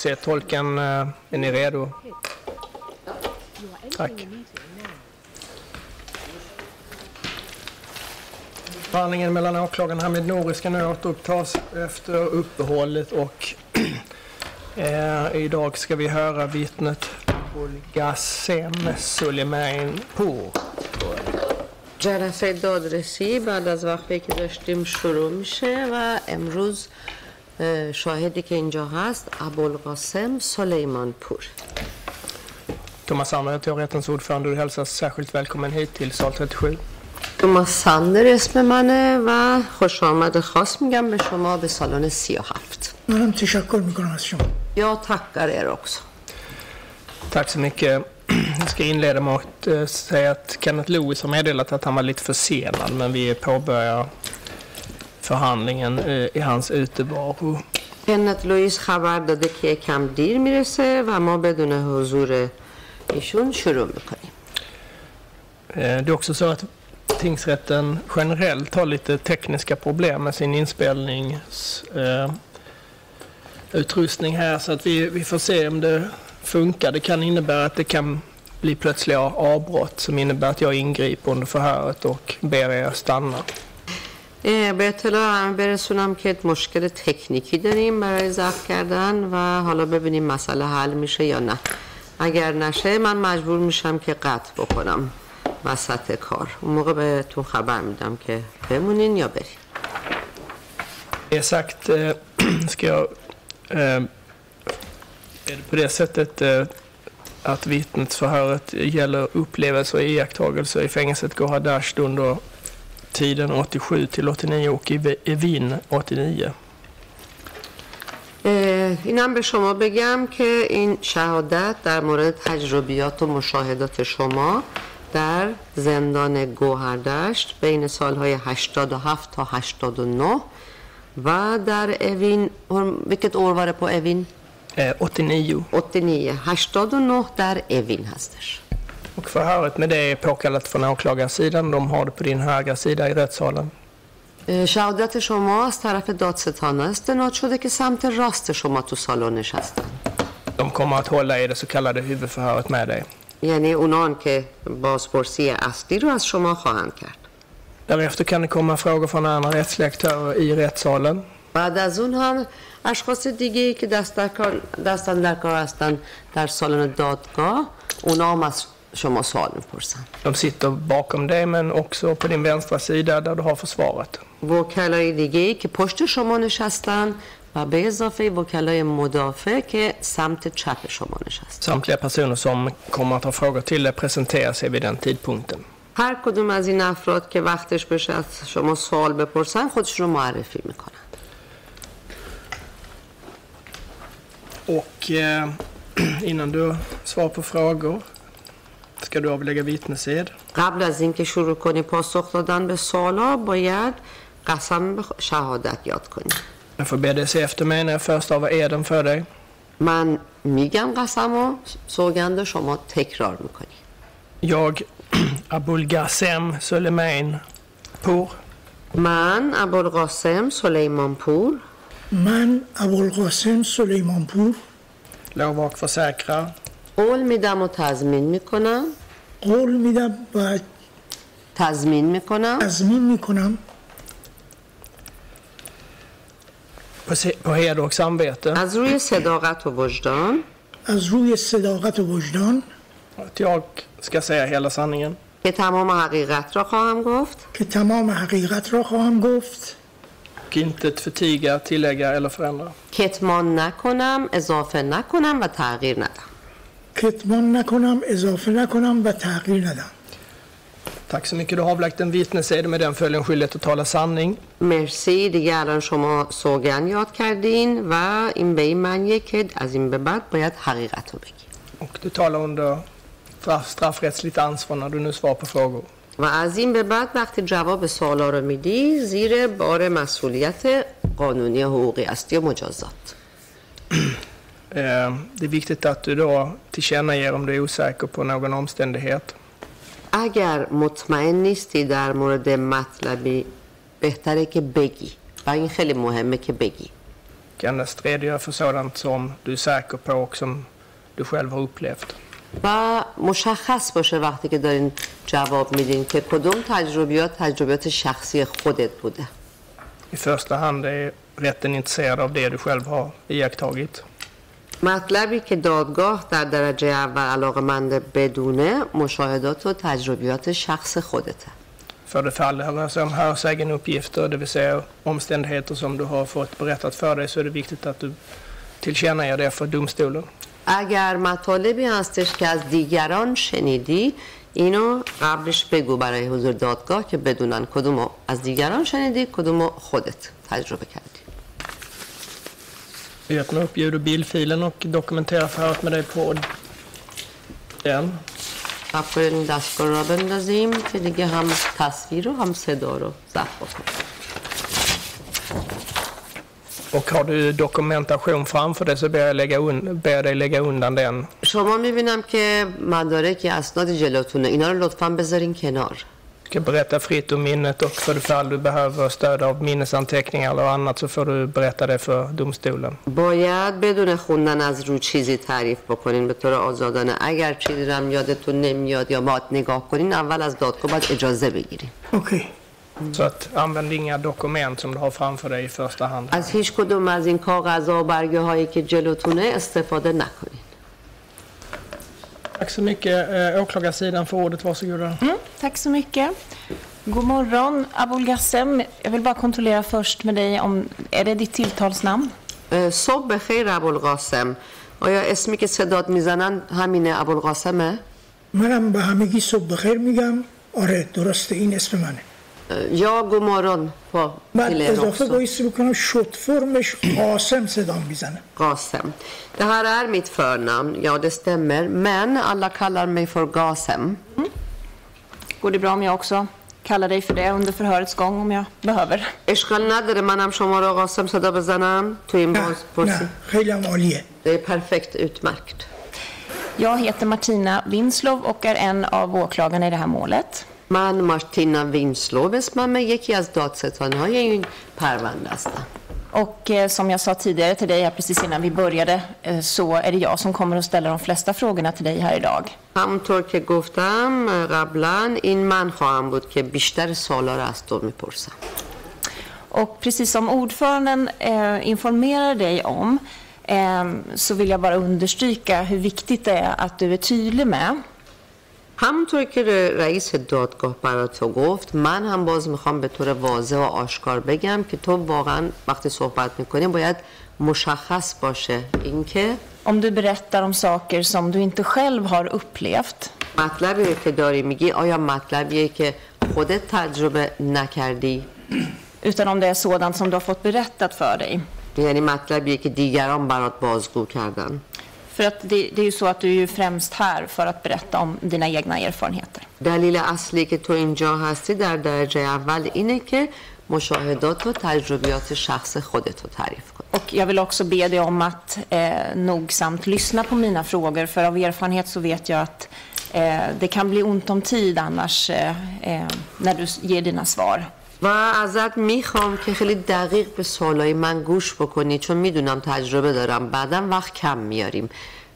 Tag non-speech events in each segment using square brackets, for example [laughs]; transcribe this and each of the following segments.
se, tolken, eh, är ni redo? Tack. Förhandlingen mellan åklagaren Hamid Nouri ska nu återupptas efter uppehållet och [clears throat] eh, idag ska vi höra vittnet Bulgasem Suleimanpour. جلسه دادرسی بعد از وقتی که داشتیم شروع میشه و امروز اه، شاهدی که اینجا هست ابوالقاسم سلیمان پور Thomas Sander, hovrättens ordförande, du hälsas särskilt välkommen hit till sal 37. توماس ساندر اسم منه و خوش آمد خاص میگم به شما به سالن 37 منم تشکر میکنم از شما یا tackar er också Tack så mycket. Jag ska inleda med att eh, säga att Kenneth Lewis har meddelat att han var lite försenad men vi påbörjar förhandlingen eh, i hans utevaro. کنت لوئیس خبر داده که یکم دیر میرسه و ما بدون حضور ایشون شروع میکنیم Eh, Det är också så att tingsrätten generellt har lite tekniska problem med sin inspelnings eh, utrustning här så att vi, vi får se om det funkar. Det kan innebära att det kan bli plötsliga avbrott som innebär att jag ingriper under förhöret och ber er stanna. به اطلاع همه برسونم که مشکل تکنیکی داریم برای ضبط کردن و حالا ببینیم مسئله حل میشه یا نه. اگر نشه من مجبور میشم که قطع بکنم وسط کار. اون موقع بهتون خبر میدم که بمونین یا برین. Eh, ska jag... Är det på det sättet att vittnesförhöret gäller upplevelser och iakttagelser i fängelset Gohardasht under tiden 87 till 89 och i Evin 89. اه، اینم به شما بگم که این شهادت در مورد تجربیات و مشاهدات شما در زندان گوهردشت بین سالهای 87 تا 89 و در اوین vilket år var det på Evin? Eh, 89. 89 89 در اوین هستش Och förhöret med det är påkallat från åklagarsidan. De har det på din högra sida i rättssalen. اه، شهادت شما از طرف دادستانه استناد شده که سمت راست شما تو سالن نشستن De kommer att hålla i det så kallade huvudförhöret med dig. یعنی اونان که بازپرسی اصلی رو از شما خواهند کرد Därefter kan det komma frågor från andra rättsliga aktörer i rättssalen. بعد از اون هم اشخاص دیگه که دست در کار دستن در کار هستن در سالن دادگاه اونا هم از شما سوال می‌پرسن De sitter bakom dig men också på din vänstra sida där du har försvaret. وکلای دیگه که پشت شما نشستن و به اضافه وکلای مدافع که سمت چپ شما نشستن Samtliga personer som kommer att ha frågor till dig presenterar sig vid den tidpunkten. هر کدوم از این افراد که وقتش بشه از شما سوال بپرسن خودش رو معرفی می‌کنن Och eh, innan du svarar på frågor ska du avlägga vittnesed. قبل از اینکه شروع کنی پاسخ دادن به سوالا باید قسم به شهادت یاد کنی. Jag får be dig se efter mig när jag förstavar eden för dig. من میگم قسم و سوگند شما تکرار می‌کنی. Jag, [clears throat] Abulgasem Suleiman Pour, من ابوالقاسم سلیمان پور. من ابوالقاسم سلیمانپور lovar och försäkrar قول میدم و تضمین می‌کنم. قول میدم و تضمین می‌کنم. تضمین می‌کنم. på, se- på heder och samvete از روی صداقت و وجدان. از روی صداقت و وجدان. att jag ska säga hela sanningen که تمام حقیقت را خواهم گفت. که تمام حقیقت را خواهم گفت. och intet förtiga, tillägga eller förändra. کتمان نکنم اضافه نکنم و تغییر ندم کتمان نکنم اضافه نکنم و تغییر ندم Tack så mycket. Du har avlagt en vittnesed med den följer en skyldighet att tala sanning. مرسی دیگه الان شما سوگن یاد کردین و این به این معنیه که از این به بعد باید حقیقت رو بگی Och du talar under straff, straffrättsligt ansvar när du nu svarar på frågor. و از این به بعد وقتی جواب سوالا رو میدی زیر بار مسئولیت قانونی حقوقی هستی و مجازات Det är viktigt att du då tillkännager om du är osäker på någon omständighet. اگر مطمئن نیستی در مورد مطلبی بهتره که بگی و این خیلی مهمه که بگی Du kan endast redogöra för sådant som du är säker på och som du själv har upplevt. و مشخص باشه وقتی که دارین جواب میدین که کدوم تجربیات تجربیات شخصی خودت بوده I första hand är rätten intresserad av det du själv har iakttagit. مطلبی که دادگاه در درجه اول علاقمند بدونه مشاهدات و تجربیات شخص خودته För det fall det rör sig om hörsägenuppgifter, det vill säga omständigheter som du har fått berättat för dig, så är det viktigt att du tillkännager det för domstolen. اگر مطالبی هستش که از دیگران شنیدی اینو قبلش بگو برای حضور دادگاه که بدونن کدومو از دیگران شنیدی کدومو خودت تجربه کردی Vi öppnar upp ljud och bildfilen och dokumenterar förhöret med dig på den. قبل این دستگاه را بندازیم که دیگه هم تصویر و هم صدا رو ضبط بکنیم Och har du dokumentation framför dig så ber jag, lägga un- ber jag dig lägga undan den. شما میبینم که مدارک یا اسناد جلوتونه اینا رو لطفا بذارین کنار Du kan berätta fritt om minnet och för det fall du behöver stöd av minnesanteckningar eller annat så får du berätta det för domstolen. باید بدون خوندن از رو چیزی تعریف بکنین به طور آزادانه اگر چیزی رو هم یادتون نمیاد یا باید نگاه کنین اول از دادگاه باید اجازه بگیرین okej. Så att använd inga dokument som du har framför dig i första hand. از هیچ کدوم از این کاغذها و برگه هایی که جلوتونه استفاده نکنین Tack så mycket. Eh, Åklagarsidan för ordet, varsågoda. Mm, tack så mycket. God morgon, Abul Gassem. Jag vill bara kontrollera först med dig om, är det ditt tilltalsnamn? اه، صبح بخیر ابوالقاسم آیا اسمی که صدات میزنن همینه ابوالقاسمه منم به همگی صبح بخیر میگم آره درسته این اسم منه اه، یا گمارون på بعد till er اضافه också. بایستی بکنم شد فرمش قاسم صدام میزنه Gasem. Det här är mitt förnamn, ja det stämmer, men alla kallar mig för Gasem. Går det bra om jag också kallar dig för det under förhörets gång om jag behöver? اشکال نداره منم شما را قاسم صدا بزنم تو این نه باز پرسی نه خیلی هم عالیه Det är perfekt utmärkt. Jag heter Martina Winslov och är en av åklagarna i det här målet. من مارتینا وینسلو اسممه یکی از دادستانهای این پرونده هستم Och eh, som jag sa tidigare till dig här precis innan vi började eh, så är det jag som kommer att ställa de flesta frågorna till dig här idag. همونطور که گفتم قبلا این من خواهم بود که بیشتر سوالا رو از تو میپرسم Och precis som ordföranden eh, informerar dig om eh, så vill jag bara understryka hur viktigt det är att du är tydlig med همونطور که رئیس دادگاه برای تو گفت من هم باز می‌خوام به طور واضح و آشکار بگم که تو واقعا وقتی صحبت می‌کنی باید مشخص باشه. اینکه om du berättar om saker som du inte själv har upplevt. مطلبی که داری میگی آیا مطلبیه که خودت تجربه نکردی؟ Utan om det är sådant som du har fått berättat för dig. یعنی مطلبیه که دیگران برات بازگو کردن. För att det, det är ju så att du är ju främst här för att berätta om dina egna erfarenheter. دلیل اصلی که تو اینجا هستی در درجه اول اینه که مشاهدات و تجربیات شخص خودت رو تعریف کن Och jag vill också be dig om att eh, nogsamt lyssna på mina frågor för av erfarenhet så vet jag att eh, det kan bli ont om tid annars eh, eh, när du s- ger dina svar. و ازت می‌خوام که خیلی دقیق به سوالای من گوش بکنی چون می‌دونم تجربه دارم. بعدم وقت کم میاریم.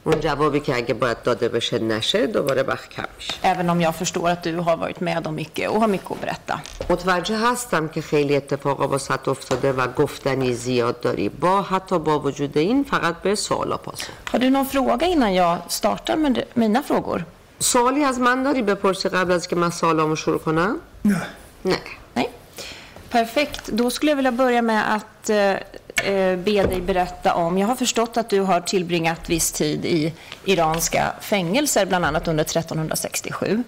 اون جوابی که اگه باید داده بشه نشه دوباره وقت کم میشه. Även om jag förstår att du har varit med om mycket och har mycket att berätta. متوجه هستم که خیلی اتفاقا واسط افتاده و گفتنی زیاد داری. با حتی با وجود این فقط به سوالا پاسخ. Har du någon fråga innan jag startar med mina frågor? سوالی از من داری؟ بپرسی قبل از که من سوالامو شروع کنم؟ نه. نه. Nej. Perfekt. Då skulle jag vilja börja med att eh, eh, be dig berätta om... Jag har förstått att du har tillbringat viss tid i iranska fängelser, bland annat under 1367.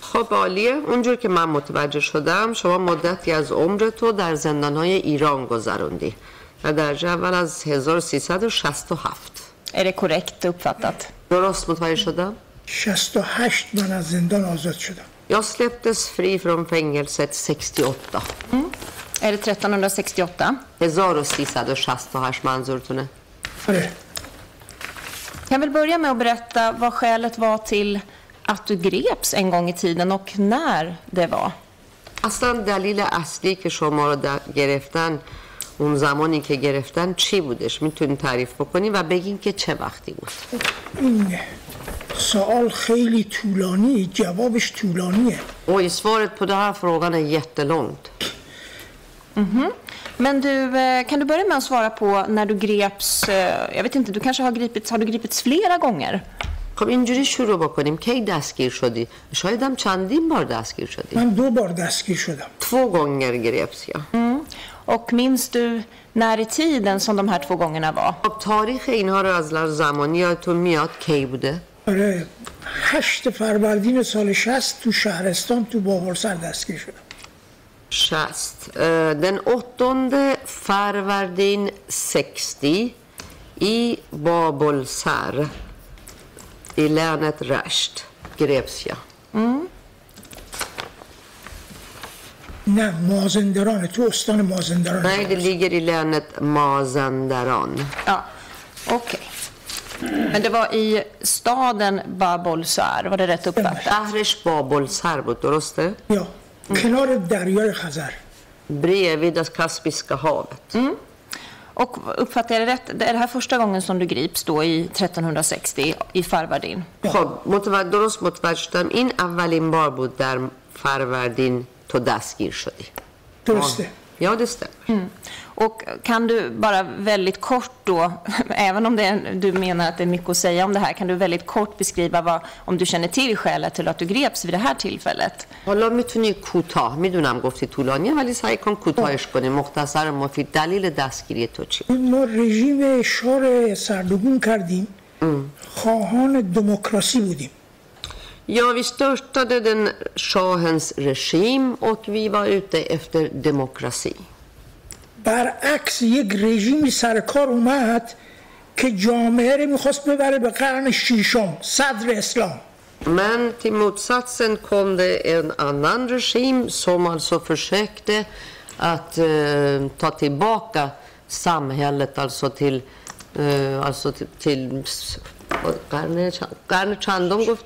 خب عالیه اونجور که من متوجه شدم شما مدتی از عمرتو در زندانهای ایران گذروندی و درجه اول از 1367 Är det korrekt uppfattat? درست متوجه شدم؟ 68 من از زندان آزاد شدم Jag släpptes fri från fängelset 68 Är det 1368? 1368 منظورتونه آره Jag vill börja med att berätta vad skälet var till att du greps en gång i tiden och när det var. اصلا دلیل اصلی که شما رو در- گرفتن اون زمانی که گرفتن چی بودش میتونین تعریف بکنین و بگین که چه وقتی بود این سوال خیلی طولانی جوابش طولانیه Oj, svaret på den här frågan är jättelångt. Men du, eh, kan du börja med att svara på när du greps? eh, Jag vet inte, du kanske har gripits, har du gripits flera gånger? خب اینجوری شروع بکنیم کی دستگیر شدی شاید هم چندین بار دستگیر شدی من دو بار دستگیر شدم två gånger greps jag Och minns du när i tiden som de här två gångerna var? خب تاریخ اینها رو از لحاظ زمانی یادتون میاد کی بوده آره هشت فروردین سال 60 تو شهرستان تو باورسر دستگیر شدم 60 Eh, den 8 Farvardin 60 i Babelsar i länet Rasht greps jag نه مازندران تو استان مازندران Nej, det ligger i länet Mazandaran. Ja, okej. Men det var i staden Babolsar, var det rätt uppfattat? شهرش بابلسر بود درسته؟ یا کنار دریای خزر Bredvid det Kaspiska havet. Och uppfattar jag det rätt, det är det här första gången som du grips då i 1360 i Farvardin? خب متوجه درست متوجه شدم این اولین بار بود در فروردین تو دستگیر شدی درسته Ja, det stämmer. Och kan du bara väldigt kort då, [laughs] även om det är, du menar att det är mycket att säga om det här, kan du väldigt kort beskriva vad, om du känner till skälet till att du greps vid det här tillfället? حالا میتونی کوتاه میدونم گفتی طولانیه ولی سعی کن کوتاهش کنی مختصر و مفید دلیل دستگیری تو چی ما رژیم شار سردگون کردیم خواهان دموکراسی بودیم Ja, vi störtade den shahens regim och vi var ute efter demokrati. برعکس یک رژیمی سر کار اومد که جامعه رو میخواست ببره به قرن شیشم صدر اسلام Men till motsatsen kom det en annan regim som alltså försökte att eh, ta tillbaka samhället alltså till, eh, alltså till, till قرن چند- قرن چندم گفت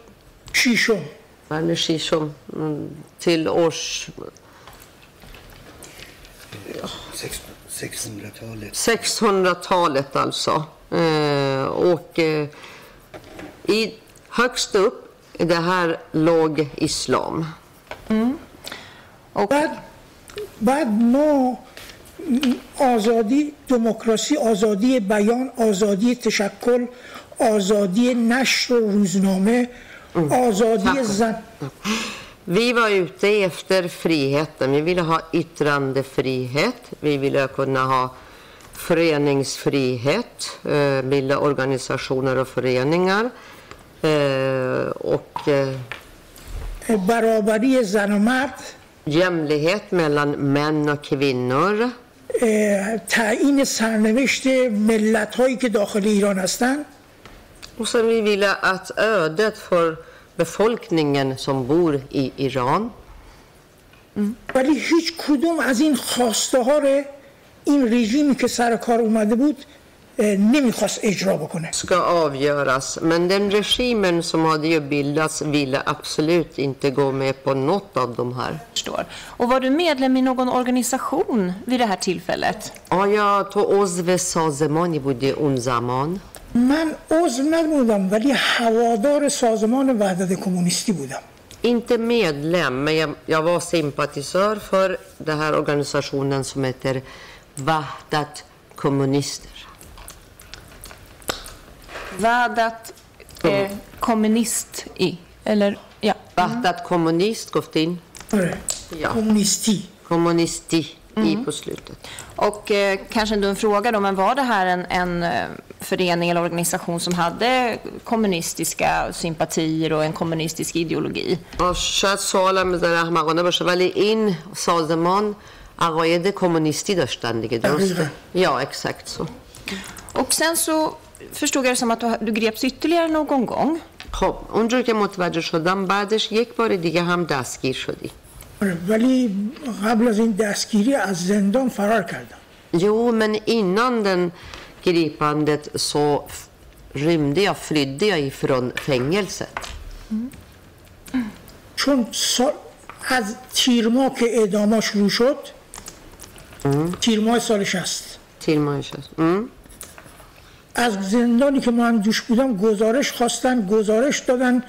شیشم قرن ششم mm, till års 600-talet. 600-talet alltså. Eh, och eh, i, högst upp i det här låg islam. Och, بعد بعد ما آزادی دموکراسی آزادی بیان آزادی تشکل آزادی نشر و روزنامه آزادی زن Vi var ute efter friheten. Vi ville ha yttrandefrihet. Vi ville kunna ha föreningsfrihet. Eh, bilda organisationer och föreningar. Eh, och eh, برابری زن و مرد jämlikhet mellan män och kvinnor. اه، تعیین سرنوشت ملت هایی که داخل ایران هستن Och sen vi ville att ödet för befolkningen som bor i Iran ولی هیچ کدوم از این خواسته ها رو این رژیمی که سر کار اومده بود اه، نمیخواست اجرا بکنه ska avgöras. Men den regimen som hade ju bildats ville absolut inte gå med på något av de här. förstår. Och var du medlem i någon organisation vid det här tillfället? آیا تو عضو سازمانی بودی اون زمان؟ من عضو نبودم ولی هوادار سازمان وحدت کمونیستی بودم Inte medlem, men jag, jag var sympatisör för den här organisationen som heter Wahdat kommunister. Vadat eh, kommunist i, eller ja. Wahdat kommunist, goftin. آره Ja. کمونیستی Kommunisti. i på slutet. Och eh, kanske ändå en fråga då, men var det här en, en eh, förening eller organisation som hade kommunistiska sympatier och en kommunistisk ideologi? آه، شاید سوالم بذاره احمقانه باشه ولی این سازمان عقاید کمونیستی داشتن دیگه درسته؟ دقیقاً. یا exakt så. Och sen så förstod jag det som att du, du greps ytterligare någon gång. خب اونجور که متوجه شدم بعدش یک بار دیگه هم دستگیر شدی آره، ولی قبل از این دستگیری از زندان فرار کردم Jo, men innan den gripandet så f- rymde jag, flydde jag ifrån fängelset. چون از تیر ماه که اعداما شروع شد تیر ماه سال 60 Till Manchester. Mm. از زندانی که من دوش بودم گزارش خواستن گزارش دادن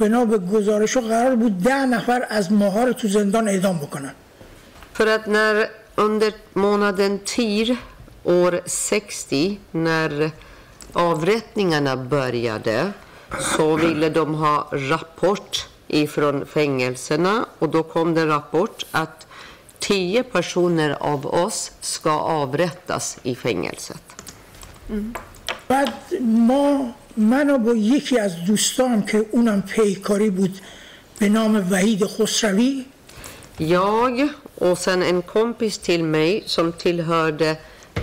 بنا به گزارش ها قرار بود ده نفر از ماها رو تو زندان اعدام بکنن För att när under månaden TIR år 60, när avrättningarna började, så ville de ha rapport ifrån fängelserna och då kom det rapport att tio personer av oss ska avrättas i fängelset. بعد ما منو با یکی از دوستان که اونم پیکاری بود به نام وحید خسروی Jag och sen en kompis till mig som tillhörde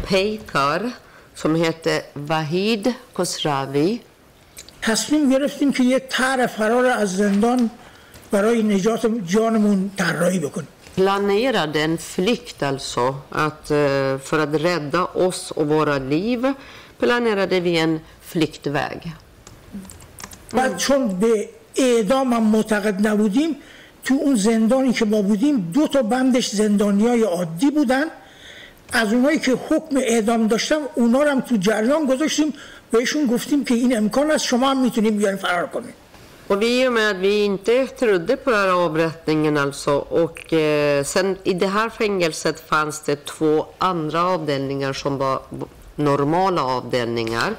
Pejkar som hette Vahid Khosravi. تصمیم گرفتیم که یه طرح فرار از زندان برای نجات جانمون طراحی بکنیم planerade en flykt alltså. Att, eh, för att rädda oss och våra liv Planerade vi en flyktväg. بعد چون به اعدام هم معتقد نبودیم تو اون زندانی که ما بودیم دو تا بندش زندانی های عادی بودن. از اونایی که حکم اعدام داشتن اونا رو هم تو جریان گذاشتیم. بهشون گفتیم که این امکان است شما هم می‌تونیم بیان فرار کنیم Och vi, i och med att vi inte trodde på den här avrättningen alltså och eh, sen i det här fängelset fanns det två andra avdelningar som var normala avdelningar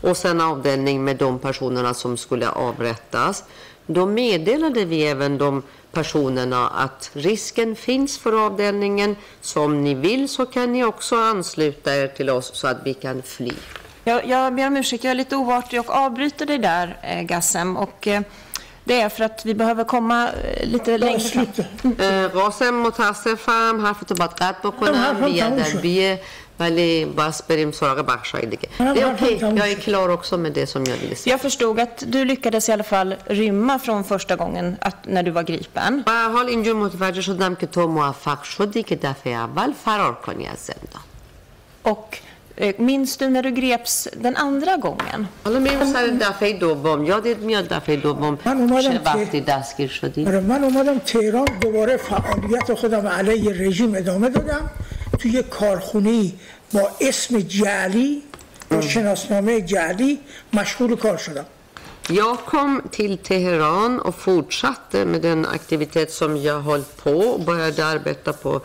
och sen avdelning med de personerna som skulle avrättas. Då meddelade vi även de personerna att risken finns för avdelningen. Så om ni vill så kan ni också ansluta er till oss så att vi kan fly. Jag, jag ber om ursäkt, jag är lite oartig och avbryter dig där, eh, Gassem. Och, eh, det är för att vi behöver komma eh, lite längre fram. اسلیت قاسم متاسفم حرفتو باید قطع بکنم حرفم تموم شد. بیادبیه ولی باز بریم سراغ بخشای دیگه منم det är حرفم okej, تموم jag är شد. klar också med det som jag ville säga. Jag förstod att du lyckades i alla fall rymma från första gången att, när du var gripen. به هر حال اینجور متوجه شدم که تو موفق شدی که دفعه اول فرار کنی از زندان Och eh, minns du när du greps den andra gången? حالا میریم سر دفعه دوم یادت میاد دفعه دوم من اومدم چه که- وقتی دستگیر شدی آره من اومدم تهران دوباره فعالیت خودم علیه رژیم ادامه دادم توی یه کارخونه با اسم جعلی با شناسنامه جعلی مشغول کار شدم Jag kom till Teheran och fortsatte med den aktivitet som jag höll på och började arbeta på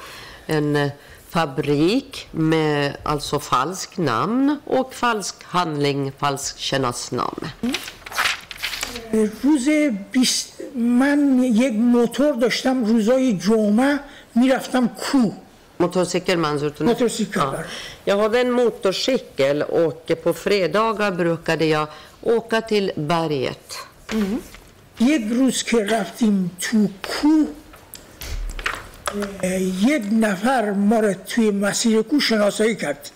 en eh, fabrik med alltså falskt namn och falsk handling, falsk tjänstnamn. روز 20 من یک موتور داشتم روزای جمعه می‌رفتم کو Motorcykel manzurtun? Motorcykel, Ja. ja. Jag hade en motorcykel och på fredagar brukade jag åka till berget. یک روز که رفتیم تو کو اه، یک نفر ما رو توی مسیر کو شناسایی کرد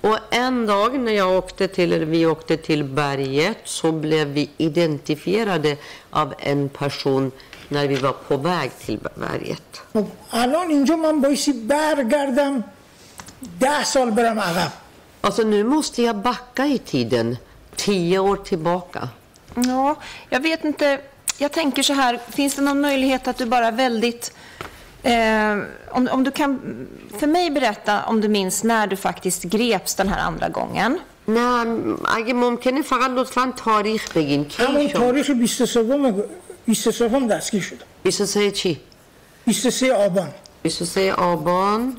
Och en dag när jag åkte till, eller vi åkte till berget så blev vi identifierade av en person när vi var på väg till berget. خب الان اینجا من بایستی برگردم ده سال برم عقب Alltså nu måste jag backa i tiden, tio år tillbaka. Ja, jag vet inte. Jag tänker så här, finns det någon möjlighet att du bara väldigt... Eh, om, om du kan för mig berätta om du minns när du faktiskt greps den här andra gången. نه اگه ممکنه فقط لطفا تاریخ بگین همون کی شد تاریخ 23 23 دستگیر شدم. 23 چی؟ 23 آبان. 23 آبان.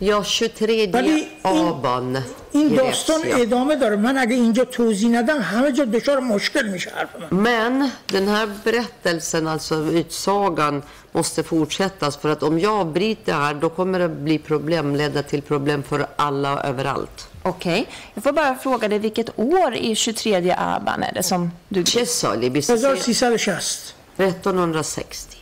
Ja, 23 ولی این- Aban این greps داستان jag. ادامه داره من اگه اینجا توضیح ندم همه جا دچار مشکل میشه حرف من Men den här berättelsen, alltså utsagan, måste fortsättas för att om jag bryter här då kommer det bli problem, leda till problem för alla och överallt. Okej. Jag får bara fråga dig, vilket år i 23 Aban är det som du... چه سالی؟ 23 1360 1360.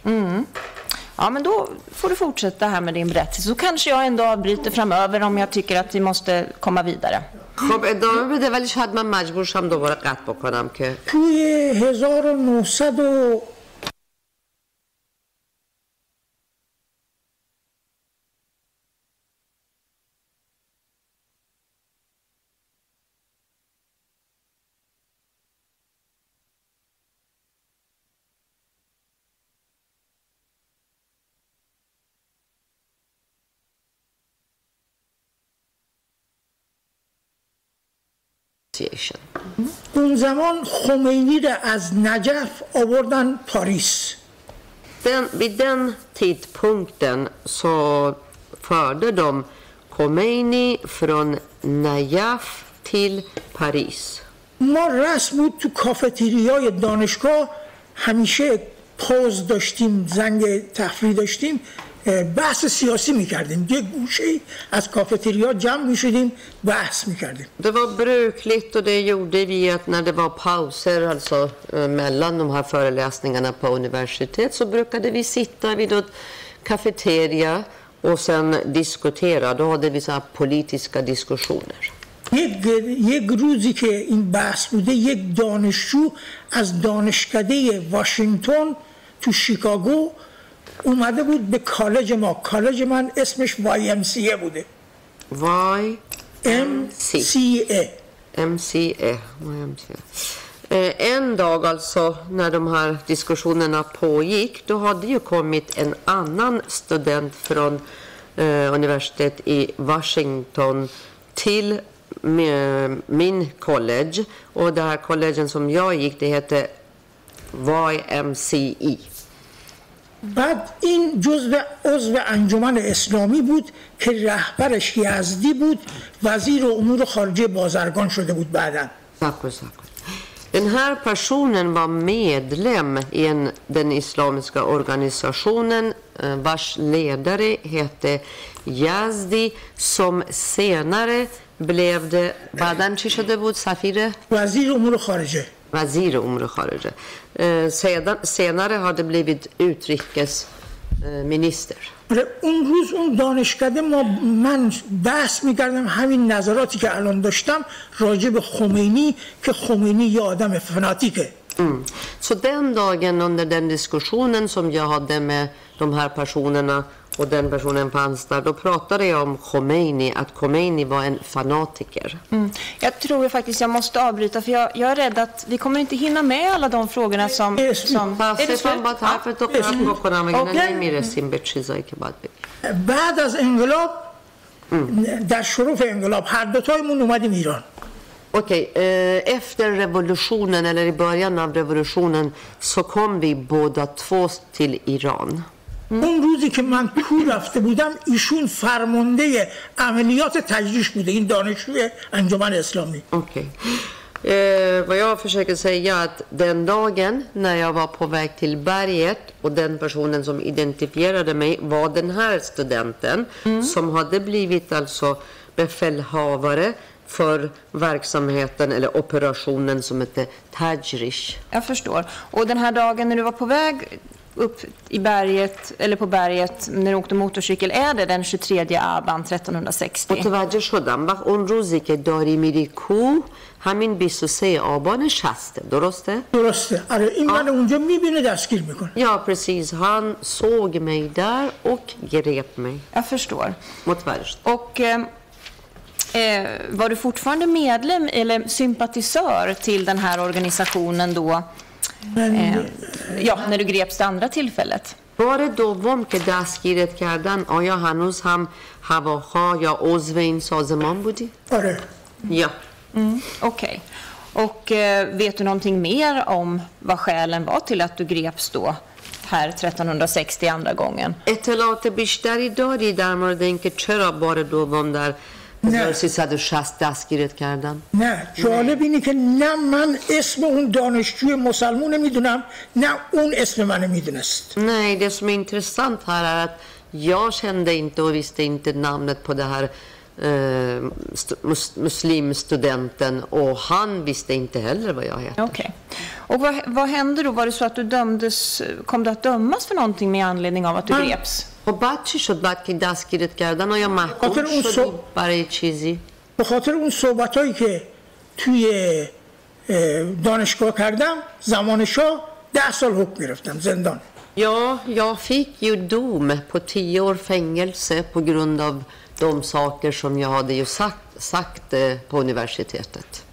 Ja, men då får du fortsätta här med din berättelse. Så kanske jag ändå avbryter framöver om jag tycker att vi måste komma vidare. خب ادامه بده ولی شاید من مجبور شم دوباره قطع بکنم که توی 1900 و اون زمان خمینی را از نجف آوردن پاریس. den, vid den tidpunkten så förde de Khomeini från Najaf till Paris. ما رسم بود تو کافتریای دانشگاه همیشه پوز داشتیم زنگ تفریح داشتیم. بحث سیاسی میکردیم یه گوشه از کافتریا جمع میشدیم بحث میکردیم Det var brukligt och det gjorde vi att när det var pauser alltså eh, mellan de här föreläsningarna på universitet så brukade vi sitta vid något kafeteria och sen diskutera. Då hade vi så här politiska diskussioner. یک, یک روزی که این بحث بوده یک دانشجو از دانشکده واشنگتن تو شیکاگو اومده بود به کالج ما کالج من اسمش YMCA بوده Why? MCA MCE. YMCA. Eh, En dag alltså när de här diskussionerna pågick då hade ju kommit en annan student från eh, universitet i Washington till mi- min college och det här collegen som jag gick det hette YMCE. بعد این جزو عضو انجمن اسلامی بود که رهبرش یزدی بود وزیر امور خارجه بازرگان شده بود بعدا. Den här personen var medlem i en, den islamiska organisationen eh, vars ledare hette Yazdi som senare blev det بعدم چی شده بود سفیر وزیر امور خارجه وزیر امور خارجه sedan, senare har det blivit utrikesminister. آره، اون روز اون دانشکده ما من بحث می‌کردم همین نظراتی که الان داشتم راجع به خمینی که خمینی یه آدم فناتیکه Mm. Så den dagen under den diskussionen som jag hade med de här personerna och den personen fanns där, då pratade jag om Khomeini, att Khomeini var en fanatiker. Mm. Jag tror faktiskt jag måste avbryta för jag, jag är rädd att vi kommer inte hinna med alla de frågorna som... Det är slut. som är det فاصله slut? با طرف تو اسم. قطع بکنم وگرنه اوکی. نمیرسیم به چیزایی که باید بگیم بعد از انقلاب در شروع انقلاب هر دوتایمون اومدیم ایران Okej, eh, efter revolutionen eller i början av revolutionen så kom vi båda två till Iran. اون روزی که من تو رفته بودم ایشون فرمانده عملیات تجریش بوده این دانشجوی انجمن اسلامی Okej. Eh, vad jag försöker säga är att den dagen när jag var på väg till berget och den personen som identifierade mig var den här studenten som hade blivit alltså befälhavare för verksamheten eller operationen som hette Tajrish. Jag förstår. Och den här dagen när du var på väg upp i berget, eller på berget när du åkte motorcykel, är det den 23 Aban 1360? متوجه شدم وقت اون روزی که داری میری کوه همین 23 آبان 60 درسته؟ درسته آره این من اونجا میبینه دستگیر میکنه Ja precis, han såg mig där och grep mig. Jag förstår. Motverst. Och eh, eh, var du fortfarande medlem eller sympatisör till den här organisationen då? Eh, ja, när du greps det andra tillfället? بار دوم که دستگیرت کردن آیا هنوز هم هواخواه یا عضو این سازمان بودی؟ آره Ja. Okej. Och eh, vet du någonting mer om vad skälen var till att du greps då? här 1360 andra gången? اطلاعات بیشتری داری در مورد اینکه چرا بار دوم در 1360 دستگیرت کردن نه جالب اینه که نه من اسم اون دانشجوی مسلمون میدونم نه اون اسم منو میدونست Nej, det som är intressant här är att jag kände inte och visste inte namnet på det här eh, st- mus- muslimstudenten och han visste inte heller vad jag heter. Okej. Och vad, vad hände då? Var det så att du dömdes, kom du att dömas för någonting med anledning av att du Mm. greps? خب بعد چی شد بعد که دستگیرت کردن؟ آیا محکوم خاطر اون شدی صبح- برای چیزی؟ به خاطر اون صحبت هایی که توی اه، دانشگاه کردم زمان شاه ده سال حکم گرفتم زندان. Ja, jag fick ju dom på tio år fängelse på grund av de saker som jag hade ju sagt, sagt på universitetet.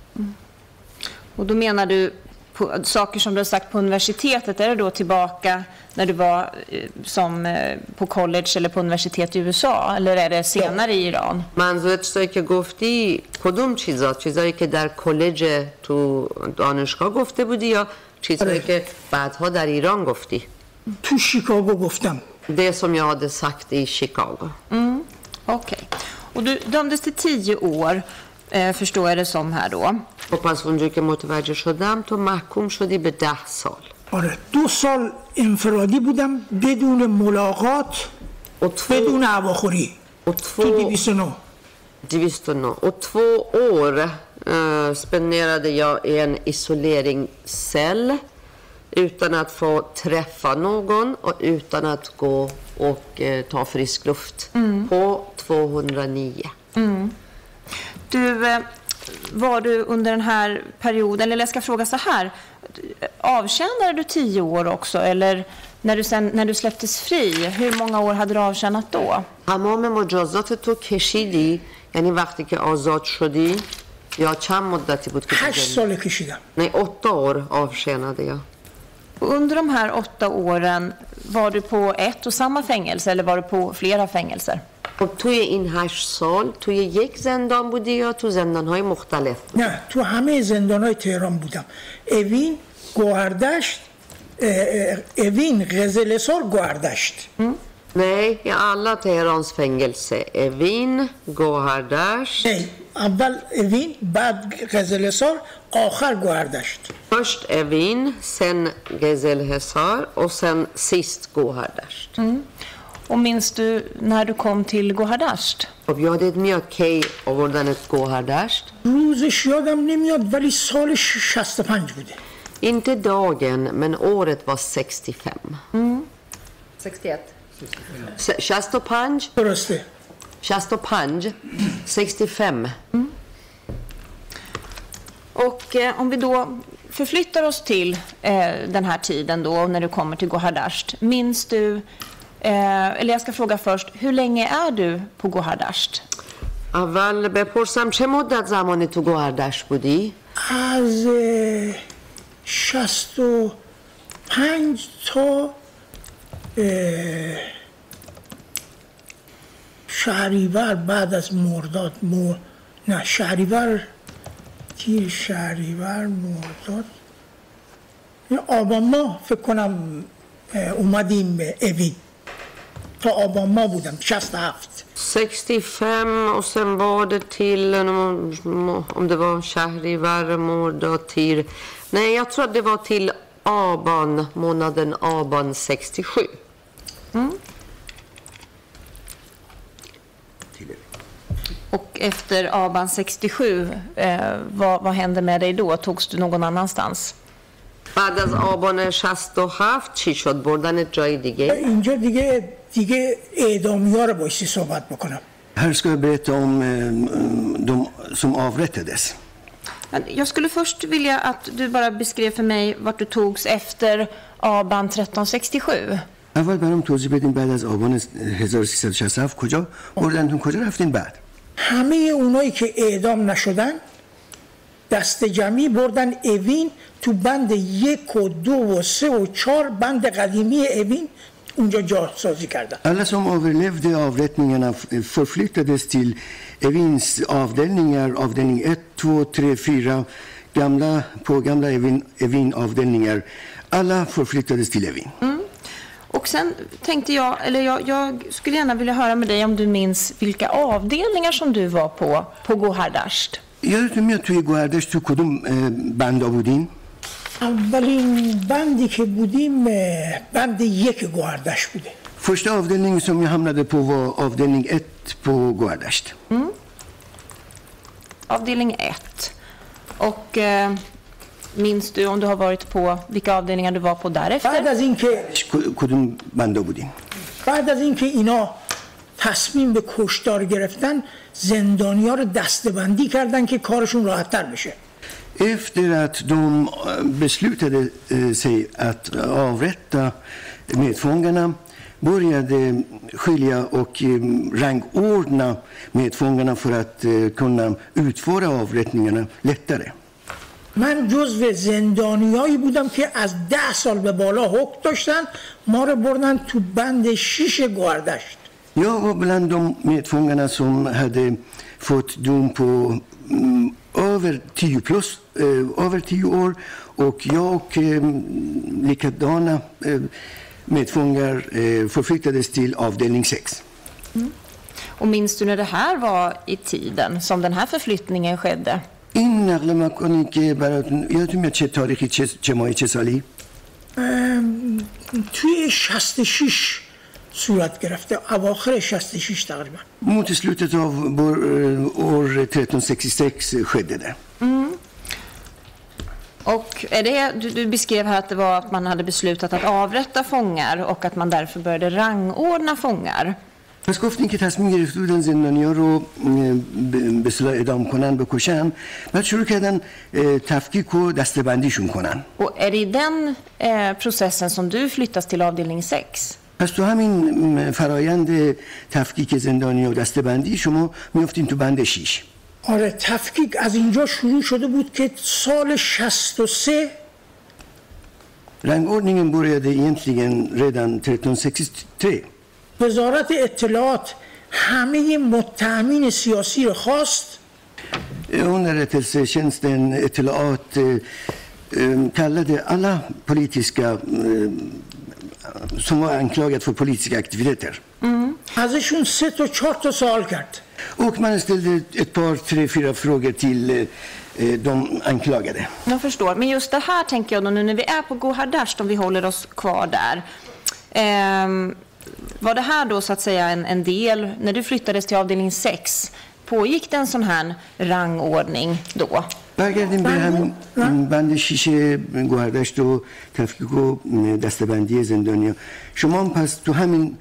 Och då menar du på, saker som du har sagt på universitetet, är det då tillbaka när du var eh, som, eh, på college eller på universitet i USA? Eller är det senare i Iran? منظورت چیزایی که گفتی کدوم چیزا چیزایی که در کلج تو دانشگاه گفته بودی یا چیزایی آره. که بعدها در ایران گفتی تو شیکاگو گفتم det som jag hade sagt i Chicago Okej. Och du dömdes till tio år, eh, förstår jag det som här då. و پس اونجایی که متوجه شدم تو محکوم شدی به ده سال آره دو سال انفرادی بودم بدون ملاقات و två, بدون هواخوری och تو två, 209 209. och två år eh, spenderade jag i en isoleringscell utan att få träffa någon och utan att gå och eh, ta frisk luft på 209. Du, eh, var du under den här perioden, eller jag ska fråga så här, avtjänade du tio år också? Eller när du, sen, när du släpptes fri, hur många år hade du avtjänat då? تمام مجازات تو کشیدی یعنی وقتی که آزاد شدی یا چند مدتی بود که تو هشت زندان؟ سال کشیدم Nej, åtta år avtjänade jag. Under de här åtta åren, var du på ett och samma fängelse eller var du på flera fängelser? خب توی این هشت سال توی یک زندان بودی یا تو زندان های مختلف؟ نه تو همه زندان های تهران بودم. اوین گوهردشت اوین غزلسار گوهردشت. نه یا الله تهرانس فنگلسه اوین گوهردشت. نه اول اوین بعد غزلسار آخر گوهردشت. پشت اوین سن گزل حسار و سن سیست گوهردشت. Och minns du när du kom till Gohardasht? خب یادت میاد کی آوردنت گوهردشت؟ روزش یادم نمیاد ولی سال 65 بوده Inte dagen, men året var 65. 61. Se- 65, درسته 65, 65. Och eh, om vi då förflyttar oss till eh, den här tiden då, när du kommer till Gohardasht. Minns du, eh, eller jag ska fråga först, hur länge är du på Gohardasht? اول بپرسم چه مدت زمانی تو گوهردشت بودی؟ از اه، 65 تا اه، شهریور بعد از مرداد مر... نه شهریور تیر شهریور مرداد آبان ماه فکر کنم اومدیم به اوین تا آبان ماه بودم 67 65 och sen var det till, om det var Shahrivar, Mordatir. Nej, jag tror att det var till Aban, månaden Aban 67. Och efter Aban 67, eh, vad, vad hände med dig då? Togs du någon annanstans? بعد از آبان 67 چی شد؟ بردنت جای دیگه؟ اینجا دیگه دیگه اعدامی ها رو بایستی صحبت بکنم Här ska jag berätta om eh, de som avrättades. Jag skulle först vilja att du bara beskrev för mig vart du togs efter Aban 1367. اول برام توضیح بدین بعد از آبان 1367 کجا بردنتون کجا رفتین بعد همه اونایی که اعدام نشدن دست جمعی بردن اوین تو بند یک و دو و سه و چهار بند قدیمی اوین اونجا جاسازی کردن Alla som överlevde avrättningarna f- förflyttades till Evins avdelningar, avdelning 1, 2, 3, 4, gamla, på gamla Evin, Evin avdelningar. Alla förflyttades till Evin. Och sen tänkte jag, eller jag, jag skulle gärna vilja höra med dig om du minns vilka avdelningar som du var på, på Gohardasht. یادتون میاد توی گوهردش تو کدوم اه، بندا بودیم؟ اولین بندی که بودیم بند یک گوهردش بوده Första avdelningen som jag hamnade på var avdelning 1 på Gohardasht. Avdelning 1. Och eh, minns du om du har varit på vilka avdelningar du var på بعد därefter? از اینکه کدوم بندا بودیم؟ بعد از اینکه اینا تصمیم به کشتار گرفتن زندانیا رو دستبندی کردن که کارشون راحتتر بشه Efter att de eh, beslutade eh, sig att avrätta medfångarna började skilja och eh, rangordna medfångarna för att eh, kunna utföra avrättningarna lättare. من جزو زندانیایی بودم که از ده سال به بالا حکم داشتن ما رو بردن تو بند شیش گوهردشت Jag var bland de medfångarna som hade fått dom på mm, över 10 plus, eh, över 10 år och jag och eh, likadana eh, medfångar eh, förflyttades till avdelning 6. Och minns du när det här var i tiden som den här förflyttningen skedde? این نقل مکانی که براتون یادتون میاد چه تاریخی چه, چه ماهی چه سالی توی 66 صورت گرفته اواخر 66 تقریبا Mot slutet av vår, eh, år 1366 skedde det. Och är det, du, du beskrev här att det var att man hade beslutat att avrätta fångar och att man därför började rangordna fångar. پس گفتین که تصمیم گرفته بودن زندانیا رو اه، به- به صلاح اعدام کنن بکشن بعد شروع کردن اه، تفکیک و دستبندیشون کنن Och är det i den eh, processen som du flyttas till avdelning 6? پس تو همین فرایند تفکیک زندانیا و دستبندی شما میفتین تو بند 6 آره تفکیک از اینجا شروع شده بود که سال 63 Rangordningen började egentligen redan 1363 وزارت اطلاعات همه متهمین سیاسی رو خواست. Underrättelsetjänsten eh, kallade alla politiska som var anklagade för politiska aktiviteter. ازشون سه تا چهار تا سوال کرد Och man ställde ett par, tre, fyra frågor till eh, eh, de anklagade. Jag förstår. Men just det här tänker jag då nu när vi är på Gohardasht, om vi håller oss kvar där. Ehm, var det här då så att säga en, en del, när du flyttades till avdelning 6, pågick det en sån här rangordning då? برگردیم به همین بند شیشه گوهردشت و تفکیک و دستبندی زندانیا شما هم پس تو همین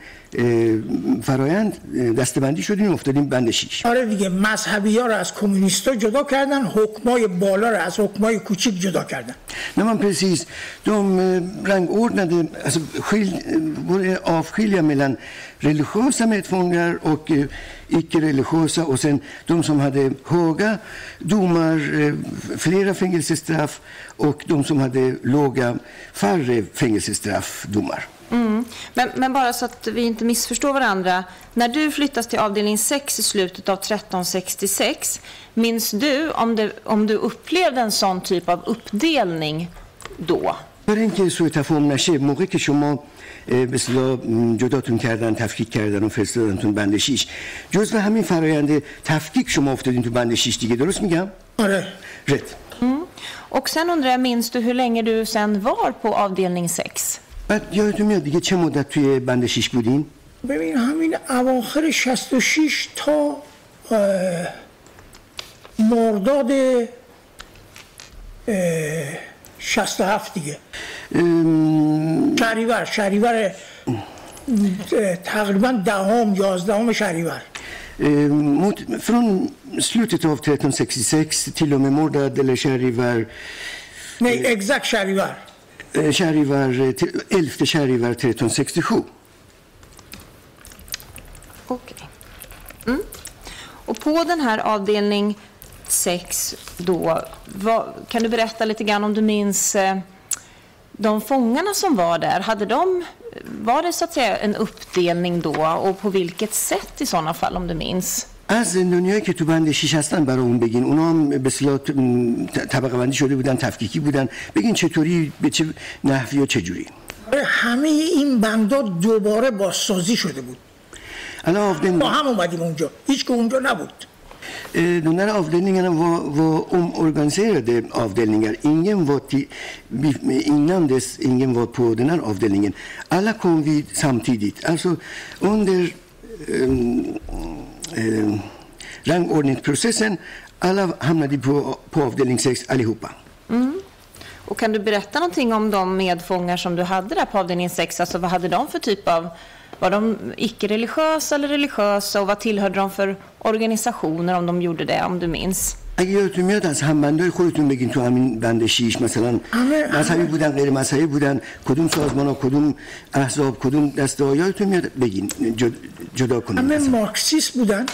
فرایند دستبندی شدیم افتادیم بندشیش آره دیگه مذهبی ها رو از کومونیست جدا کردن حکمای بالا رو از حکمای کوچیک جدا کردن. نه من پرسیز دوم رنگ ارد نده خیل بره آف خیلی هم ملن ریلیخوز هم اتفانگر او ایک ریلیخوز و سن دوم سم هده هاگه دومر فلیر فنگل سستف och de som hade låga, färre fängelsestraffdomar. Mm. Men, men bara så att vi inte missförstår varandra. När du flyttas till avdelning 6 i slutet av 1366, minns du om, det, om du upplevde en sån typ av uppdelning då? برای اینکه سوء تفاهم نشه موقعی که شما اه، به اصطلاح م، جداتون کردن تفکیک کردن و فرستادنتون بند شیش جزو همین فرایند تفکیک شما افتادین تو بند شیش دیگه درست میگم؟ آره rätt. Och sen undrar jag, minns du hur länge du sen var på avdelning 6? بعد یادتون میاد دیگه چه مدت توی بند شیش بودین؟ ببین همین اواخر 66 تا مرداد اه، 67 دیگه شهریور شهریور تقریبا دهم یازدهم شهریور Eh, mot, från slutet av 1366 till och med mordad eller kärivar. Nej, eh, exakt kärivar. Eh, Sharivar, 11 Sharivar 1367. Okej. Okay. Mm. Och på den här avdelning 6 då, vad, kan du berätta lite grann om du minns eh, de fångarna som var där, hade de var det så att säga en uppdelning då och på vilket sätt i sådana fall om du minns? از زندانیایی که تو بند شیش هستن برامون بگین. اونا هم به اصطلاح طبقه بندی شده بودن تفکیکی بودن. بگین چطوری به چه نحوی و چجوری همه این بندا دوباره بازسازی شده بود. avdelningar, با هم اومدیم اونجا. هیچ که اونجا نبود. Eh, de här avdelningarna var, var omorganiserade avdelningar. Ingen var till, innan dess, ingen var på den här avdelningen. Alla kom vi samtidigt. Alltså under ehm, ehm, rangordningsprocessen, alla hamnade på, på avdelning 6 allihopa. Mm. Och kan du berätta någonting om de medfångar som du hade där på avdelning 6? Alltså vad hade de för typ av... Var de icke-religiösa eller religiösa och vad tillhörde de för organisationer om de gjorde det, om du minns? اگه یادتون میاد از همبندای خودتون بگین تو همین بند شیش مثلا همه- مذهبی بودن غیر مذهبی بودن کدوم سازمان ها کدوم احزاب کدوم دسته ها یادتون میاد بگین جد- جدا کنین همه مثلا. مارکسیست بودن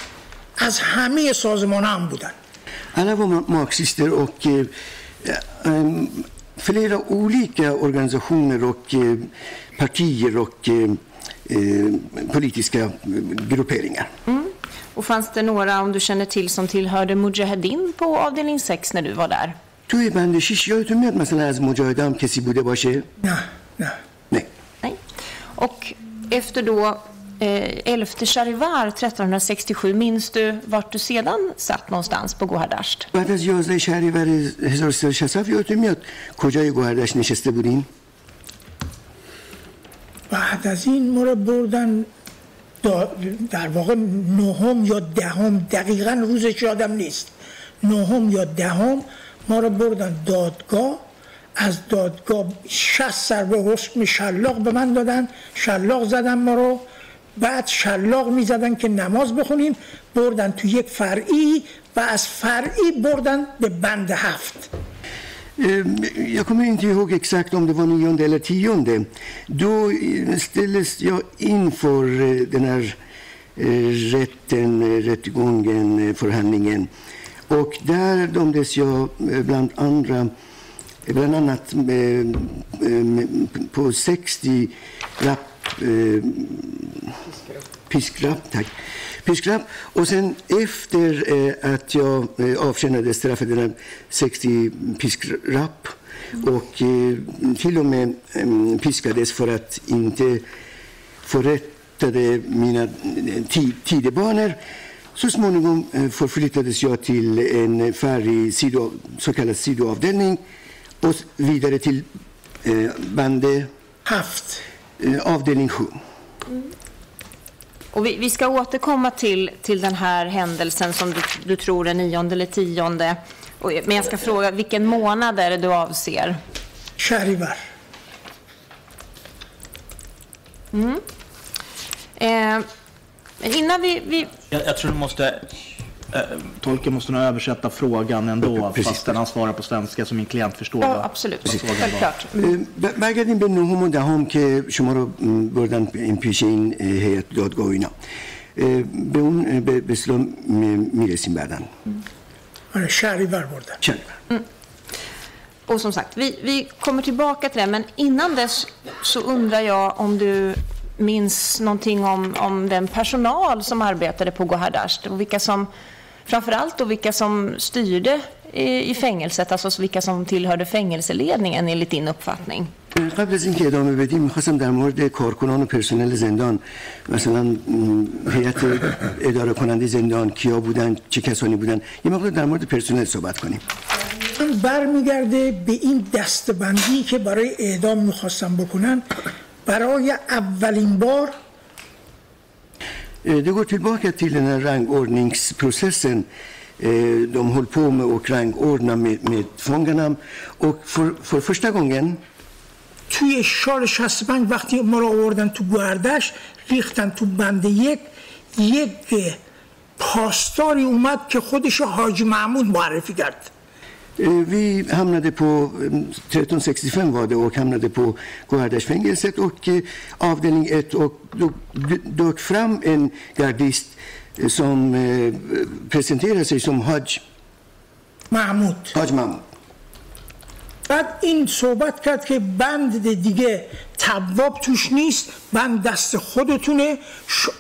از همه سازمان هم بودن Alla var ma- marxister och eh, eh, flera olika organisationer och eh, partier och eh, eh, politiska eh, grupperingar. Och fanns det några, om du känner till, som tillhörde Mujahedin på avdelning 6 när du var där? توی بند شیش یادتون میاد مثلا از مجاهده هم کسی بوده باشه؟ نه نه نه Nej. Och efter då eh, 11 Charivar 1367, minns du vart du sedan satt någonstans på Gohardasht? بعد از 11 شهریور 1367 یادتون میاد کجای گوهردش نشسته بودین؟ بعد از این ما رو بردن در واقع نهم یا دهم دقیقا روزش یادم نیست. نهم یا دهم ما رو بردن دادگاه. از دادگاه 60 سر به حکم شلاق به من دادن. شلاق زدن ما رو. بعد شلاق می‌زدن که نماز بخونیم. بردن تو یک فرعی و از فرعی بردن به بند هفت. Ehm, jag kommer inte ihåg exakt om det var nionde eller tionde. Då eh, ställdes jag inför eh, den här eh, rätten, rättegången, förhandlingen. Och där dömdes jag bland andra Bland annat på 60 rapp, eh, pisklapp, tack. Pisklapp. Och sen efter eh, att jag eh, avtjänade straffet, den 60 piskrapp mm. och eh, till och med eh, piskades för att inte förrättade mina eh, tidebanor. Så småningom eh, förflyttades jag till en färdig sido, så kallad sidoavdelning och vidare till eh, bande Haft. Eh, avdelning 7. Mm. Och vi, vi, ska återkomma till, till den här händelsen som du, du tror är nionde eller tionde. Och, men jag ska fråga, vilken månad är det du avser? Sharivar. Mm. Eh, innan vi... vi... Jag, jag tror du måste Eh, tolken måste nog översätta frågan ändå, Precis. fastän han svarar på svenska så min klient förstår. Ja, vad- absolut. vad frågan var. Självklart. ب- برگردیم به نهم و دهم که شما رو م، بردن این پیش این اه، هیئت دادگاه و اینا اه، به اون اه، به به اصطلاح م- میرسیم بعدا آره شهریور بردن چند Och som sagt, vi, vi kommer tillbaka till det, men innan dess så undrar jag om du minns någonting om, om den personal som arbetade på Gohardasht och vilka som, framförallt då vilka som styrde i, i fängelset, alltså vilka som tillhörde fängelseledningen enligt din uppfattning. قبل از اینکه ادامه بدیم می‌خواستم در مورد کارکنان و پرسنل زندان مثلا هیئت اداره کننده زندان کیا بودن چه کسانی بودن یه مقدار در مورد پرسنل صحبت کنیم من برمیگرده به این دستبندی که برای اعدام می‌خواستم بکنن برای اولین بار Eh, Det går tillbaka till den här rangordningsprocessen. Eh, De höll på med att rangordna med, med fångarna. Och för, för första gången توی سال 65 وقتی ما رو آوردن تو گوهردش ریختن تو بند یک یک پاسداری اومد که خودش رو حاجی محمود معرفی کرد eh, vi hamnade på eh, 1365 var det och hamnade på Gårdarsfängelset och eh, avdelning 1 och då dök fram en gardist eh, som eh, presenterade sig som Haj, محمود Haj Mahmud. بعد این صحبت کرد که بند دیگه تواب توش نیست بند دست خودتونه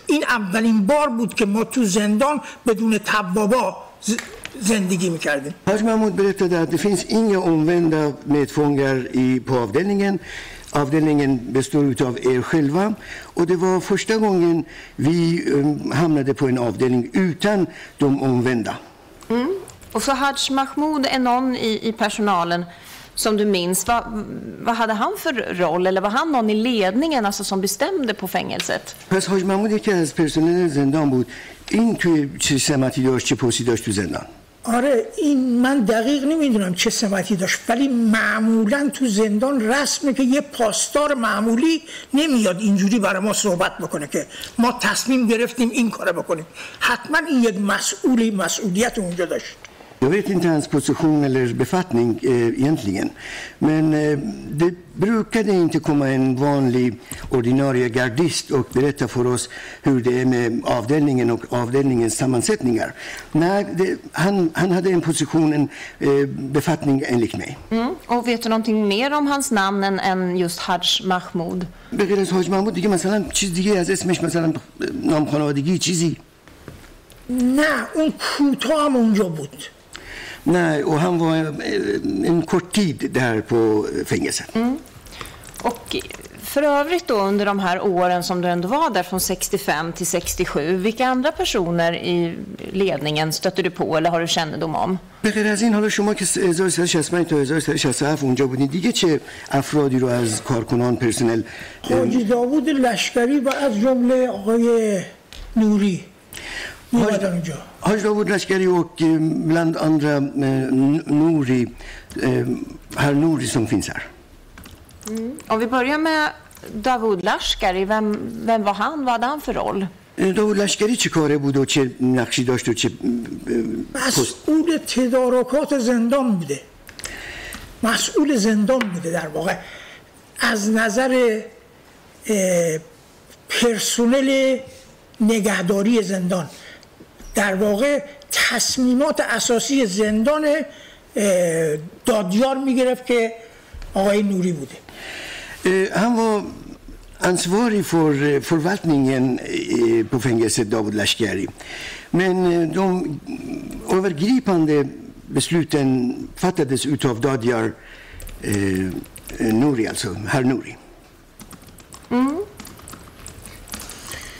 این اولین بار بود که ما تو زندان بدون توابا زندگی میکردیم Haj Mahmud berättade att det finns inga omvända medfångar i, på avdelningen. avdelningen består av er själva. Och det var första gången vi eh, hamnade på en avdelning utan de omvända. Och så Haj Mahmoud är någon i, i personalen som du minns. Vad, vad hade han för roll? Eller var han någon i ledningen alltså, som bestämde på fängelset? پس حاج محمود یکی از پرسنل زندان بود این توی چه سمتی داشت چه پستی داشت تو زندان؟ آره این من دقیق نمی‌دونم چه سمتی داشت ولی معمولا تو زندان رسمه که یه پاسدار معمولی نمیاد اینجوری برای ما صحبت بکنه که ما تصمیم گرفتیم این کارو بکنیم. حتما این یک مسئولی مسئولیت اونجا داشت. Jag vet inte hans position eller befattning eh, egentligen. Men eh, det brukade inte komma en vanlig ordinarie gardist och berätta för oss hur det är med avdelningen och avdelningens sammansättningar. Nej, det, han, han hade en position, en eh, befattning enligt mig. Mm. Och vet du någonting mer om hans namn än, än just Haj Mahmoud? به غیر از حاج محمود دیگه مثلا چیز دیگه از اسمش مثلا نام خانوادگی چیزی نه اون کوتاه هم اونجا بود Nej, och han var eh, en kort tid där på fängelset. Och för övrigt då under de här åren som du ändå var där från 65 till 67, vilka andra personer i ledningen stötte du på eller har du kännedom om? به غیر از این حالا شما که 1365 تا 1367 اونجا بودین دیگه چه افرادی رو از کارکنان پرسنل حاجی داوود لشکری و از جمله آقای نوری میومدن اونجا Davud Lashkari och eh, bland andra eh, Nouri, eh, herr Nouri som finns här. Om vi börjar med Davud Lashkari, vem, vem var han? Vad hade han för roll? داود لشکری چه کاره بود و چه نقشی داشت و چه مسئول تدارکات زندان بوده مسئول زندان بوده در واقع از نظر پرسونل نگهداری زندان در واقع تصمیمات اساسی زندان دادیار می‌گرفت که آقای نوری بوده Eh, Han var ansvarig för eh, förvaltningen eh, på fängelset Davud Lashkari. Men eh, de övergripande besluten fattades utav Dadjar eh, Nouri, alltså herr Nouri.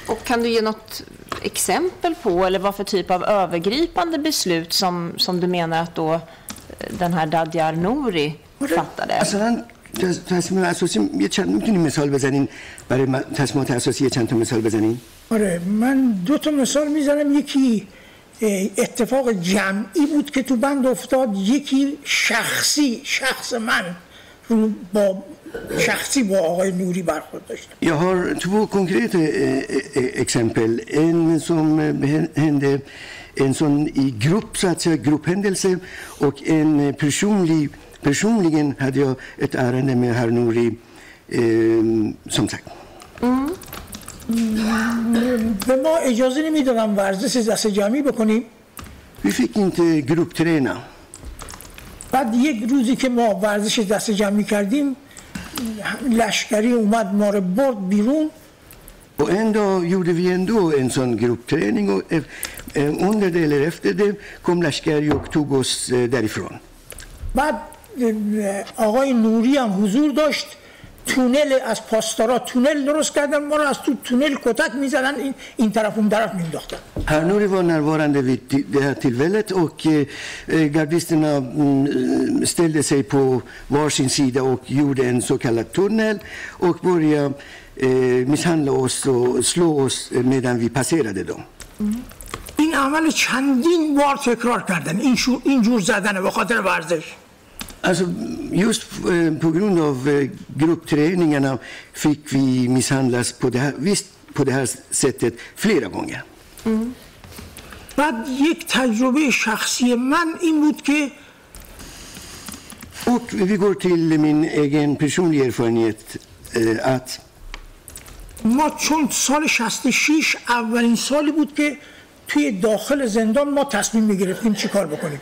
Och kan du ge något exempel på eller vad för typ av övergripande beslut som, som du menar att då eh, den här Dadjar Nouri fattade? اصلا تصمیم اساسی یه چند میتونیم مثال بزنین برای م- تصمیمات اساسی یه چند تا مثال بزنین آره من دو تا مثال میزنم یکی اه، اتفاق جمعی بود که تو بند افتاد یکی شخصی شخص من رو با شخصی با آقای نوری برخورد داشتم Jag har två konkreta eh, eh, exempel. En som eh, hände en sån i grupp, så att säga, grupphändelse och en eh, personlig, personligen hade jag ett ärende med herr Nouri, eh, som sagt. به ما اجازه نمی‌دادم ورزش دست جمعی بکنیم Vi fick inte gruppträna. بعد یک روزی که ما ورزش دست جمعی کردیم لشکری اومد ما رو برد بیرون. و اندا یودو وی اندو ان گروپ ترنینگ و اون ده دل رفته ده کوم لشکری او تو بعد آقای نوری هم حضور داشت. تونل از پاسدارا تونل درست کردن ما رو از تو تونل کتک می‌زدن این, این طرف اون طرف مینداختن هر نوری و نروارنده وی تیل ولت و که گردیستنا ستلده سی پو وارشین سیده و یوده این سو کلت تونل و بوریا میسهنل اوست و سلو اوست میدن وی پسیرده دوم این عمل چندین بار تکرار کردن این جور زدنه به خاطر ورزش. Alltså, just eh, på grund av eh, gruppträningarna fick vi misshandlas på det här, visst, på det här sättet flera gånger. بعد یک تجربه شخصی من این بود که Och vi går till min egen personliga erfarenhet eh, att ما چون سال 66 اولین سالی بود که توی داخل زندان ما تصمیم می‌گرفتیم چی کار بکنیم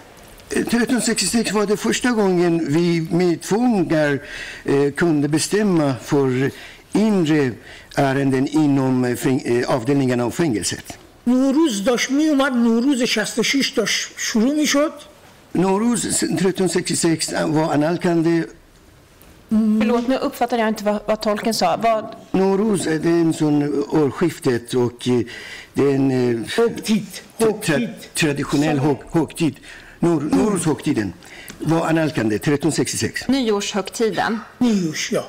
1366 var det första gången vi med tvångar eh, kunde bestämma för inre ärenden inom eh, fäng- eh, avdelningarna av fängelset. نوروز داشت میومد نوروز 66 داشت شروع میشد Norros 1366 var analkande Förlåt, nu uppfattade jag inte vad, vad tolken sa. Vad, Nowruz, eh, det är en sån årsskiftet och eh, det är en eh, högtid. tra- högtid. traditionell hög, högtid. Nor- Nowruz-högtiden var annalkande 1366. nyårshögtiden. نیوش یا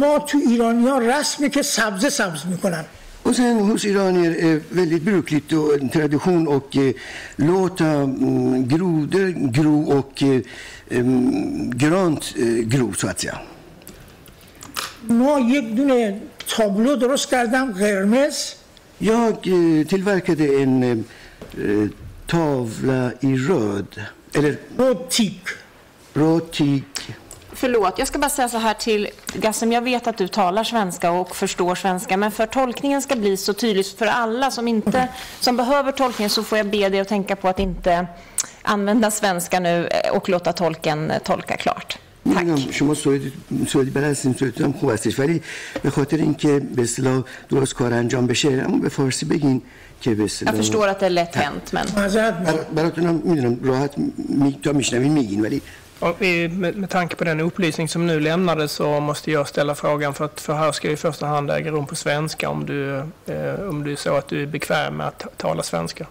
ما تو ایرانی ها رسمه که سبزه سبز میکنن Och sen hos iranier är väldigt brukligt och en tradition och eh, låta mm, grodor gro och eh, em, grönt eh, gro så att säga. ما یک دونه تابلو درست کردم قرمز Jag eh, tillverkade en eh, eh, Tavla i röd. Eller? Råtik. Råtik. Förlåt, jag ska bara säga så här till Gassem. Jag vet att du talar svenska och förstår svenska, men för tolkningen ska bli så tydlig för alla som, inte, som behöver tolkningen så får jag be dig att tänka på att inte använda svenska nu och låta tolken tolka klart. Tack. میدونم شما سوئدی سوئدی بلد هستین سوئدی هم خوب هستش ولی به خاطر اینکه به اصطلاح درست کار انجام بشه اما به فارسی بگین که به Jag اصطلاح förstår att det är lätt hänt, men معذرت میخوام بر- براتونم میدونم راحت می... تا میشنوین میگین ولی Och vi, med, med tanke på den upplysning som nu lämnades så måste jag ställa frågan för att förhör ska i första hand äga rum på svenska om du, eh, om du är så att du är bekväm med att tala svenska.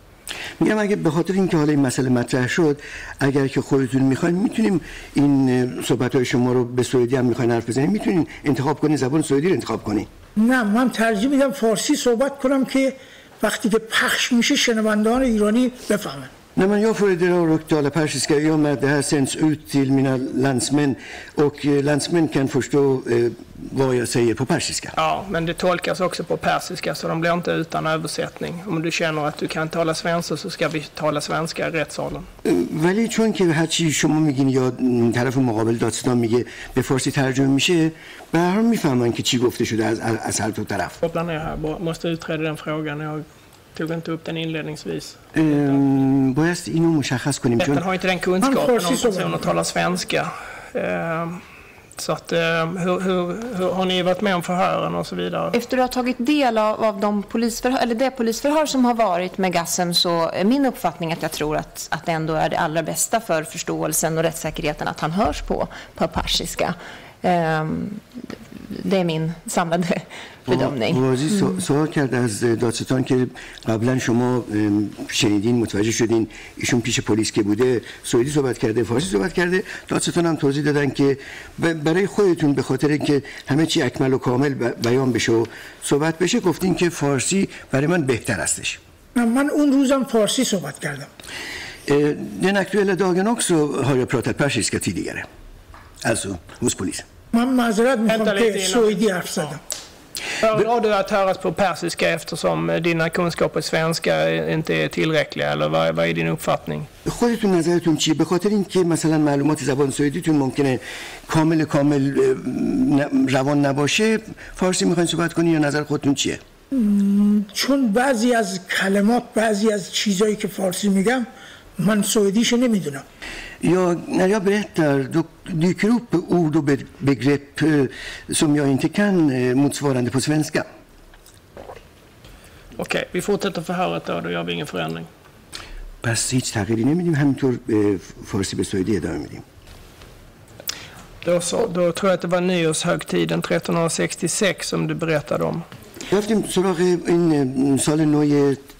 میگم اگه به خاطر اینکه حالا این مسئله مطرح شد اگر که خودتون می‌خواین می‌تونیم این صحبت های شما رو به سوئدی هم می‌خواین حرف بزنین می‌تونین انتخاب کنین زبان سوئدی رو انتخاب کنین. نه من ترجیح میدم فارسی صحبت کنم که وقتی که پخش میشه شنوندگان ایرانی بفهمن. När man jag föredrar att tala persiska i och med att det här sänds ut till mina landsmän och eh, landsmän kan förstå eh, vad jag säger på persiska. Ja, men det tolkas också på persiska så de blir inte utan översättning. Om du känner att du kan tala svenska så ska vi tala svenska i rättssalen. اه، ولی چون که هرچی شما میگین یا م، طرف مقابل دادستان میگه به فارسی ترجمه میشه به هر حال میفهمن که چی گفته شده از, از هر دو طرف Koppla ner här, bara måste utreda den frågan. Jag tog inte upp den inledningsvis. ام، بایست اینو مشخص کنیم Rätten چون har inte den kunskapen om farsi så- personer talar svenska. Eh, Så att, eh, hur, hur, hur, har ni varit med om förhören och så vidare? efter att ha tagit del av, av de polisförhör, eller det polisförhör som har varit med Gassem så är min uppfattning att jag tror att, att det ändå är det allra bästa för förståelsen och rättssäkerheten att han hörs på, på persiska. Ehm, det är min samlade bedömning. سوال کرد از دادستان که قبلا شما شنیدین متوجه شدین ایشون پیش پلیس که بوده سوئدی صحبت کرده فارسی صحبت کرده دادستان هم توضیح دادن که برای خودتون به خاطر اینکه همه چی اکمل و کامل بیان بشه و صحبت بشه گفتین که فارسی برای من بهتر هستش من اون روزم فارسی صحبت کردم Den aktuella dagen också har jag pratat persiska tidigare. Alltså hos polisen. من معذرت می‌خوام که. سوئدی حرف زدم Föredrar du att höras på persiska eftersom dina kunskaper i svenska inte är tillräckliga? Eller vad, vad är din uppfattning? خودتون نظرتون چیه به خاطر اینکه مثلا معلومات زبان سوئدیتون ممکنه کامل کامل روان نباشه فارسی می‌خواین صحبت کنین یا نظر خودتون چیه چون بعضی از کلمات بعضی از چیزایی که فارسی میگم من سوئدیش نمی‌دونم Jag, när jag berättar då dyker upp ord och be- begrepp eh, som jag inte kan eh, motsvarande på svenska. Okej, vi fortsätter förhöret då. Då gör vi ingen förändring. پس هیچ تغییری نمیدیم همینطور اه، فارسی به سوئدی ادامه میدیم Då, så, då tror jag att det var nyårshögtiden 1366 som du berättade om. رفتیم سراغ این اه، سال نو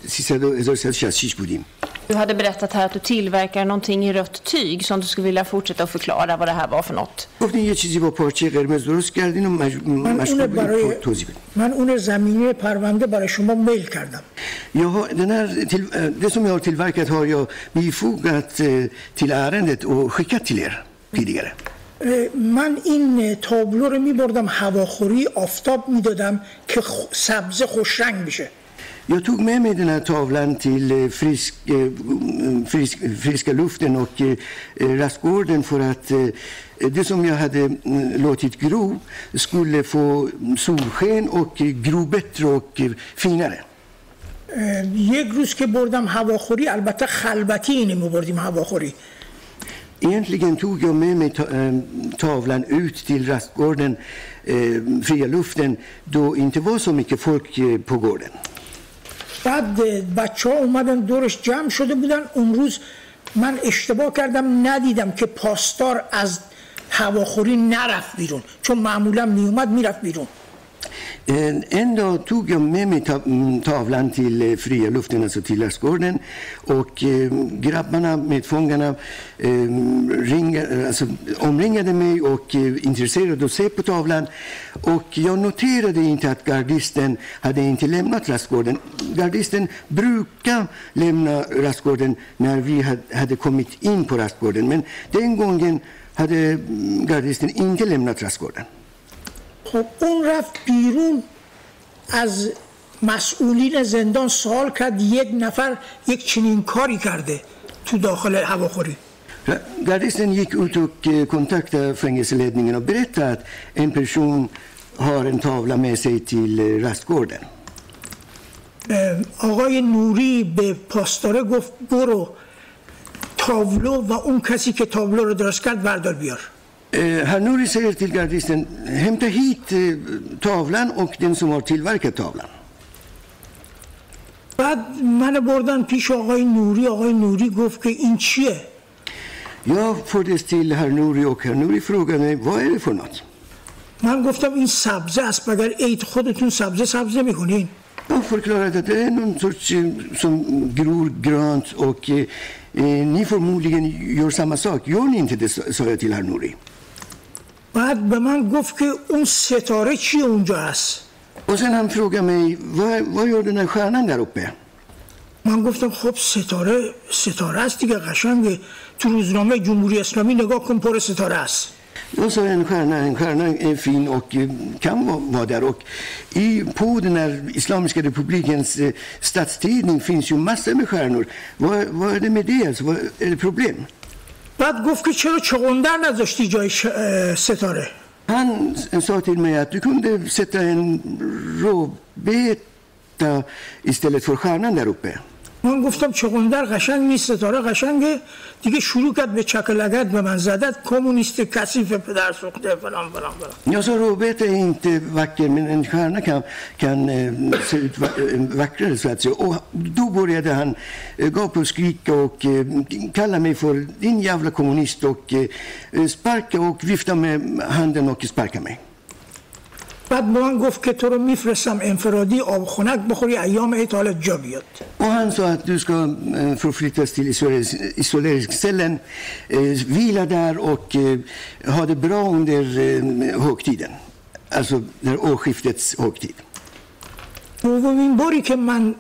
300 و 1366 بودیم Du hade berättat här att du tillverkar någonting i rött tyg som du skulle vilja fortsätta att förklara vad det här var för något. گفتین یه چیزی با پارچه قرمز درست کردین و مشغول برای تو- توضیح بدیم من اون زمینه پرونده برای شما میل کردم Jag den här, till, eh, det som jag har tillverkat har jag bifogat eh, till ärendet och skickat till er tidigare. من این تابلو رو میبردم هواخوری آفتاب می‌دادم که سبز خوش رنگ بشه Jag tog med mig den här tavlan till eh, frisk, eh, mm, frisk, friska luften och eh, eh, rastgården för att eh, det som jag hade mm, låtit gro skulle få solsken och eh, gro bättre och eh, finare. اه، یک روز که بردم هواخوری البته خلبتی اینه میبردیم هواخوری Egentligen tog jag med mig ta, eh, tavlan ut till rastgården, eh, fria luften, då inte var så mycket folk eh, på gården. بعد بچه ها اومدن دورش جمع شده بودن. اون روز من اشتباه کردم ندیدم که پاسدار از هواخوری نرفت بیرون چون معمولا میومد می‌رفت بیرون. Eh, en, dag tog jag med mig mm, tavlan till eh, fria luften, alltså till rastgården. Och eh, grabbarna, medfångarna, eh, alltså, omringade mig och intresserade att se på tavlan. Och jag noterade inte att gardisten hade inte lämnat rastgården. Gardisten brukar lämna rastgården när vi hade kommit in på rastgården. Men den gången hade mm, gardisten inte lämnat rastgården. خب اون رفت بیرون از مسئولین زندان سوال کرد یک نفر یک چنین کاری کرده تو داخل هواخوری Gardisten gick ut och kontaktade fängelseledningen och berättade att en person har en tavla med sig till rastgården. آقای نوری به پاسداره گفت برو تابلو و اون کسی که تابلو رو درست کرد بردار بیار Herr Nouri säger till gardisten, hämta hit eh, tavlan och den som har tillverkat tavlan. بعد من بردن پیش آقای نوری آقای نوری گفت که این چیه Jag fördes till herr Nouri och herr Nouri frågade mig, vad är det för något? من گفتم این سبزه است مگر عید خودتون سبزه سبزه می‌کنین Jag förklarade att det är någon sorts eh, som gror grönt och eh, eh, ni förmodligen gör samma sak. Gör ni inte det, sa sa jag till herr Nouri. بعد به من گفت که اون ستاره چیه اونجا هست Och sen han frågade mig, vad, vad gör den här stjärnan där uppe? من گفتم خب ستاره ستاره است دیگه قشنگه تو روزنامه جمهوری اسلامی نگاه کن پر ستاره است Jag sa en stjärna, en stjärna är fin och eh, kan vara där. Och i, på den här Islamiska republikens eh, statstidning finns ju massor med stjärnor. Vad, vad är det med det? Alltså, vad, är det problem? بعد گفت که چرا چغندر نذاشتی جای ش... ستاره؟ هن ساتیل میاد. دکون ده ستاره رو بیت استلت فرخانه در اوپه من گفتم چغندر قشنگ نیست ستاره قشنگه. دیگه شروع کرد به چک به من زدت کمونیست کثیف پدر سوخته فلان فلان فلان. یاسو روبرت این وکر من انکار نکم کن سرت وکر سوات سی دو بوریاد هن گاپ و سکریک و کلا می فور دین یاولا کمونیست و سپرک و ویفتا می هندن و سپرک بعد به من گفت که تو رو میفرستم انفرادی آب خنک بخوری ایام ایتالت جا بیاد. او هم ساعت دوست که فروفلیتست تیل ایسولیرک سلن ویلا در او که ها در برا اون در حکتیدن از در او خیفتت حکتید او و باری که من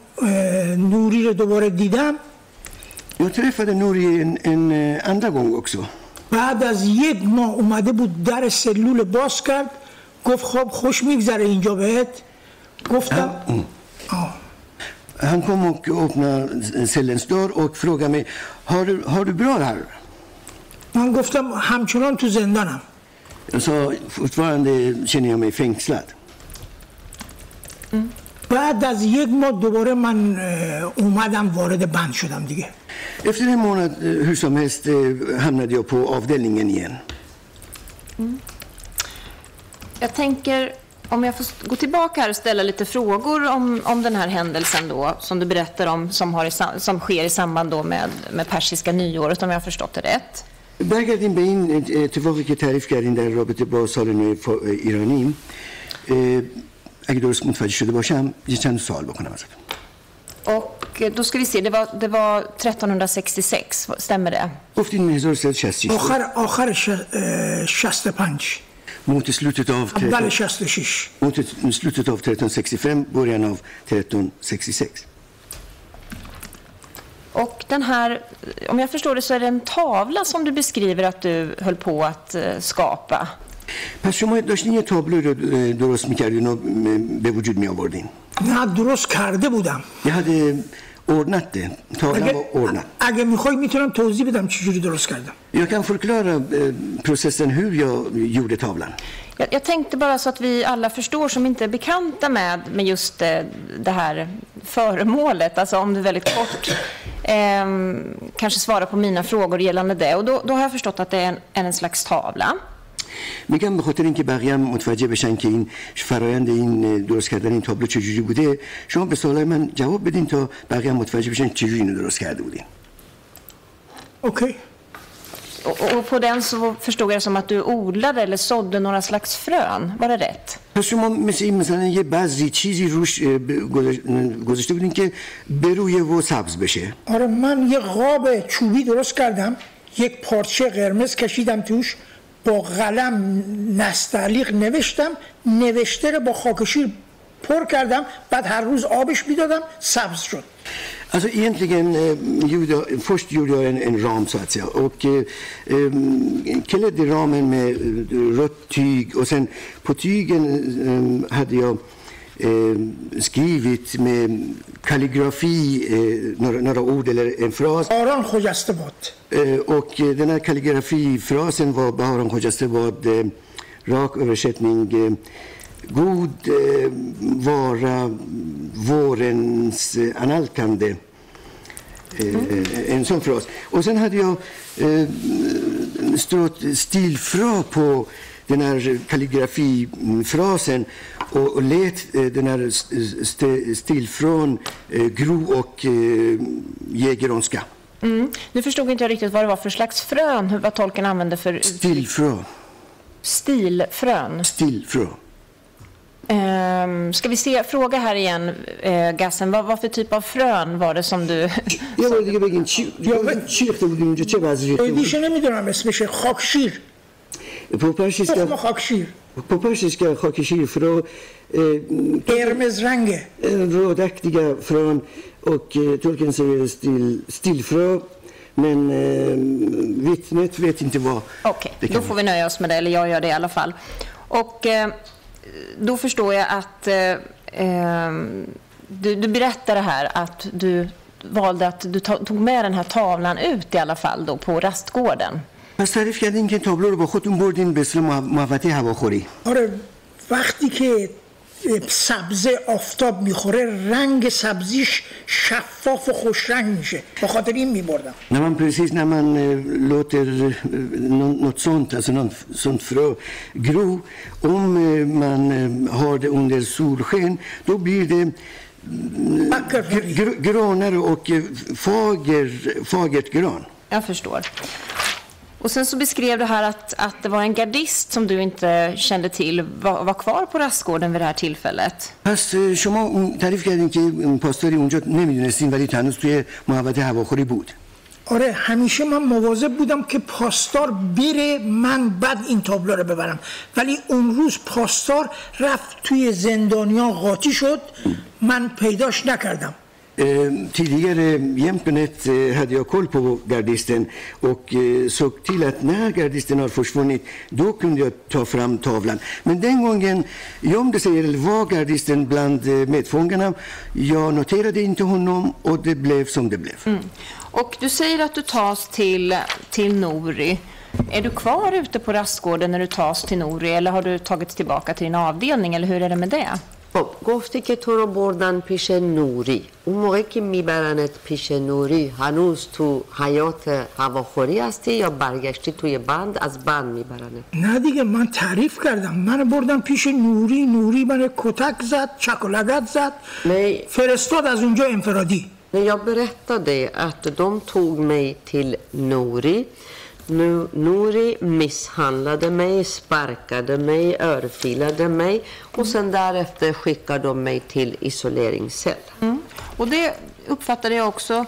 نوری رو دوباره دیدم یا ترفه در نوری این اندگونگ اکسو بعد از یک ماه اومده بود در سلول باز کرد. گفت خب خوش میگذره اینجا بهت گفتم. Han kom och öppnade cellens dörr och frågade mig, har du, har du bra här? من گفتم همچنان تو زندانم Jag sa, fortfarande känner jag mig fängslad. بعد از یک ماه دوباره من اومدم وارد بند شدم دیگه Efter en månad, eh, hur som helst, eh, hamnade jag på avdelningen igen. Jag tänker, om jag får gå tillbaka här och ställa lite frågor om, om den här händelsen då, som du berättar om, som, har i, sa- som sker i samband då med, med persiska nyåret, om jag har förstått det rätt. برگردیم به این اه، اتفاقی که تعریف کردین در رابطه با سال نو فا- ایرانی اه، اگه درست متوجه شده باشم یه چند سوال بکنم ازتون Och eh, då ska vi se, det var, det var 1366, stämmer det? گفتین 1366 آخر آخر ش... اه، 65 mot slutet av, اول 13, 66 mot slutet av 1365, början av 1366. Och den här, om jag förstår det så är det en tavla som du beskriver att du höll på att eh, skapa. پس شما داشتین یه تابلو رو اه، درست میکردین و اه، به وجود می آوردین نه درست کرده بودم Jag hade ordnat det. Tavlan اگه, var ordnad. اگه میخوای میتونم توضیح بدم چجوری درست کردم Jag kan förklara eh, processen hur jag gjorde tavlan. Jag, jag tänkte bara så att vi alla förstår som inte är bekanta med, med just eh, det här föremålet, alltså om du väldigt kort eh, kanske svarar på mina frågor gällande det. Och då, då har jag förstått att det är en, är en slags tavla. میگم به خاطر اینکه بقیه هم متوجه بشن که این فرایند این درست کردن این تابلو چجوری بوده شما به سوالای من جواب بدین تا بقیه هم متوجه بشن چجوری اینو درست کرده بودین اوکی och, på den så förstod jag det som att du odlade eller sådde några slags frön. Var det rätt? پس شما مثل این مثلا یه بذری چیزی روش گذاشته بودین که برویه و سبز بشه آره من یه قاب چوبی درست کردم یک پارچه قرمز کشیدم توش با قلم نستعلیق نوشتم نوشته رو با خاکشیر پر کردم بعد هر روز آبش می‌دادم سبز شد Alltså egentligen, eh, jag, först gjorde jag en, en ram så att säga och eh, eh, klädde ramen med eh, rött tyg och sen på tygen eh, hade jag eh, Eh, skrivit med kalligrafi eh, några, några, ord eller en fras. Baran Khojastebad. Eh, och den här kalligrafifrasen var Baran Khojastebad eh, rak översättning God vara vårens analkande. Mm. En sån fras. Och sen hade jag eh, strått stilfra på den här kalligrafifrasen och, och lät eh, den här st- st- stilfrön eh, gro och eh, ge grönska. Mm. Nu förstod inte jag riktigt vad det var för slags frön, hur- vad tolken använde för Stilfrö. stilfrön. Stilfrö. Ehm, ska vi se, fråga här igen, eh, Gassen. Vad, vad för typ av frön var det som du... [laughs] یه بار دیگه بگین چی چی ریخته بودین اونجا چه وضعی ریخته بودین دیشه نمیدونم اسمش خاکشیر På persiska, تخم خاکشیر På persiska Hakishifrå. Eh, Hermes Range. Eh, rådaktiga från och eh, tolken säger still, stillfrå. Men eh, vittnet vet inte vad. Okej, okay, då får vi nöja oss med det. Eller jag gör det i alla fall. Och eh, då förstår jag att eh, eh du, du berättade här att du valde att du tog med den här tavlan ut i alla fall då på rastgården. پس تعریف کردین که تابلو رو با خودتون بردین به سلو محوطه هواخوری. آره وقتی که سبزه آفتاب می‌خوره رنگ سبزیش شفاف و خوش رنگ میشه. به خاطر این میبردم. نه من پرسیز نه من لوتر نوت سونت از نوت سونت فرو. گرو اوم من هارد اوندر سور دو دو بیرده گرانر و فاگر فاگت گران. Jag förstår. Och sen så beskrev du här att, att det var en gardist som du inte kände till. Var, var kvar på rastgården vid det här tillfället. پس شما اون تعریف کردین که اون پاسداری اونجا نمی‌دونستین ولی هنوز توی محوطه هواخوری بود. آره همیشه من مواظب بودم که پاسدار بره من بعد این تابلو رو ببرم. ولی اون روز پاسدار رفت توی زندانیان قاطی شد من پیداش نکردم. Eh, tidigare eh, jämpenet eh, hade jag koll på gardisten och eh, såg till att när gardisten har försvunnit, då kunde jag ta fram tavlan. Men den gången gömde sig, eller var gardisten bland eh, medfångarna. Jag noterade inte honom och det blev som det blev. Mm. Och du säger att du tas till, till Nori. Är du kvar ute på rastgården när du tas till Nori eller har du tagits tillbaka till din avdelning eller hur är det med det? خب گفتی که تو رو بردن پیش نوری. اون موقع که میبرنت پیش نوری هنوز تو حیات هواخوری هستی یا برگشتی توی بند؟ از بند میبرنت. نه دیگه من تعریف کردم. من بردم پیش نوری. نوری من کتک زد چکلگت زد. Nej, فرستاد از اونجا انفرادی. jag berättade att de tog mig till Nori Nu, Nuri misshandlade mig, sparkade mig, örfilade mig och sen därefter skickade de mig till isoleringscell. Mm. Och det uppfattade jag också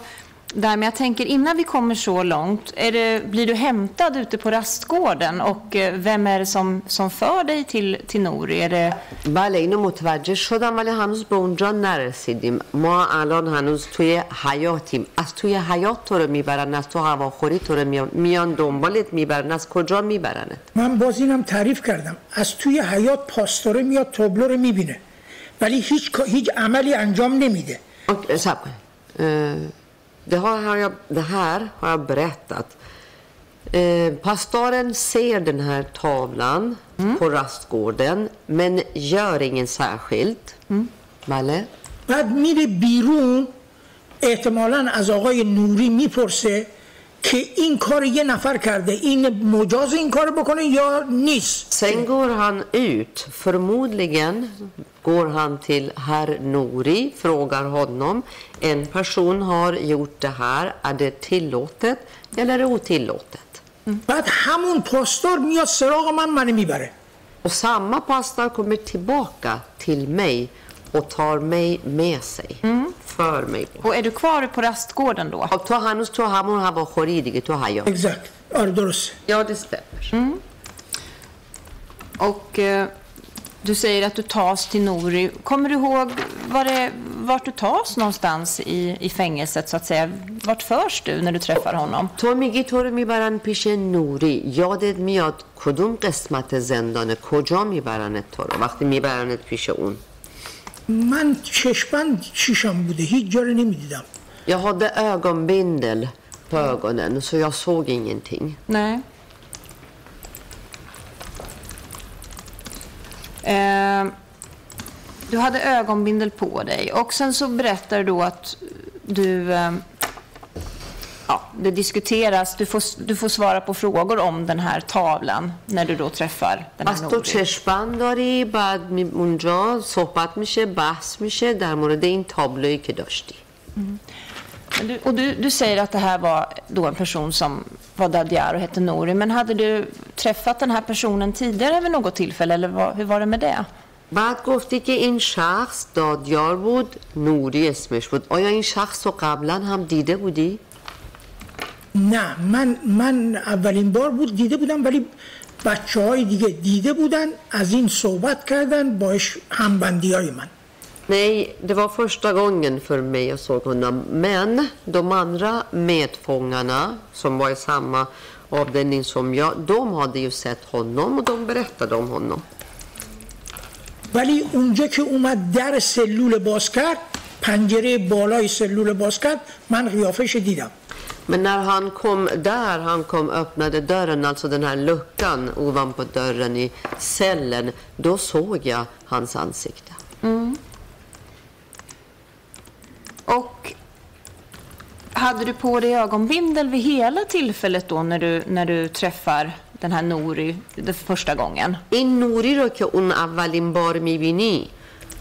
där, men jag tänker innan vi kommer så långt, är det, blir du hämtad ute på rastgården? Och eh, vem är det som, som för dig till, till Nori? Är det, بله اینو متوجه شدم ولی هنوز به اونجا نرسیدیم. ما الان هنوز توی حیاتیم. از توی حیات تو رو می‌برن از تو هواخوری تو رو میان, دنبالت می‌برن. از کجا میبرنت؟ من باز اینم تعریف کردم. از توی حیات پاسداره میاد تابلو رو می‌بینه. ولی هیچ هیچ عملی انجام نمیده. eh, det, har, har jag, det här har jag berättat. Eh, pastoren ser den här tavlan på rastgården men gör ingen särskilt. Bale? بعد میره بیرون احتمالا از آقای نوری میپرسه که این کار یه نفر کرده این مجاز این کار بکنه یا نیست Sen går han ut. Förmodligen går han till herr Nori, frågar honom. En person har gjort det här. Är det tillåtet eller är det otillåtet? بعد همون پاسدار میاد سراغ من منو میبره Och samma pastor kommer tillbaka till mig och tar mig med sig. För mig. Och är du kvar på rastgården då? خب تو هنوز تو همون هواخوری دیگه تو حیات اگزکت آره درسته Ja, det stämmer. Och eh, du säger att du tas till Nori. Kommer du ihåg var det, vart du tas någonstans i, i fängelset så att säga? Vart förs du när du träffar honom? تو میگی تو رو میبرن پیش نوری یادت میاد کدوم قسمت زندانه کجا میبرنت تو رو وقتی میبرنت پیش اون من چشمند چیشم بوده هیچ جا رو نمیدیدم Jag hade ögonbindel på ögonen så jag såg ingenting. Nej. Eh, du hade ögonbindel på dig och sen så berättar du då att du... Eh, ja, det diskuteras, du får, du får svara på frågor om den här tavlan när du då träffar den här پس تو Nori. چشمند داری بعد می- اونجا صحبت میشه بحث میشه در مورد این تابلویی که داشتی Men Du, och du, du säger att det här var då en person som var Dadiar och hette Nori. Men hade du träffat den här personen tidigare vid något tillfälle eller vad, hur var det med det? بعد گفتی که این شخص دادیار بود نوری اسمش بود آیا این شخص رو قبلا هم دیده بودی؟ نه من من اولین بار بود دیده بودم ولی بچه های دیگه دیده بودن از این صحبت کردن باش همبندی های من Nej, det var första gången för mig jag såg honom. Men de andra medfångarna som var i samma avdelning som jag, de hade ju sett honom och de berättade om honom. ولی اونجا که اومد در سلول باز کرد پنجره بالای سلول باز کرد من قیافش دیدم Men när han kom där, han kom öppnade dörren, alltså den här luckan ovanpå dörren i cellen, då såg jag hans ansikte. Och hade du på dig ögonbindel vid hela tillfället då när du, när du träffar den här Nori det första gången? این نوری رو که اون اولین بار میبینی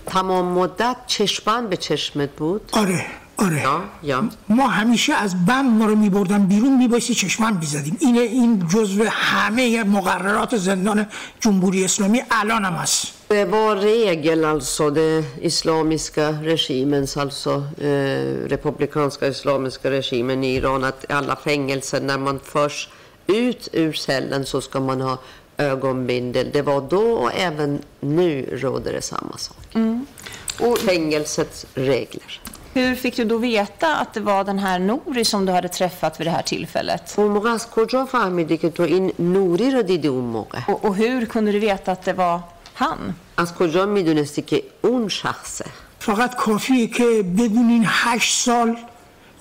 تمام مدت چشمن به چشمت بود؟ آره آره یا یا ما همیشه از بند ما رو میبردن بیرون میبایستی چشمن بیزدیم این این جزو همه مقررات زندان جمهوری اسلامی الان هم هست Det var regel alltså, det islamiska regimens, alltså eh, republikanska islamiska regimen i Iran, att alla fängelser när man förs ut ur cellen så ska man ha ögonbindel. Det var då och även nu råder det samma sak. Och Fängelsets regler. hur fick du då veta att det var den här Nori som du hade träffat vid det här tillfället? اون موقع از کجا فهمیدی که تو این نوری رو دیدی اون موقع؟ Och, och hur kunde du veta att det var han? از کجا میدونستی که اون شخصه؟ فقط کافیه که بدونین هشت سال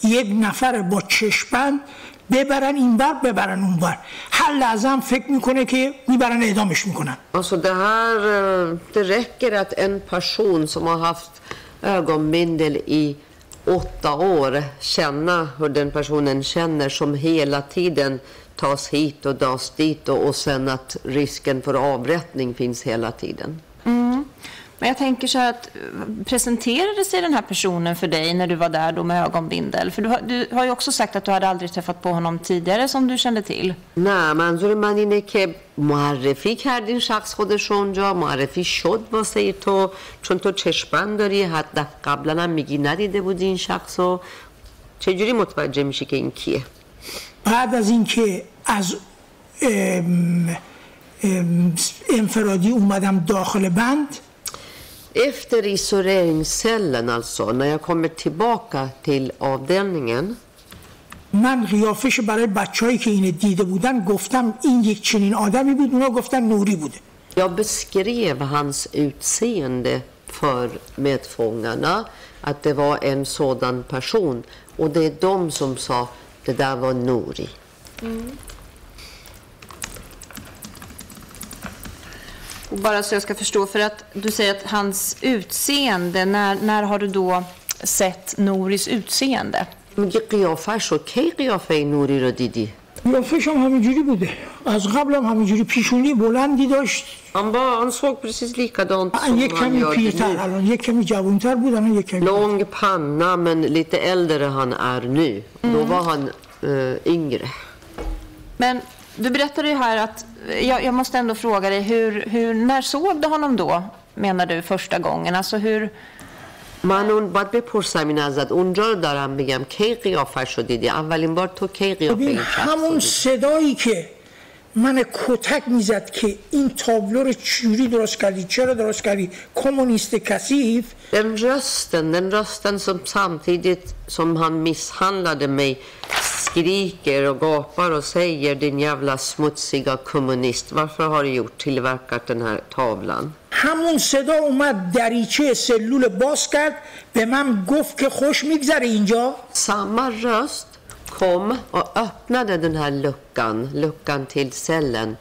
یک نفر با چشمند ببرن اینور ببرن اونور هر لحظه هم فکر میکنه که میبرن اعدامش میکنن Alltså det här, eh, det räcker att en person som har haft ögonbindel i åtta år känna hur den personen känner som hela tiden tas hit och dras dit och, och sen att risken för avrättning finns hela tiden. Men jag tänker så här att eh, presenterade sig den här personen för dig när du var där då med ögonbindel? För du har, du har ju också sagt att du hade aldrig träffat på honom tidigare som du kände till. نه منظور من اینه که معرفی کردین شخص خودش اونجا معرفی شد واسه تو چون تو چشمند داری حتی قبلا هم میگی ندیده بودی این شخص رو چجوری متوجه میشی که این کیه بعد از اینکه از ام، ام، انفرادی اومدم داخل بند Efter isoleringscellen alltså, när jag kommer tillbaka till avdelningen من قیافش برای بچههایی که اینو دیده بودن گفتم این یک چنین آدمی بود اونا گفتن نوری بوده Jag beskrev hans utseende för medfångarna, att det var en sådan person. Och det är de som sa det där var Nori. Och bara så jag ska förstå, för att du säger att hans utseende, när, när har du då sett Noris utseende? میگه قیافش رو کی قیافه نوری رو دیدی؟ قیافش هم همینجوری بوده از قبل هم همینجوری پیشونی بلندی داشت Han, var, han såg precis likadant som یک han کمی gör پیرتر nu. الان یک کمی جوانتر بود الان یک کمی Lång panna men lite äldre han är nu. Då var han eh, yngre. Men du berättade ju här att, jag, jag måste ändå fråga dig, hur, hur, när såg du honom då, menar du, första gången? Alltså hur, من اون باید بپرسم این ازت اونجا رو دارم بگم کی قیافش رو دیدی اولین بار تو کی قیافه ببین این شخص رو همون دیدی صدایی که من کتک میزد که این تابلو رو چجوری درست کردی چرا درست کردی کمونیست کثیف Den rösten, den rösten som samtidigt som han misshandlade mig skriker och gapar och säger din jävla smutsiga kommunist. Varför har du gjort tillverkat den här tavlan? همون صدا اومد دریچه سلول باز کرد به من گفت که خوش میگذره اینجا Samma röst kom och öppnade den här luckan, luckan till cellen.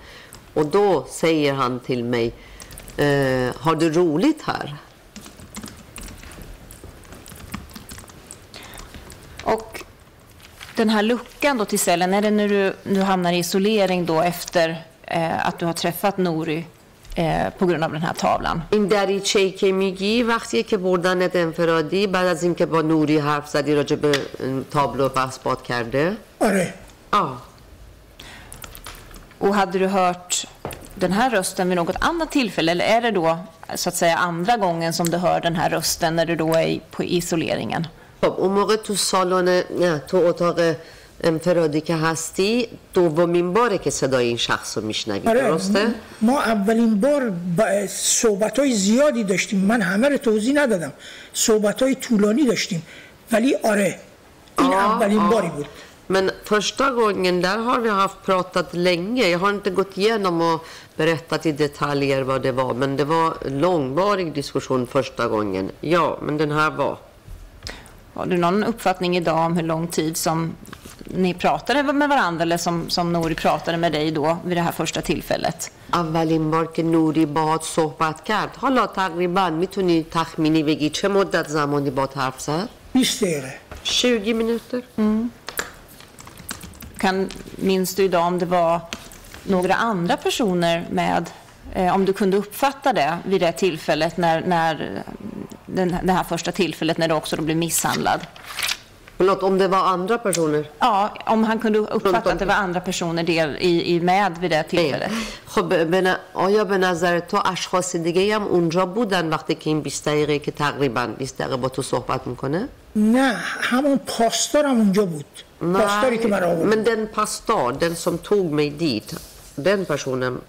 Och då säger han till mig, eh, har du roligt här? och den här luckan då till cellen, är det när du, du hamnar i isolering då efter eh, att du har träffat Nori eh, på grund av den här tavlan? این دریچه‌ای که میگی وقتیه که بردنت انفرادی بعد از اینکه با نوری حرف زدی راجع به اه، تابلو بحث باد کرده آره Ja. Och hade du hört den här rösten vid något annat tillfälle eller är det då så att säga andra gången som du hör den här rösten när du då är i- på isoleringen? خب اون موقع تو سالن نه تو اتاق انفرادی که هستی دومین باره که صدای این شخص رو میشنوی آره درسته؟ ما اولین بار صحبت های زیادی داشتیم من همه رو توضیح ندادم صحبت های طولانی داشتیم ولی آره این اولین باری بود Men första gången, där har vi haft pratat länge. Jag har inte gått igenom och berättat i detaljer vad det var. Men det var långvarig diskussion första gången. Ja, men den här var. Har du någon uppfattning idag om hur lång tid som ni pratade med varandra eller som, som Nori pratade med dig då vid det här första tillfället? اولین بار که نوری باهات صحبت کرد حالا تقریبا میتونی تخمینی بگی چه مدت زمانی با حرف زد 20 دقیقه 20 minuter Kan, minns du idag om det var några andra personer med, eh, om du kunde uppfatta det vid det tillfället, när, när den, det här första tillfället när du också då blev misshandlad? Förlåt, om det var andra personer Ja, om han kunde uppfatta att det var andra personer del i, i med vid det tillfället. خب به ن- آیا به نظر تو اشخاص دیگه هم اونجا بودن وقتی که این 20 دقیقه که تقریبا 20 دقیقه با تو صحبت میکنه؟ نه همون پاسدارم اونجا بود پاسداری که من آورد men den pastor, den som tog mig dit, den personen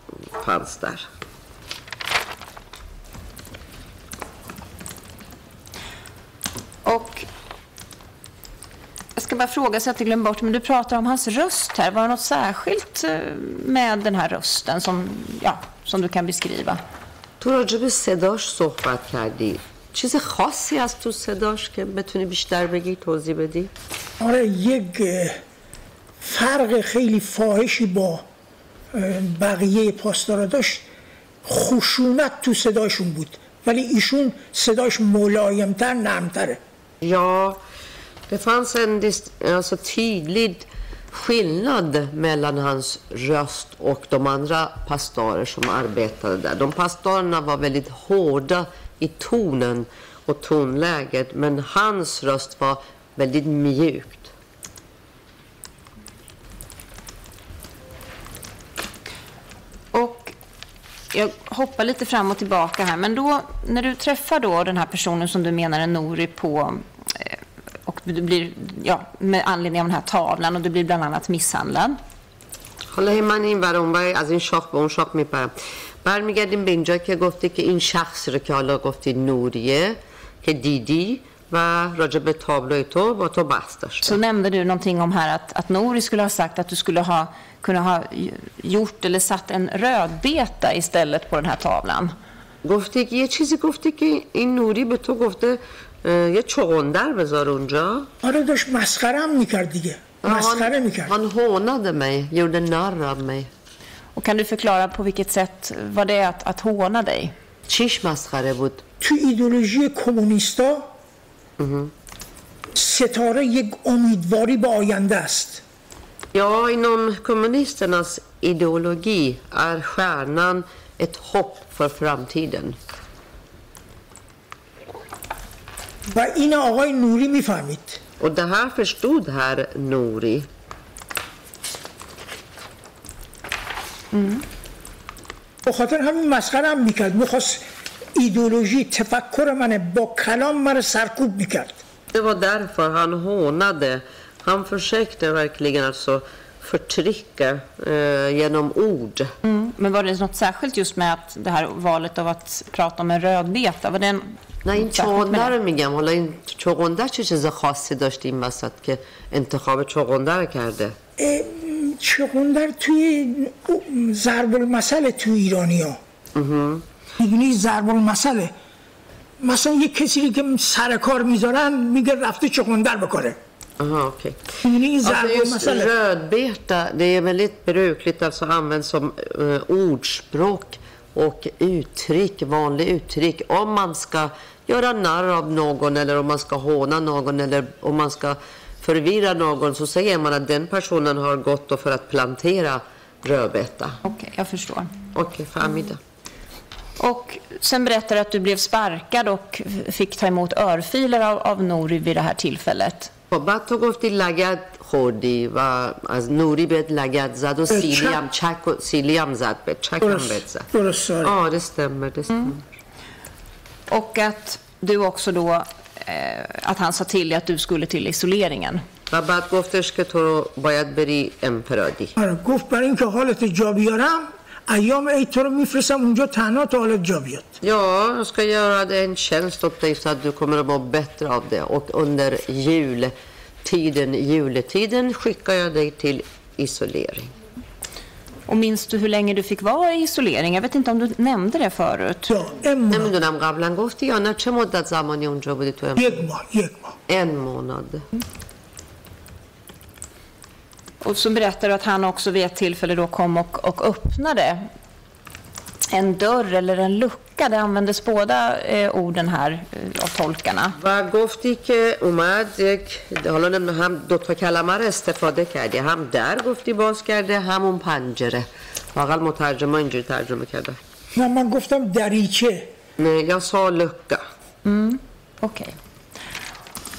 fanns där. Och jag ska bara fråga så att jag inte glömmer bort, men du pratar om hans röst här. Var det något särskilt eh, med den här rösten som, ja, som du kan beskriva? تو راجع به صداش صحبت کردی چیز خاصی از تو صداش که بتونی بیشتر بگی توضیح بدی؟ آره یک اه، فرق خیلی فاحشی با اه، بقیه پاسدارا داشت خشونت تو صداشون بود ولی ایشون صداش ملایمتر نرمتره Ja, det fanns en alltså, tydlig skillnad mellan hans röst och de andra pastorer som arbetade där. De pastorerna var väldigt hårda i tonen och tonläget men hans röst var väldigt mjukt. jag hoppar lite fram och tillbaka här, men då när du träffar då den här personen som du menar är Nori på eh, och du blir, ja, med anledning av den här tavlan och du blir bland annat misshandlad. حالا هی من این ور اون ور از این شاخ به اون شاخ میپرم برمیگردیم به اینجا که گفتی که این شخصی رو که حالا گفتی نوریه که دیدی و راجع به تابلوی تو با تو بحث داشته Så nämnde du någonting om här att, att Nori skulle ha sagt att du skulle ha kunna ha gjort eller satt en rödbeta istället på den här tavlan. گفتی که یه چیزی گفتی که این نوری به تو گفته اه، یه چغندر بذار اونجا آره داشت مسخرم میکرد دیگه مسخره han, میکرد han hånade mig, gjorde narr av mig. Och kan du förklara på vilket sätt var det att, att håna dig? چیش مسخره بود؟ تو ایدولوژی کمونیستا ستاره یک امیدواری به آینده است. یا اینم کمونیسترناس ایدئولوژی ار stjärnan ett hopp för framtiden و این آقای نوری می‌فهمید. و ده ها فرستود هر نوری. به خاطر همین مسخره هم می‌کرد. می‌خواست ایدولوژی تفکر من با کلام من سرکوب می‌کرد Det var därför han hånade. Han försökte verkligen alltså förtrycka eh, genom ord. Mm. Men var det något särskilt just med att det här valet av att prata om en rödbeta? Var det en, نه این چغنده det? رو میگم حالا این چغنده چه چیز خاصی داشت این وسط که انتخاب چغنده رو کرده چغندر توی ضرب المثل تو ایرانی ها میدونی ضرب المثله مثلا یک کسی که سر کار میذارن میگه رفته چغندر بکنه Aha, okej. میدونی این ضرب Alltså just المثله rödbeta, det är väldigt brukligt, alltså används som eh, ordspråk och uttryck, vanliga uttryck. Om man ska göra narr av någon eller om man ska håna någon eller om man ska förvirra någon så säger man att den personen har gått då för att plantera rödbeta. Okej, jag förstår. Okej, förmiddag. Och sen berättar du att du blev sparkad och f- fick ta emot örfiler av, av Nori vid det här tillfället. خب بعد تو گفتی لگد خوردی و از نوری بهت لگد زد و سیلی چک. هم چک و سیلی هم زد به چک هم بهت زد درست آره. Ja, det stämmer. Det stämmer. Och att du också då, eh, att han sa till dig att du skulle till isoleringen. و بعد گفتش که تو رو باید بری امپرادی آره گفت برای اینکه حالت جا بیارم ایام عید تو رو میفرستم اونجا تنها تا حالت جا بیاد Ja, jag ska göra dig en tjänst åt dig så att du kommer att må bättre av det. Och under jultiden, juletiden skickar jag dig till isolering. Och minns du hur länge du fick vara i isolering? Jag vet inte om du nämnde det förut. یا این ماه نمیدونم قبلا گفتی یا نه چه مدت زمانی اونجا بودی تو ام- یک ماه یک ماه En månad. Och så berättar du att han också vid ett tillfälle då kom och, och öppnade en dörr eller en lucka. Det användes båda eh, orden här eh, av tolkarna. و گفتی که اومد یک حالا نمیدونم هم دو تا کلمه رو استفاده کردی هم در گفتی باز کرده همون پنجره فقط مترجمه اینجوری ترجمه کرده نه من گفتم دریچه Nej, jag sa lucka. Okej.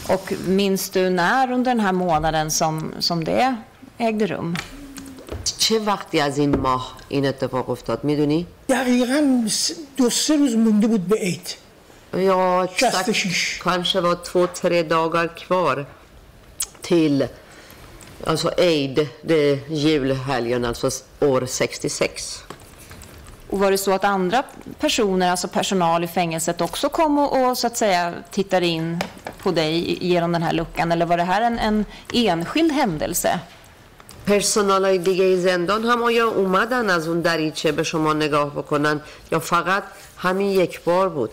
Och minns du när under den här månaden som, som det ägde rum? چه وقتی از این ماه این اتفاق افتاد میدونی؟ دقیقا س- دو سه روز مونده بود به عید Ja, exakt. 66. Kanske var två, tre dagar kvar till alltså Eid, det är julhelgen, alltså år 66. Och var det så att andra personer, alltså personal i fängelset också kom och, och så att säga tittade in på dig genom den här luckan? Eller var det här en, en enskild händelse? پرسنال دیگه زندان هم آیا اومدن از اون دریچه به شما نگاه بکنن یا فقط همین یک بار بود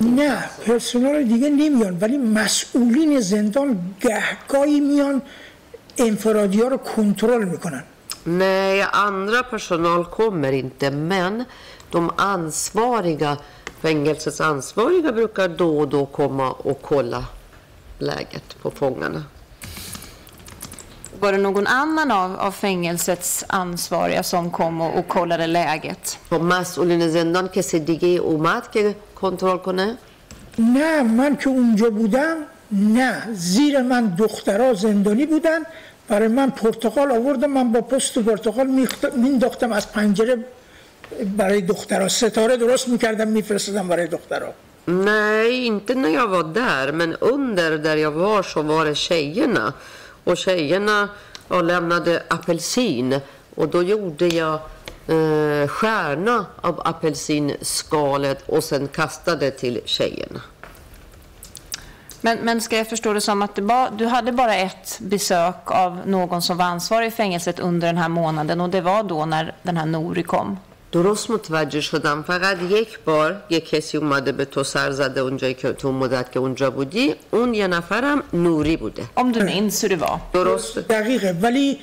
نه پرسنال دیگه نمیان ولی مسئولین زندان گهگاهی میان انفرادی ها رو کنترل می‌کنن Nej, andra personal kommer inte, men de ansvariga, fängelsets ansvariga brukar då och då komma och kolla läget på fångarna. Var det någon annan av, av fängelsets ansvariga som kom och, och kollade läget? مسئولین زندان کسی دیگه اومد که کنترل کنه؟ نه من که اونجا بودم نه زیر من دخترها زندانی بودن برای من پرتقال آوردم من با پست پرتقال مینداختم از پنجره برای دخترها ستاره درست می‌کردم میفرستادم برای دخترها Nej, inte när jag var där, men under där jag var så var det tjejerna. Och tjejerna lämnade apelsin och då gjorde jag eh, stjärna av apelsinskalet och sen kastade till tjejerna. Men, men ska jag förstå det som att det ba, du hade bara ett besök av någon som var ansvarig i fängelset under den här månaden och det var då när den här Nori kom? درست متوجه شدم. فقط یک بار یک کسی اومده به تو سر زده اونجایی که تو مدت که اونجا بودی. اون یه نفرم نوری بوده. Om du minns hur det var. درست. دقیقه. ولی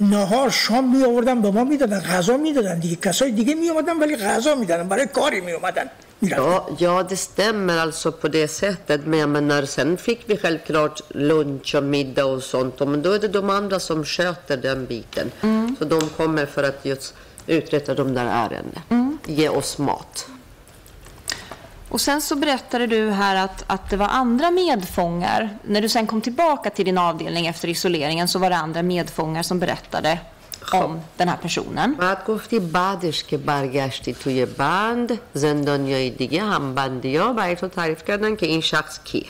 نهار شام می آوردن به ما می‌دادن غذا می‌دادن دیگه. کسای دیگه می اومدن ولی غذا می‌دادن. برای کاری می اومدن Ja, ja, det stämmer alltså på det sättet. Men jag menar, sen fick vi självklart lunch och middag och sånt. Men då är det de andra som sköter den biten. Så de kommer för att just uträtta de där ärendena. Ge oss mat. Och sen så berättade du här att, att det var andra medfångar. När du sen kom tillbaka till din avdelning efter isoleringen så var det andra medfångar som berättade. om den här personen. بعد گفتی بعدش که برگشتی توی بند زندانیای دیگه هم بندی ها برای تو تعریف کردن که این شخص کیه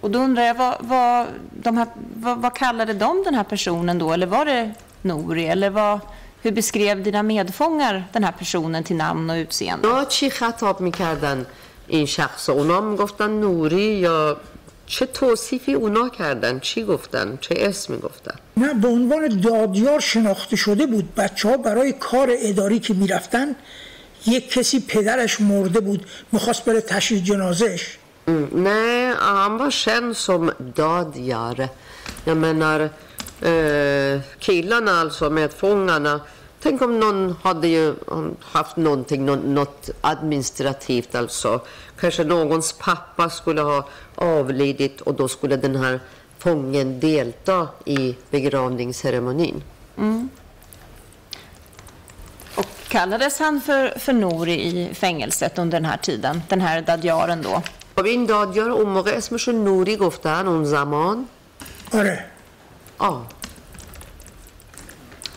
Och då undrar jag, vad, vad, de här, vad, vad kallade de den här personen då? Eller var det Nouri? Eller vad, hur beskrev dina medfångar den här personen till namn och utseende? اونا چی خطاب می‌کردن این شخص اونا می‌گفتن نوری یا چه توصیفی اونا کردن چی گفتن چه اسمی گفتن نه به عنوان دادیار شناخته شده بود بچه ها برای کار اداری که می‌رفتن یک کسی پدرش مرده بود می‌خواست بره تشییع جنازش Mm, nej, han var känd som dadgare. Jag menar, eh, killarna alltså, medfångarna. Tänk om någon hade ju um, haft någonting, nå- något administrativt alltså. Kanske någons pappa skulle ha avlidit och då skulle den här fången delta i begravningsceremonin. Och kallades han för, för Nouri i fängelset under den här tiden? Den här dadjaren då? خب این دادیار اون موقع اسمشو نوری گفتن اون زمان آره آه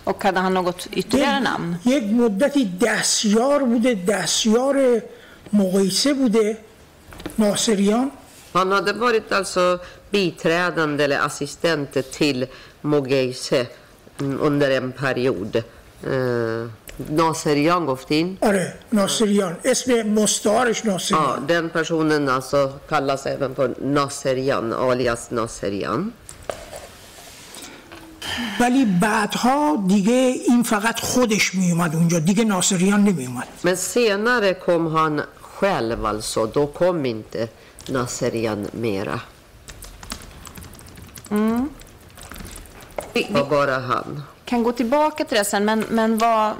Och hade han något ytterligare namn? یک مدتی دستیار بوده دستیار مقایسه بوده ناصریان Han hade varit alltså biträdande eller assistent till Mogeise mm, under en period. Eh, Naserian گفتین؟ آره ناصریان اسم مستعارش ناصریان Ja, den personen alltså kallas även för Naserian, alias Naserian. ولی بعدها دیگه این فقط خودش می اومد اونجا. دیگه ناصریان نمی اومد من سیناره کم هان شلو الاسو دو کم اینت ناصریان میرا با بارا هان kan gå tillbaka till det sen, men, men vad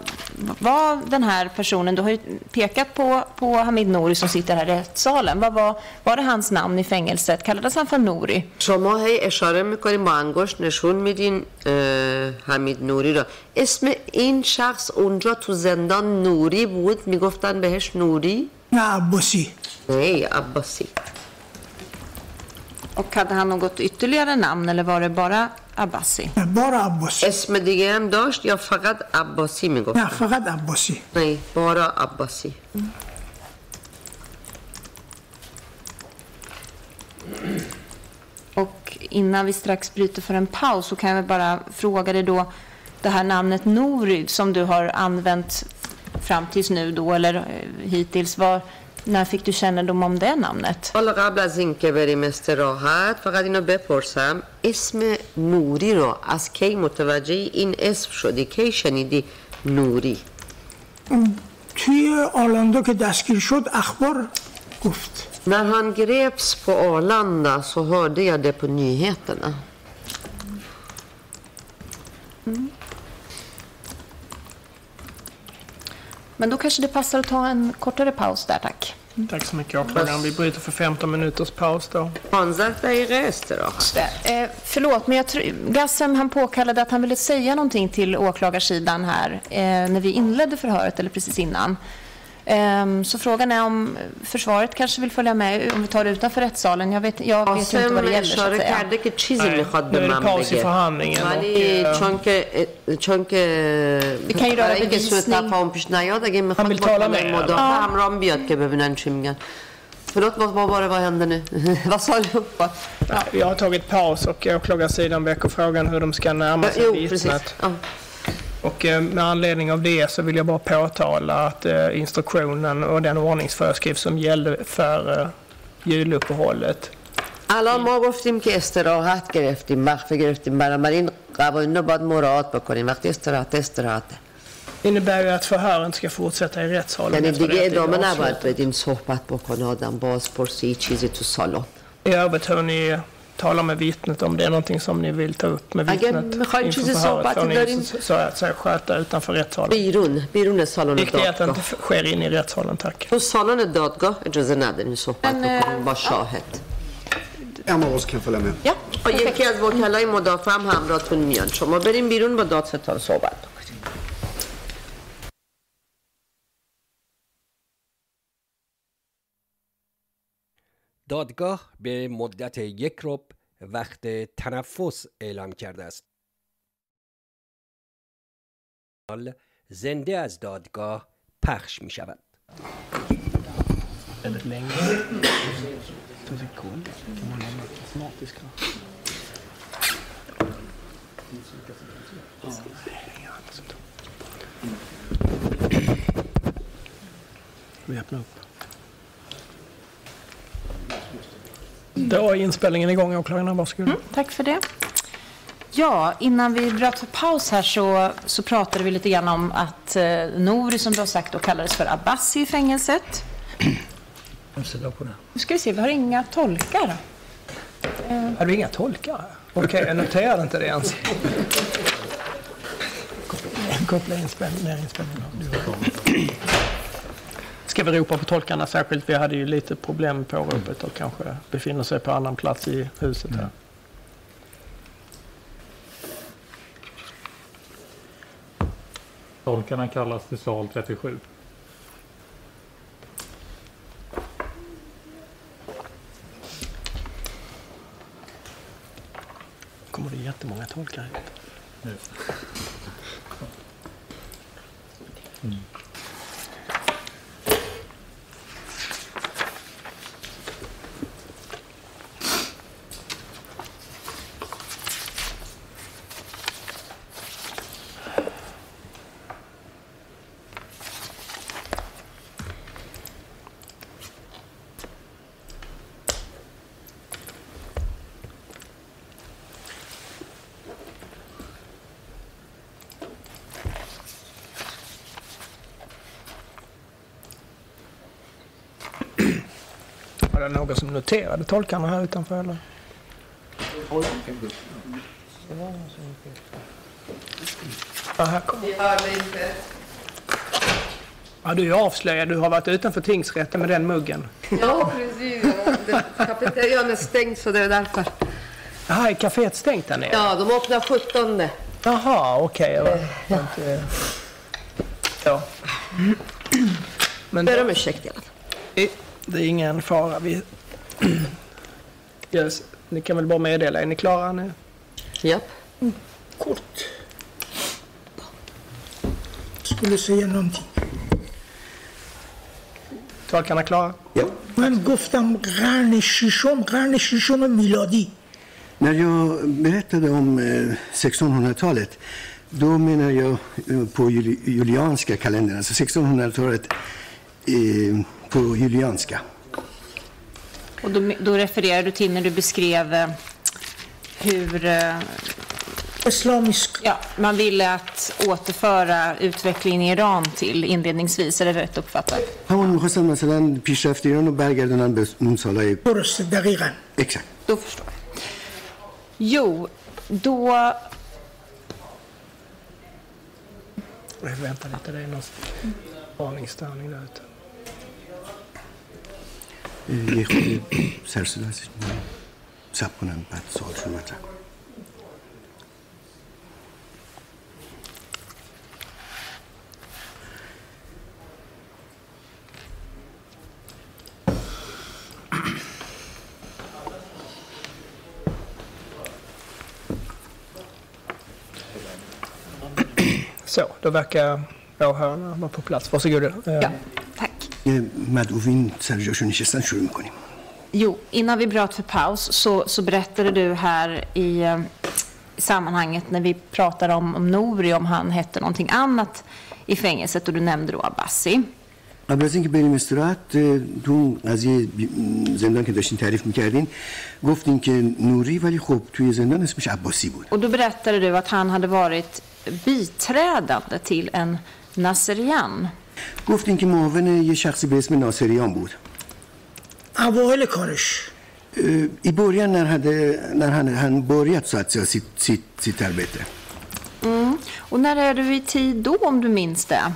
var den här personen, du har ju pekat på, på Hamid Nouri som sitter här i rättssalen. Vad var, var det hans namn i fängelset? Kallades han för Nouri? شما هی اشاره میکنیم با انگشت نشون میدین اه، حمید نوری را اسم این شخص اونجا تو زندان نوری بود میگفتن بهش نوری نه عباسی nej عباسی Och hade han något ytterligare namn eller var det bara Abbasi? نه بار عباسی اسم دیگه هم داشت یا فقط عباسی نه میگفتن فقط عباسی nej bara عباسی Och innan vi strax bryter för en paus så kan jag väl bara fråga dig då det här namnet Nouri som du har använt fram tills nu då eller eh, hittills. Var, när fick du kännedom om det namnet? حالا قبل از اینکه بریم استراحت فقط اینو بپرسم اسم نوری رو از کی متوجه این اسم شدی کی شنیدی نوری توی آلاندا که دستگیر شد اخبار گفت När han greps på Arlanda så hörde jag det på nyheterna. Men då kanske det passar att ta en kortare paus där, tack. Tack så mycket åklagaren. Vi bryter för 15 minuters paus då. Ansatsa i röster också. Eh, förlåt, men jag tr- Gassem han påkallade att han ville säga någonting till åklagarsidan här eh, när vi inledde förhöret eller precis innan. Ehm, så frågan är om försvaret kanske vill följa med om vi tar det utanför rättssalen. Jag vet, jag vet inte vad det gäller. Så att säga. Nej, nu är det paus i förhandlingen. Det eh, kan ju röra bevisning. Han vill tala med er. Förlåt, vad, var det? Vad hände nu? [laughs] vad sa du? Ja, vi har tagit paus och åklagarsidan väcker frågan hur de ska närma sig vittnet. Ja, Och eh, med anledning av det så vill jag bara påtala att eh, instruktionen och den ordningsföreskrift som gällde för eh, juluppehållet الان ما گفتیم که استراحت گرفتیم وقفه گرفتیم بنابراین قوانین رو باید مراعات بکنیم وقتی استراحت استراحته innebär ju att förhören ska fortsätta i rättssalen. یعنی efter دیگه det att det är ادامه نباید avslutat. بدیم صحبت بکنه آدم بازپرسی چیزی تو سالن I övrigt hur ni talar med vittnet om det är någonting som ni vill ta upp med Agar vittnet می‌خواید inför چیزی förhöret صحبتی får ni دارین؟ så, så att säga sköta utanför rättssalen. بیرون بیرون سالن Viktigt är att det دادگاه inte sker in i rättssalen, tack. تو سالن دادگاه اجازه نداریم صحبت Men, eh, بکنیم با شاهد En av oss kan följa med. Ja, و یکی از وکلای مدافع هم همراهتون میان شما بریم بیرون با دادستان صحبت بکنیم دادگاه به مدت یک رب وقت تنفس اعلام کرده است. حال زنده از دادگاه پخش می شود. Då är inspelningen igång, åklagarna. Varsågod. Mm, tack för det. Ja, innan vi bröt för paus här så, så pratade vi lite grann om att eh, Nouri, som du har sagt, då kallades för Abbasi i fängelset. Nu ska vi se, vi har inga tolkar. Hade vi inga tolkar? Okej, jag noterade inte det ens. Koppla inspelningen. Ska vi ropa på tolkarna särskilt? Vi hade ju lite problem med påropet och kanske befinner sig på annan plats i huset här. Tolkarna kallas till sal 37. kommer det jättemånga tolkar hit. Mm. Någon som noterade tolkarna här utanför eller? Ja, här kommer. Vi hörde inte. Ja, du är avslöjad. Du har varit utanför tingsrätten med den muggen. Ja, precis. Ja, Kafeterian är stängd så det är därför. Jaha, är kaféet stängt där nere? Ja, de öppnar 17. Jaha, okej. jag var- var inte- Ja. Men Ber om ursäkt i alla fall. det är ingen fara. Vi... [clears throat] Yes. Ni kan väl bara meddela. Är ni klara nu? Japp. Kort. Skulle säga någonting. Tolkarna klara? من گفتم قرن ششم قرن ششم میلادی När jag berättade om eh, 1600-talet, då menar jag eh, på juli, julianska kalendern, alltså 1600-talet eh, på julianska. Och då, då refererar du till när du beskrev eh, hur eh, اسلامیسک ja, man ville att återföra utvecklingen i Iran till inledningsvis. Är det rätt uppfattat? همون میخواستن مثلا پیشرفت ایران رو برگردونن به اون سالهای درسته دقیقا exakt. Då förstår jag. Jo, då... Vi väntar lite. Det är någon varningsstörning där ute. اه، یه خود سرصدا هست سب کنم بعد سوالشون مطرح کنم Så, då verkar åhörarna vara på plats. Varsågod. Eh, Ja, tack. یه مدعوین سر جاشون نشستن شروع میکنیم Jo, innan vi bröt för paus så, så berättade du här i, eh, i sammanhanget när vi pratade om, om Nouri, om han hette någonting annat i fängelset och du nämnde då Abbasi. قبل از اینکه بریم استراحت اه، تو اون قضیه بی- م، زندان که داشتین تعریف میکردین گفتین که نوری ولی خب توی زندان اسمش عباسی بود Och då berättade du att han hade varit biträdande till en Nasserian. گفتین که معاون یه شخصی به اسم ناصریان بود اوایل کارش I början när, hade, när han, han börjat så att säga sitt, sitt, sitt arbete. Mm. Och när är du i tid då, om du minns det?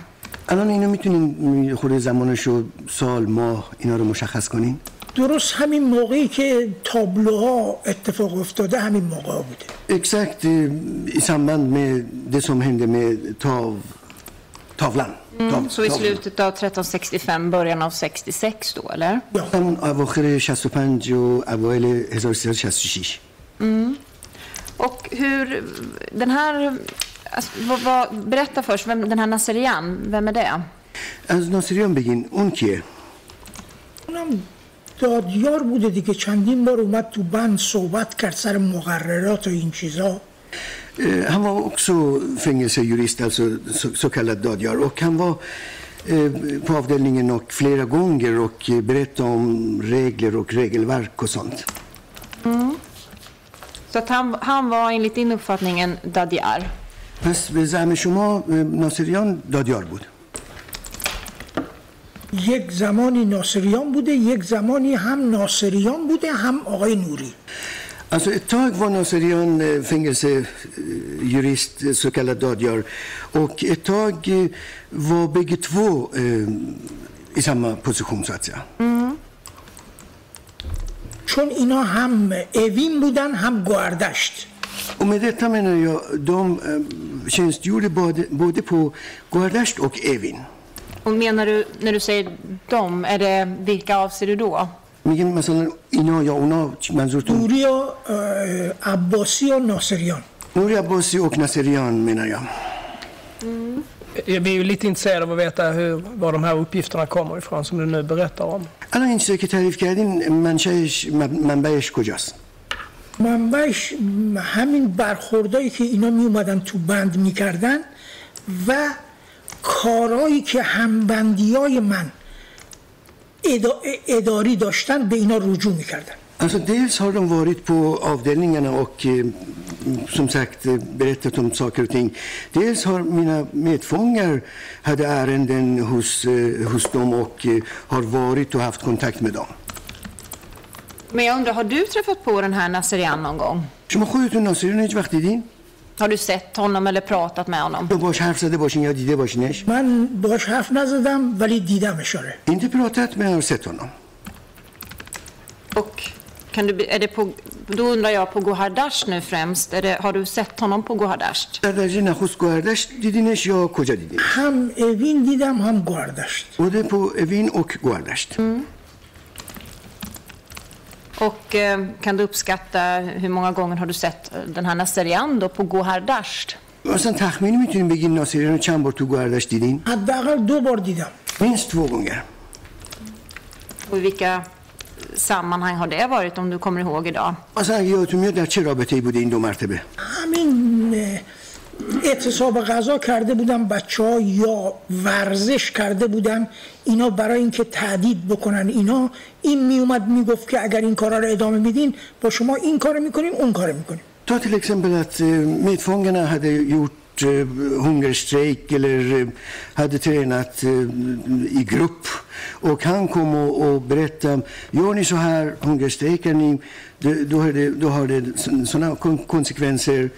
الان اینو می‌تونین خود زمانش و سال ماه اینا رو مشخص کنین درست همین موقعی که تابلوها اتفاق افتاده همین موقع بوده Exakt eh, i samband med det som hände med tav, tavlan. Tav, Så i tavlan. slutet av 1365, början av 66 då, eller? همون اواخر 65 و اوایل 1366 Och hur, den här Alltså, vad, vad, berätta först, vem, den här Nasserian, vem är det? از ناصریان بگین اون کیه اونم دادیار بوده دیگه چندین بار اومد تو بند صحبت کرد سر مقررات و این چیزا Eh, Han var också fängelsejurist, alltså så, så kallad dadjar. Och han var eh, på avdelningen och flera gånger och eh, berättade om regler och regelverk och sånt. Så att han, han var enligt din uppfattning en Dadiar. پس به زعم شما eh, ناصریان دادیار بود یک زمانی ناصریان بوده یک زمانی هم ناصریان بوده هم آقای نوری Alltså ett tag var Naserian eh, fängelsejurist, eh, så kallad dadjar. Och ett tag eh, var bägge två eh, i samma position så att säga. چون اینا هم اوین بودن هم گوهردشت Och med detta menar jag, de eh, tjänstgjorde både, både på Guardasht och Evin. Och menar du, när du säger dem, är det, vilka avser du då? میگیم مثلا اینا یا اونا چی منظورتون نوری و اه، عباسی و ناصریان نوری عباسی och menar jag. Eh, Vi är ju lite intresserade av att veta hur, var de här uppgifterna kommer ifrån som du nu berättar om. الان این چیزی که تعریف کردین منشأش منبعش کجاست منبعش همین برخوردایی که اینا می اومدن تو بند می‌کردن و کارهایی که همبندی های من اداری داشتن به اینا رجوع میکردن Alltså dels har de varit på avdelningarna och eh, som sagt eh, berättat om saker och ting. Dels har mina medfångar hade ärenden hos, eh, hos dem och eh, har varit och haft kontakt med dem. Men jag undrar, har du träffat på den här Nasserian någon gång? شما خودتون ناصری رو هیچ وقت دیدین؟ Har du sett honom eller pratat med honom? یا باش حرف زده باشین یا دیده باشینش؟ من باش حرف نزدم ولی دیدم اشاره Inte pratat men jag har sett honom. Och kan du, är det på, då undrar jag på Gohardash nu främst. Är det, har du sett honom på Gohardash? در درجه نخست گوهردشت دیدینش یا کجا دیدین؟ هم اوین دیدم هم گوهردشت både på Evin och Guardasht. Och eh, kan du uppskatta hur många gånger har du sett eh, den här Nasserian då på Gohardash? اصلا تخمینی میتونیم بگین ناصریان رو چند بار تو گوهردشت دیدین؟ حداقل دو بار دیدم minst två gånger. Och i vilka sammanhang har det varit om du kommer ihåg idag? اصلا اگه یادتون میاد در چه رابطه ای بوده این دو مرتبه؟ همین اه، اعتصاب غذا کرده بودن بچه ها یا ورزش کرده بودن اینا برای اینکه تهدید بکنن اینا این میومد می‌گفت که اگر این کارا را ادامه میدین با شما این کار می‌کنیم اون کار می‌کنیم. تا تل اکسمپل ات میتفونگن هده یورت هنگرستریک گلر هده ترینت ای گروپ و کن کم و برتم یونی سو هر هنگرستریکنیم دو هر دو هر دو هر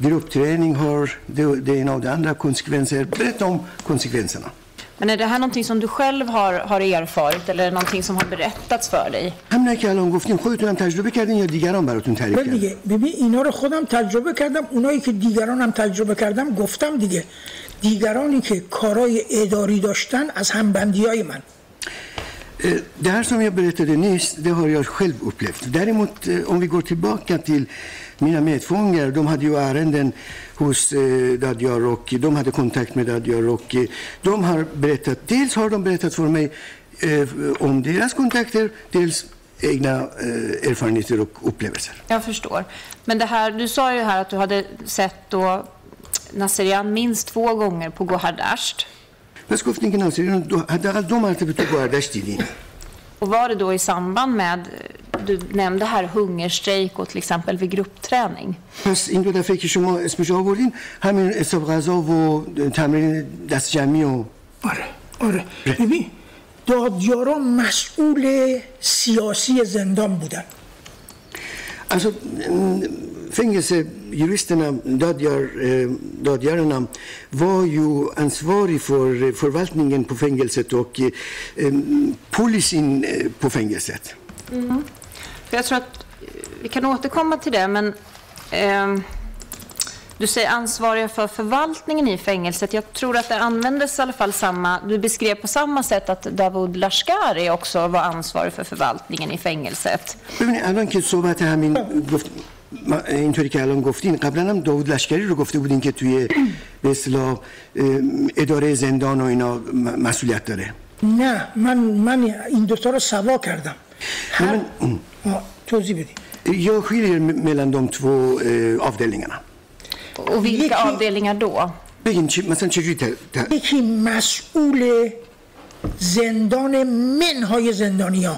Gruppträning har det, det ena och det andra konsekvenser. Berätta om konsekvenserna. Men är det här någonting som du själv har, har erfarit eller är det någonting som har berättats för dig? همینه که الان گفتیم خودتون هم تجربه کردین یا دیگران براتون تعریف کردن دیگه ببین اینا رو خودم تجربه کردم اونایی که دیگران هم تجربه کردم گفتم دیگه دیگرانی که کارای اداری داشتن از همبندی های من Eh, Det här som jag berättade nyss, det har jag själv upplevt. Däremot eh, om vi går tillbaka till mina de hade ju ärenden hos eh, Dadjar och de hade kontakt med Dadjar och de har berättat, dels har de berättat för mig eh, om deras kontakter, dels egna eh, erfarenheter och upplevelser. Jag förstår. Men det här, du sa ju här att du hade sett då Nasserian minst två gånger på Gohardasht. Jag skulle inte kunna säga att de alltid på Gohardasht i Och var det då i samband med, du nämnde här hungerstrejk och till exempel vid gruppträning. پس این دو دفعه که شما اسمش آوردین همین حساب غذا و تمرین دست جمعی و آره آره ببین دادیاران مسئول سیاسی زندان بودن Alltså, mm, fängelsejuristerna, dadjar, eh, var ju ansvarig för eh, förvaltningen på fängelset och eh, eh policyn eh, på fängelset. Mm. jag tror att vi kan återkomma till det, men eh, du säger ansvariga för förvaltningen i fängelset. Jag tror att det användes i alla fall samma, du beskrev på samma sätt att Davud Lashkari också var ansvarig för förvaltningen i fängelset. ببینید الان که صحبت همین گفت ما- اینطوری که الان گفتین قبلا هم داوود لشکری رو گفته بودین که توی به اصطلاح اه، اداره زندان و اینا م- مسئولیت داره نه من من این دوتا رو سوا کردم هر... من آه، توضیح بدیم Jag skiljer me- mellan de två eh, avdelningarna. Och vilka Vilka- avdelningar då? بگین چی مثلا چجوری ت- ت- یکی مسئول زندان منهای زندانیا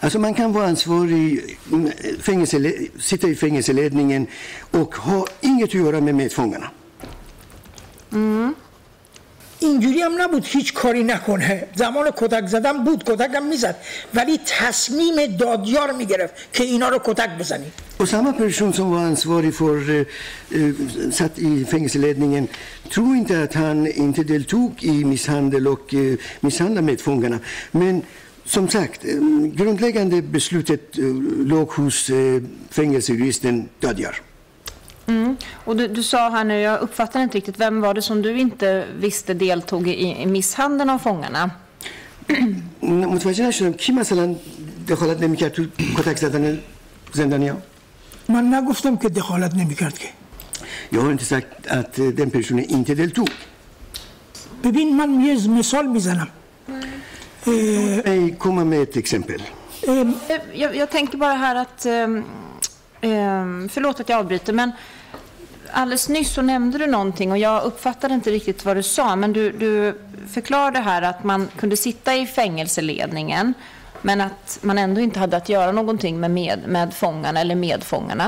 Alltså man kan vara ansvarig, mm, fängelsele, sitta i fängelseledningen och ha inget att göra med medfångarna. اینجوری هم نبود هیچ کاری نکنه. زمان کتک زدم بود کتکم می‌زد. ولی تصمیم دادیار می‌گرفت که اینا رو کتک بزنی و سامه پرشون سم و انسواری فور ست ای فنگس لیدنگن ترو اینتا تن اینتا دلتوک ای میسنده و میسنده میت فونگنه من سم سکت گروندلگنده بسلوتت لک هوس فنگس ریستن دادیار. Och du, du sa här nu, jag uppfattar inte riktigt, vem var det som du inte visste deltog i, i misshandeln av fångarna? متوجه نشدم کی مثلا دخالت نمیکرد تو کتک زدن زندانیا من نگفتم که دخالت نمیکرد که Jag har inte sagt att eh, den personen inte deltog. ببین من یه مثال میزنم Nej, komma med ett exempel. Eh, Jag, jag tänker bara här att, ehm, ehm, förlåt att jag avbryter, men alldeles nyss så nämnde du någonting och jag uppfattade inte riktigt vad du sa, men du, du förklarade här att man kunde sitta i fängelseledningen, men att man ändå inte hade att göra någonting med, med, med fångarna eller medfångarna.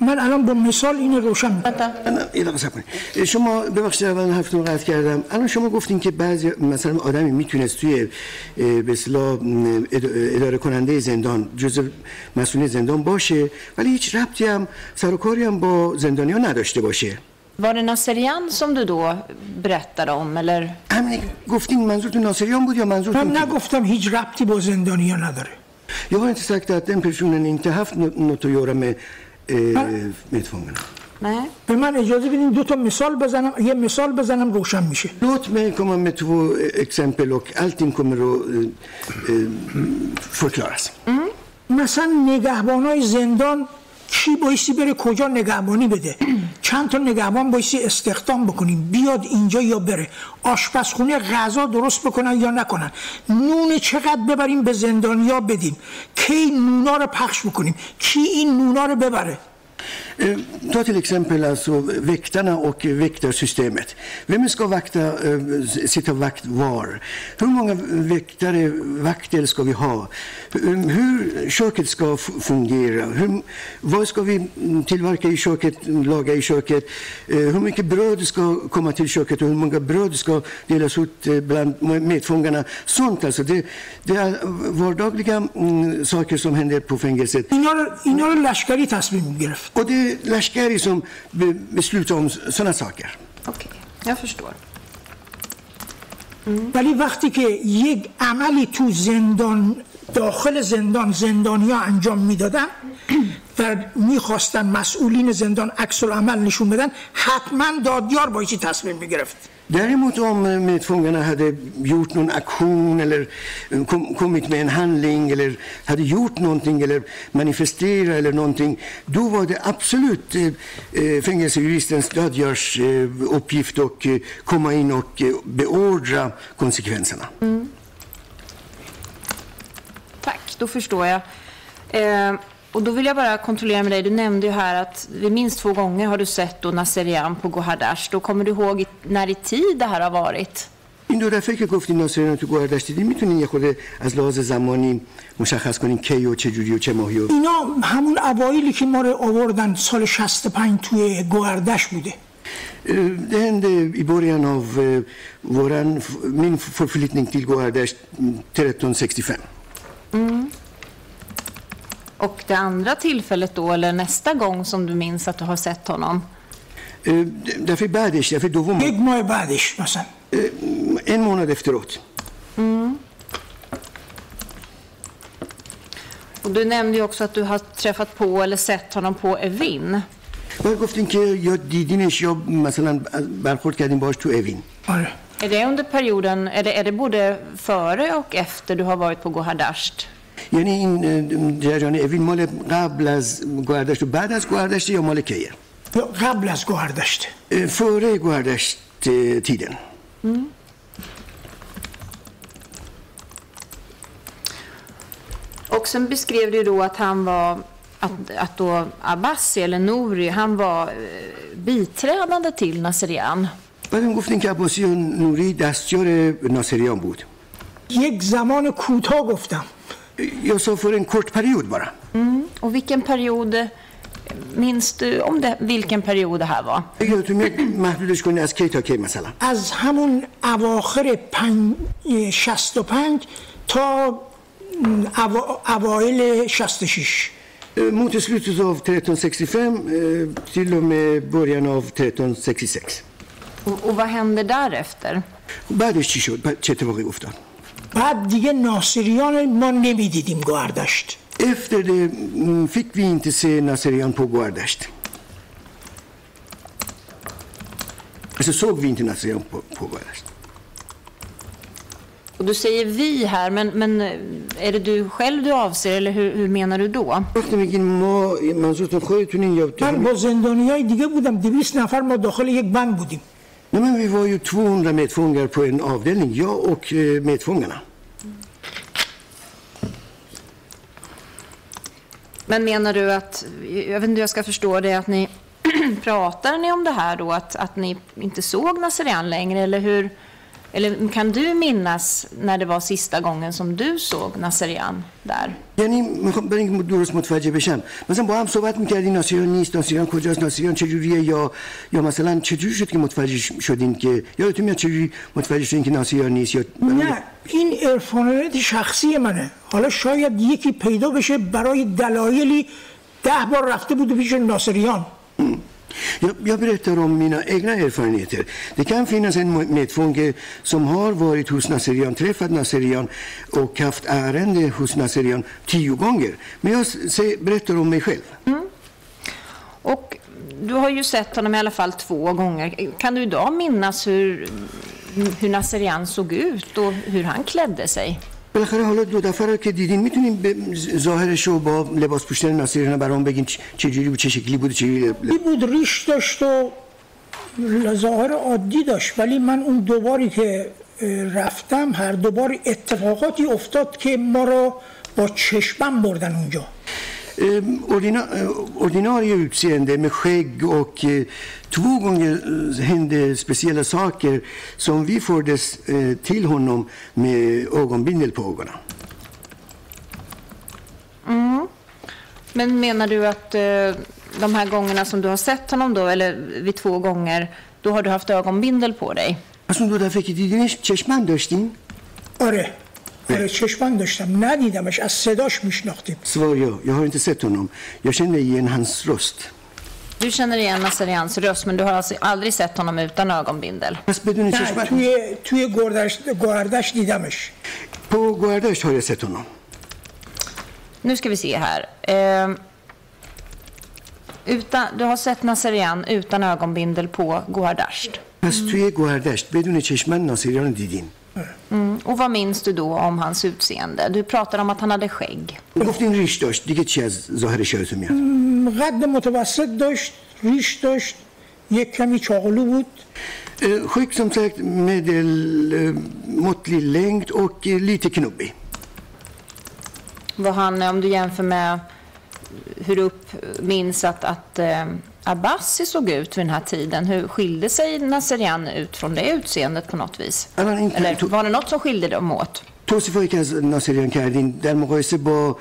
من الان با مثال اینو روشن می‌کنم کنید. شما ببخشید حرفتون رو قطع کردم الان شما گفتین که بعضی مثلا آدمی می‌تونست توی به اصطلاح اداره کننده زندان جزء مسئول زندان باشه ولی هیچ ربطی هم سر و کاری هم با زندانیا نداشته باشه Var det Nasserian som du då berättade om, eller? همین گفتین منظورتون ناصریان بود یا منظورتون من کی بود؟ نگفتم هیچ ربطی با زندانیا نداره Jag har inte sagt att den personen inte haft nå- något att göra med eh, medfångarna. Nej. به من اجازه بدین دو تا مثال بزنم یه مثال بزنم روشن میشه Låt mig komma med två eh, exempel och allting kommer att eh, eh, förklaras. مثلا نگهبان های زندان کی بایستی بره کجا نگهبانی بده؟ [clears throat] چند تا نگهبان بایستی استخدام بکنیم بیاد اینجا یا بره. آشپزخونه غذا درست بکنن یا نکنن. نون چقدر ببریم به زندانیا بدیم؟ کی نونا رو پخش بکنیم؟ کی این نونا رو ببره؟ Eh, ta till exempel alltså väktarna och väktarsystemet. Vem ska vakta, eh, sitta vakt var? Hur många väktare, vakter ska vi ha? Eh, hur köket ska fungera? Hur, vad ska vi mm, tillverka i köket, mm, laga i köket? Hur mycket bröd ska komma till köket och hur många bröd ska delas ut bland medfångarna? Sånt alltså. Det, det är vardagliga mm, saker som händer på fängelset. Innan, innan Lashkari tasmin grep تصمیم گرفت Och det är Lashkari som be- beslutar om sådana saker. Okej, jag förstår. ولی وقتی که یک عملی تو زندان داخل زندان زندانیا انجام می‌دادن و می‌خواستن مسئولین زندان عکس عمل نشون بدن حتما دادیار بایستی تصمیم می‌گرفت Däremot om eh, medfångarna hade gjort någon aktion eller eh, kom, kommit med en handling eller hade gjort någonting eller manifesterat eller någonting, då var det absolut eh, eh, fängelsejuristens Dadjars eh, uppgift att eh, komma in och eh, beordra konsekvenserna. Tack, då förstår jag. Eh, och då vill jag bara kontrollera med dig. Du nämnde ju här att vid minst två gånger har du sett då Nasserian på Gohardash. Då kommer du ihåg i, när i tid det här har varit? این دو دفعه که گفتین ناصریان تو گوهردشت دیدیم میتونین یه خورده از لحاظ زمانی مشخص کنین کی و چه جوری و چه ماهی و اینا همون اوایلی که ما رو آوردن سال 65 توی گوهردش بوده Eh, Det hände i början av eh, våran, min förflyttning till Gohardasht mm, 1365. Och det andra tillfället då, eller nästa gång som du minns att du har sett honom? Eh, Därför بعدش därför دوم یک ماه بعدش مثلا en månad efteråt. Och du nämnde ju också att du har träffat på eller sett honom på Evin. و گفتین که یا دیدینش یا مثلا برخورد کردین باش تو اوین آره Är det under perioden, är det, är det både före och efter du har varit på Gohardasht? یعنی این اه، جریان اوین مال قبل از گوهردشت و بعد از گوهردشت یا مال کیه یا قبل از گوهردشت اه، فوره گوهردشت اه، تیدن Och sen beskrev du då att han var, att, att då Abbasi eller Nouri, han var eh, biträdande till Naserian. بعد هم گفتین که عباسی و نوری دستیار ناصریان بود یک زمان کوتاه گفتم Jag sa för en kort period bara. Mm. Och vilken period, eh, minns du om det, vilken period det här var? یادتون میاد محدودش کنی از کی تا کی مثلا از همون اواخر پنج شست و پنج تا اوا- اوایل شست شیش Eh, Mot slutet av 1365 eh, till och med början av 1366. Och, och vad hände därefter? بعدش چی شد؟ بعد چه اتفاقی افتاد؟ بعد دیگه ناصریان ما نمیدیدیم گوهردشت Efter det mm, fick vi inte se Naserian på Guardasht. Alltså såg vi inte Naserian på, på Guardasht. Och du säger vi här, men, men eh, är det du själv du avser eller hur, hur menar du då? وقتی میگین ما منظورتون خودتونین یا من با زندانی های دیگه بودم دویست نفر ما داخل یک بند بودیم Nej, men vi var ju 200 medfångar på en avdelning, jag och eh, medfångarna. Men menar du att, jag vet inte hur jag ska förstå det, att ni [clears throat] pratar ni om det här då, att, att ni inte såg Naserian längre, eller hur? Eller kan du minnas när det var sista gången som du såg Naserian där? یعنی می‌خوام برای اینکه درست متوجه بشم. مثلا با هم صحبت می‌کردین ناسیران نیست ناسیران کجاست ناسیران چجوریه یا یا مثلا چجوری شد که متوجه شدین که یادتون میاد چجوری متوجه شدین که ناسیران نیست یا نه این ارفانات شخصی منه. حالا شاید یکی پیدا bشه برای دلایلی ده بار رفته بود پیش ناصریان. Jag, jag berättar om mina egna erfarenheter. Det kan finnas en medfånge som har varit hos Nasserian, träffat Nasserian och haft ärende hos Nasserian tio gånger. Men jag se, berättar om mig själv. Mm. Och du har ju sett honom i alla fall två gånger. Kan du idag minnas hur, hur Nasserian såg ut och hur han klädde sig? بالاخره حالا دو دفعه رو که دیدین می‌تونین به ظاهرش رو با لباس پوشیدن ناصریان برام بگین چه جوری بود چه شکلی بود چه جوری بود ریش داشت و ظاهر عادی داشت. ولی من اون دوباری که رفتم هر دوبار اتفاقاتی افتاد که ما را با چشمم بردن اونجا. ordina, eh, ordinarie utseende med skägg och eh, två gånger eh, hände speciella saker som vi fördes eh, till honom med ögonbindel på ögonen. Mm. Men menar du att eh, de här gångerna som du har sett honom då, eller vid två gånger, då har du haft ögonbindel på dig? پس اون دو دفعه که دیدینش چشمن داشتین؟ آره آره چشمم داشتم ندیدمش از صداش میشناختیم Svar ja, jag har inte sett honom. Jag känner igen hans röst. Du känner igen Naserians röst, men du har alltså aldrig sett honom utan ögonbindel? پس بدون نه چشمن توی توی گردش گوهردش دیدمش på Guardasht har jag sett honom. Nu ska vi se här. Eh, utan, du har sett Naserian utan ögonbindel på Gohardasht. پس توی گوهردشت بدون چشمن ناصریان رو دیدین. Mm. Och vad minns du då om hans utseende? Du pratar om att han hade skägg. گفتین ریش داشت دیگه چی از ظاهرش یادتون میاد قد متوسط داشت ریش داشت یک کمی چاقلو بود Eh, Sjuk som sagt, medelmåttlig längd och eh, lite knubbig. Var han, om du jämför med hur du upp, minns att, att eh, Abbasi såg ut vid den här tiden, hur skilde sig Naserian ut från det utseendet på något vis? الان این Eller var det något som skilde dem åt? توصیفایی که از ناصریان کردین در مقایسه با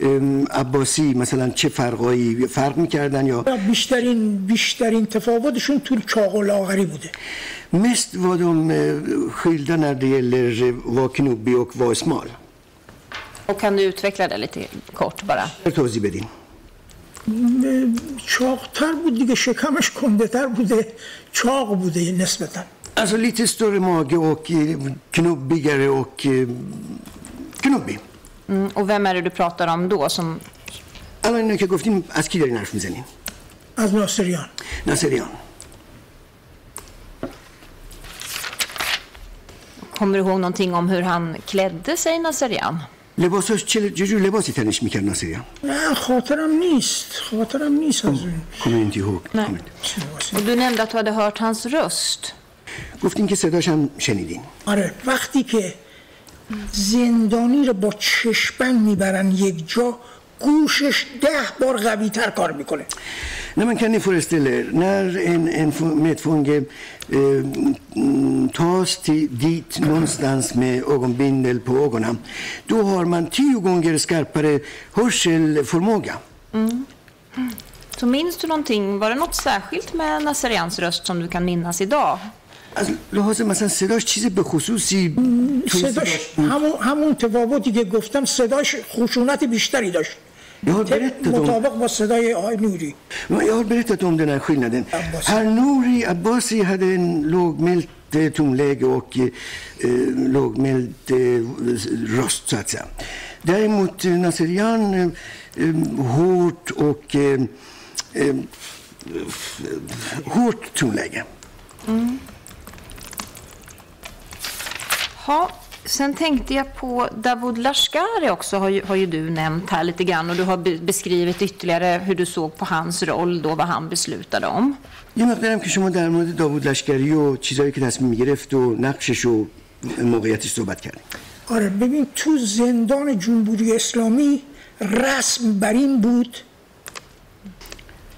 ام، عباسی مثلا چه فرقایی فرق میکردن یا بیشترین بیشترین تفاوتشون تو چاق و لاغری بوده mest var de eh, skilda när det gäller eh, var knubbig och var smal. Och kan du utveckla det lite kort bara? توضیح بدین چاقتر بود دیگه شکمش کندهتر بوده چاق بوده نسبتا Alltså lite större mage och eh, knubbigare och eh, knubbig. Mm. Och vem är det du pratar om då? Som, الان اینو که گفتیم از کی دارین حرف میزنین از ناصریان ناصریان kommer du ihåg någonting om hur han klädde sig, Naserian? لباساش چه جور لباسی تنش می‌کرد ناصریان نه خاطرم نیست. خاطرم نیست از اون. Och du nämnde att du hade hört hans röst. گفتین که صداش هم شنیدین. آره وقتی که زندانی رو با چشمن می‌برن یک جا گوشش ده bار قوی تر کار می‌کنه. Nej, man kan ni föreställa er, när en, en f- medfånge eh, mm, tas till, dit någonstans med ögonbindel på ögonen, då har man tio gånger skarpare hörselförmåga. Så minns du någonting? Var det något särskilt med Nazarians röst som du kan minnas idag? از لحاظ مثلا صداش چیز به خصوصی توی صداش همون, همون تفاوتی که گفتم صداش خشونت بیشتری داشت jag har berättat om... Jag har berättat om den här skillnaden. Al-Nouri Abbasi hade en lågmält eh, tonläge och eh, eh lågmäld eh, röst, så att säga. Däremot eh, Nasserian, eh, hårt och eh, hårt tonläge. Mm. sen tänkte jag på Davud Lashkari också, har ju, har ju du nämnt här lite grann. Och du har be- beskrivit ytterligare hur du såg på hans roll då, vad han beslutade om. یه مقدارم که شما در مورد داوود لشکری و چیزایی که تصمیم گرفت و نقشش و موقعیتش صحبت کردیم آره ببین تو زندان جمهوری اسلامی رسم بر این بود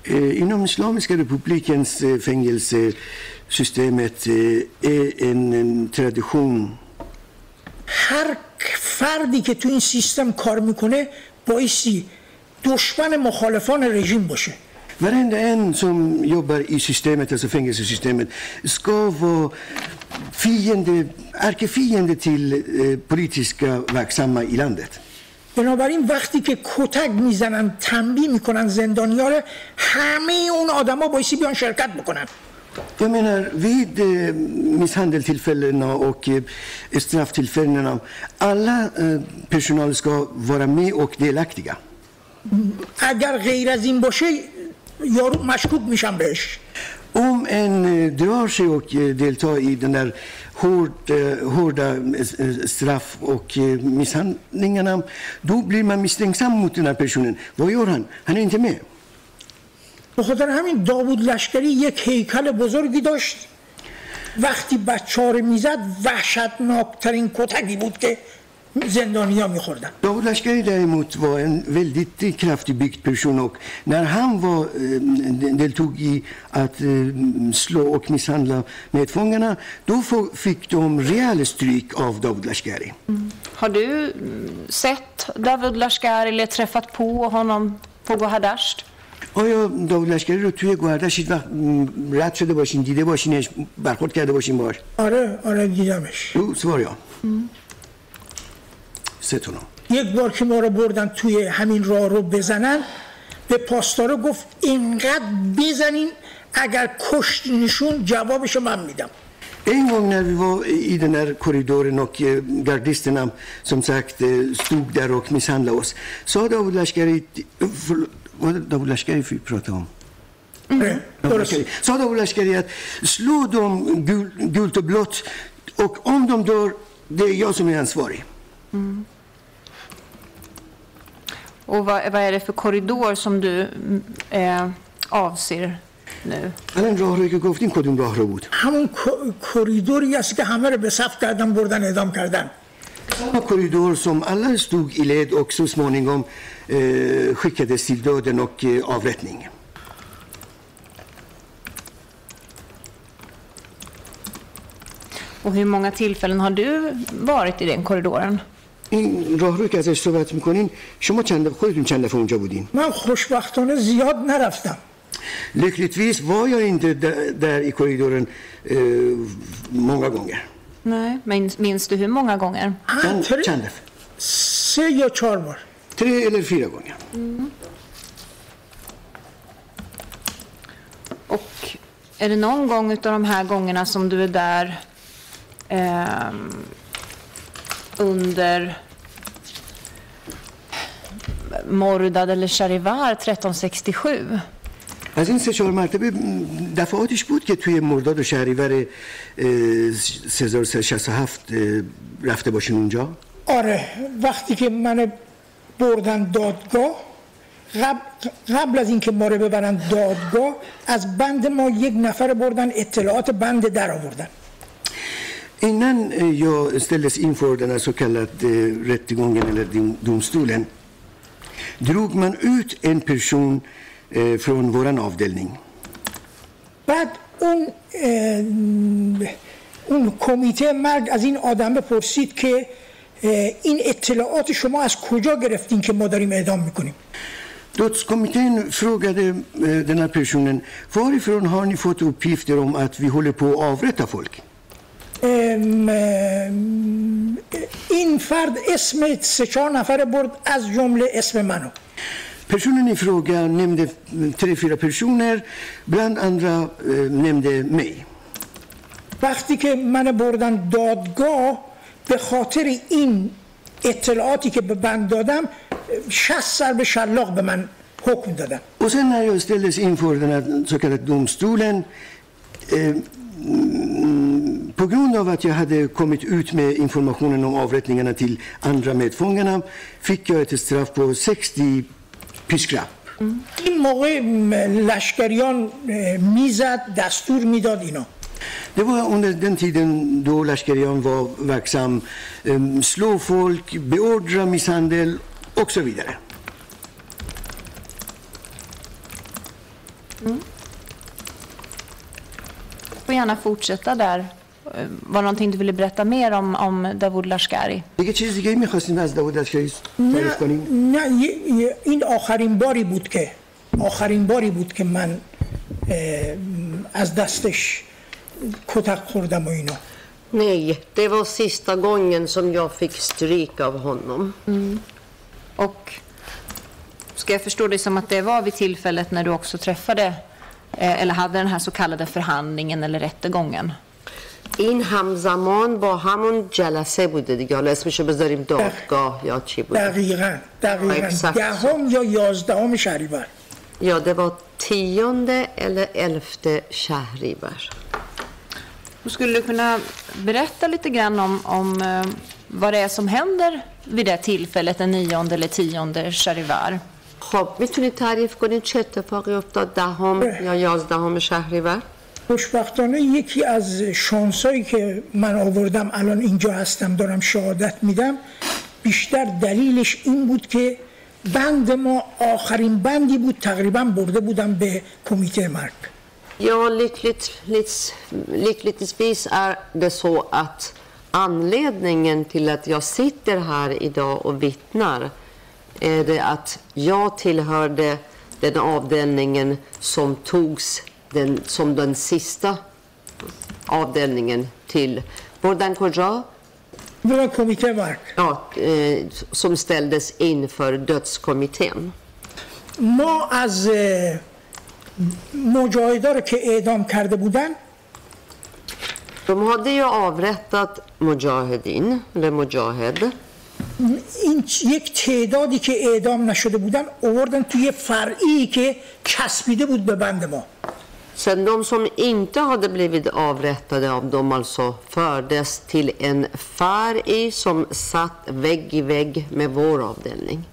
Eh, Inom Islamiska republikens eh, fängelsesystemet eh, är en, en tradition هر فردی که تو این سیستم کار می‌کنه بایستی دشمن مخالفان رژیم باشه. Varenda en som jobbar i systemet, alltså fängelsesystemet, ska vara fiende, ärkefiende till eh, politiska verksamma i landet. بنابراین وقتی که کتک می‌زنن تنبیه می‌کنن زندانیا همه اون آدما بایستی بیان شرکت بکنن. Jag menar, vid eh, misshandeltillfällena och eh, strafftillfällena, alla eh, personal ska vara med och delaktiga. اگر غیر از این باشه یارو مشکوک میشن بهش Om en eh, drar sig och eh, deltar i den där hård, eh, hårda eh, straff och eh, misshandlingarna, då blir man misstänksam mot den här personen. Vad gör han? Han är inte med. به خاطر همین داوود لشکری یک هیکل بزرگی داشت. وقتی بچاره می‌زد وحشتناکترین کتکی بود که زندانیا میخوردن. داوود لشکری در ایموت و این ویلدیت کرافتی بیکت پرشونوک. نر هم و دلتوگی ات سلو و میسندلا میتفونگنا. دو فیک دوم ریال استریک آف داوود لشکری. ها دو سیت داوود لشکری لیت ترفت پو و هنم فوگو هدشت؟ آیا داود لشکری رو توی گوهردش هیچ وقت رد شده باشین دیده باشینش برخورد کرده باشین باش آره آره دیدمش. رو سوار یا؟ سه تونو یک بار که ما رو بردن توی همین راه رو بزنن به پاسدارا گفت اینقدر بزنین اگر کشتینشون جوابشو من میدم. En gång när vi var i den här korridoren och eh, gardisterna som sagt stod där och misshandlade oss Lashkari, eh, förlåt, var det David Lashkari vi pratade om? آره، David درست Lashkari. Sa David Lashkari att slå dem gul, gult och blått och om de dör, det är jag som är ansvarig. Och vad, vad är det för korridor som du mm, eh, avser nu? الان راه روی که گفتین کدوم راه رو بود همون کو- کریدوری است که همه رو به صف کردن بردن اعدام کردن Samma korridor som alla stod i led och så småningom eh, skickades till döden och eh, avrättning. Och hur många tillfällen har du varit i den korridoren? این راه رو که ازش صحبت میکنین شما چند دفعه خودتون چند دفعه اونجا بودین من خوشبختانه زیاد نرفتم lyckligtvis var jag inte där, där i korridoren eh, många gånger Nej, men minns du hur många gånger? Ah, Han tre, säg jag Charmar. Tre eller fyra gånger. Mm. Och är det någon gång av de här gångerna som du är där eh, under Mordad eller Charivar 1367? از این سه چهار مرتبه دفعاتش بود که توی مرداد و شهریور اه، 1367 اه، رفته باشین اونجا؟ آره وقتی که من بردن دادگاه قبل, قبل از اینکه ما رو ببرن دادگاه از بند ما یک نفر بردن اطلاعات بند در آوردن. Innan eh, jag ställdes inför den här så kallade rättegången eller dom- domstolen drog man ut en person från vår avdelning. بعد اون اون کمیته مرگ از این آدم پرسید که این اطلاعات شما از کجا گرفتین که ما داریم اعدام می‌کنیم Dödskommittén frågade den här personen varifrån har ni fått uppgifter om att vi håller på att avrätta folk? این فرد اسم سه چهار نفر برد از جمله اسم منو Personen i fråga nämnde mm, tre, fyra personer, bland andra eh, nämnde mig. وقتی که من بردن دادگاه به خاطر این اطلاعاتی که به بند دادم 60 سر به شلاق به من حکم دادن Och sen när jag ställdes inför den här så kallade domstolen eh, mm, på grund av att jag hade kommit ut med informationen om avrättningarna till andra medfångarna fick jag ett straff på 60 piskrapp. این موقع لشکریان می‌زد دستور می‌داد اینا Det var under den tiden då Lashkarian var verksam. Eh, slå folk, beordra misshandel och så vidare. Du får gärna fortsätta där. Eh, Var det någonting du ville berätta mer om, om Davud Lashkari? دیگه چیز دیگه میخواستیم از داود لشکری تعریف کنیم؟ نه یه- یه- این آخرین باری بود که آخرین باری بود که من اه، از دستش کتک خوردم و اینا Nej, det var sista gången som jag fick stryk av honom. Och ska jag förstå det som att det var vid tillfället när du också träffade eh, eller hade den här så kallade förhandlingen eller rättegången? این همزمان با همون جلسه بوده دیگه حالا اسمشو بذاریم دادگاه یا چی بود دقیقا دقیقا. دهم یا یازدهم شهریور det var tionde eller elfte Shahrivar. Då skulle du kunna berätta lite grann om, om eh, vad det är som händer vid det tillfället, den nionde eller tionde Sharivar. خب می‌تونید تعریف کنید چه اتفاقی افتاد دهم یا یازدهم شهریور خوشبختانه یکی از شانسایی که من آوردم الان اینجا هستم دارم شهادت میدم بیشتر دلیلش این بود که بند ما آخرین بندی بود تقریبا برده بودم به کمیته مرگ. یا لیک لیتیس بیس ار ده سو ات انلیدنگن تیل ات یا سیتر هر ایدا و ویتنر ایده ات یا تیل den avdelningen som togs den, som den sista avdelningen till Bordan Koja, برای کمیته مرگ ja, eh, som ställdes inför dödskommittén. ما از اه، مجاهدا رو که اعدام کرده بودن De hade ju avrättat Mujahedin, eller Mujahed. این یک تعدادی که اعدام نشده بودن اووردن توی فرعی که چسبیده بود به بند ما Sen de som inte hade blivit avrättade av dem alltså fördes till en fari som satt vägg i vägg med vår avdelning.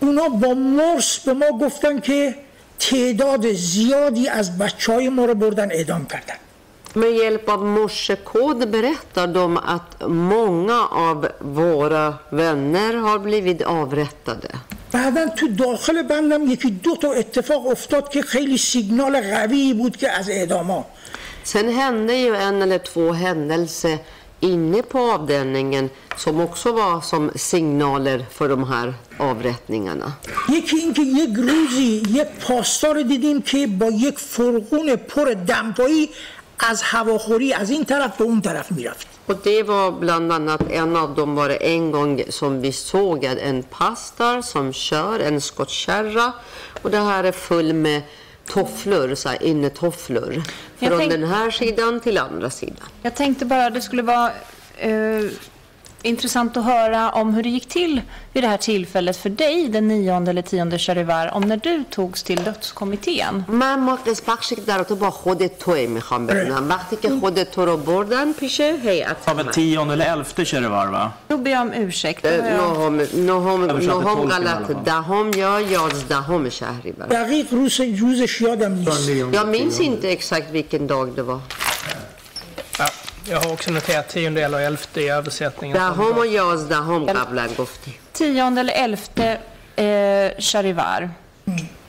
اونا با مرس به ما گفتن که تعداد زیادی از بچه های ما رو بردن اعدام کردن Med hjälp av morsekod berättar de att många av våra vänner har blivit avrättade. بعدا تو داخل بندم یکی دو تا اتفاق افتاد که خیلی سیگنال قوی بود که از اعدام ها Sen hände ju en eller två händelser inne på avdelningen som också var som signaler för de här avrättningarna. یکی اینکه یک روزی یک پاسدار دیدیم که با یک فرقون پر دمپایی از هواخوری از این طرف به اون طرف می‌رفت Och det var bland annat en av dem var det en gång som vi såg en pastor som kör en skottkärra och det här är full med tofflor, så här innetofflor. Från tänk- den här sidan till andra sidan. Jag tänkte bara det skulle vara eh, intressant att höra om hur det gick till vid det här tillfället för dig den 9 eller 10 Sharivar, om när du togs till dödskommittén. من ما قص بخشی که در تو با خود توی میخوام بدونم وقتی که خود تو رو بردن پیش هیئت Av من. tionde eller elfte Cherivar va? Då ber jag om ursäkt. Då har jag- نهم نهم översatte نهم tolken i alla غلط fall. دهم یا یازدهم شهریور دقیق روز روزش یادم نیست Jag minns inte exakt vilken dag det var. Ja, jag har också noterat tionde eller elfte i översättningen. دهم و یازدهم قبلا گفتی 10 eller 11 eh, Sharivar.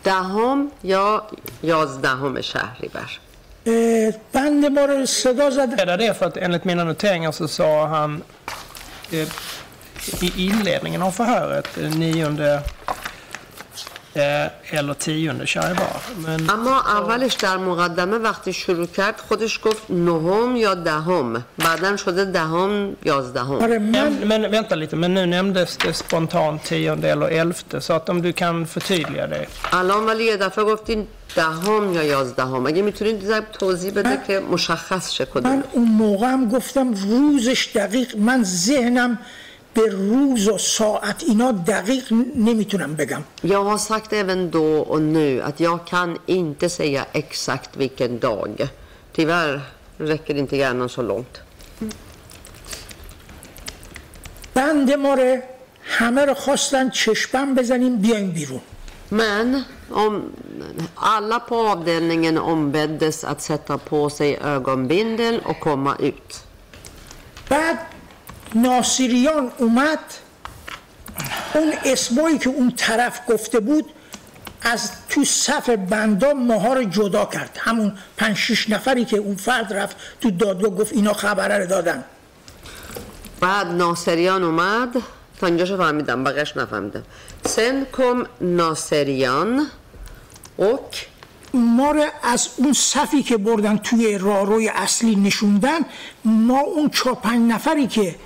دهم یا یازدهم شهریور اه، بند ما رو صدا زد Är det för att enligt mina noteringar så sa han eh, i inledningen av förhöret, eh, nionde eller tionde Sharivar. Men اما اولش در مقدمه وقتی شروع کرد خودش گفت نهم یا دهم بعدا شده دهم یازدهم آره من Men, men vänta lite, men nu nämndes det spontant tionde eller elfte, så att om du kan förtydliga det. الان ولی یه دفعه گفتین دهم یا یازدهم اگه می‌تونید توضیح بده که مشخص شه کدوم من اون موقع هم گفتم روزش دقیق من ذهنم به روز و ساعت اینا دقیق نمیتونم بگم Jag har sagt även då och nu att jag kan inte säga exakt vilken dag. Tyvärr räcker inte hjärnan så långt. بند ما رو همه رو خواستن چشمم بزنیم بیایم بیرون Men om alla på avdelningen ombeddes att sätta på sig ögonbindel och komma ut. بعد ناصریان اومد. اون اسمایی که اون طرف گفته بود از تو صف بندا ماها رو جدا کرد. همون پنج شیش نفری که اون فرد رفت تو دادگاه گفت اینا خبره رو دادن. بعد ناصریان اومد. تا اینجاشو فهمیدم بقیش نفهمیدم. sen kom ناصریان. och ما رو از اون صفی که بردن توی راهروی اصلی نشوندن ما اون چهار پنج نفری که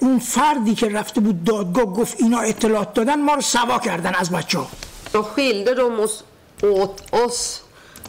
اون فردی که رفته بود دادگاه گفت اینا اطلاعات دادن ما رو سوا کردن از بچه ها Då skilde de oss åt oss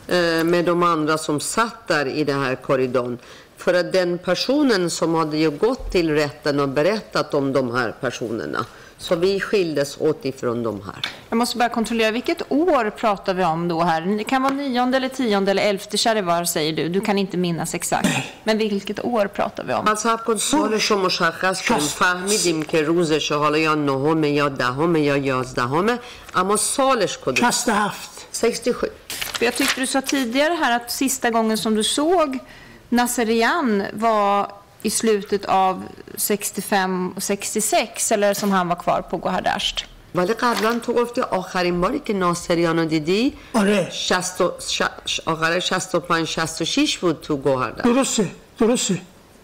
eh, med de andra som satt där i den här korridorn. För att den personen som hade ju gått till rätten och berättat om de här personerna. Så vi skildes åt ifrån de här. Jag måste bara kontrollera, vilket år pratar vi om då här? Det kan vara nionde eller tionde eller elfte Sharivar säger du. Du kan inte minnas exakt. Men vilket år pratar vi om? از صبر کن سالش رو مشخص کن فهمیدیم که روزش حالا یا نهمه یا دهمه یا یازدهمه اما سالش کدوم 67 67 För jag tyckte du sa tidigare här att sista gången som du såg Nasserian var i slutet av 65 och 66, eller som han var kvar på Gohardasht. ولی قبلا تو گفتی آخرین باری که ناصریان رو دیدی آره 60 و- ش- آخر 65 66 بود تو گوهردن درسته درسته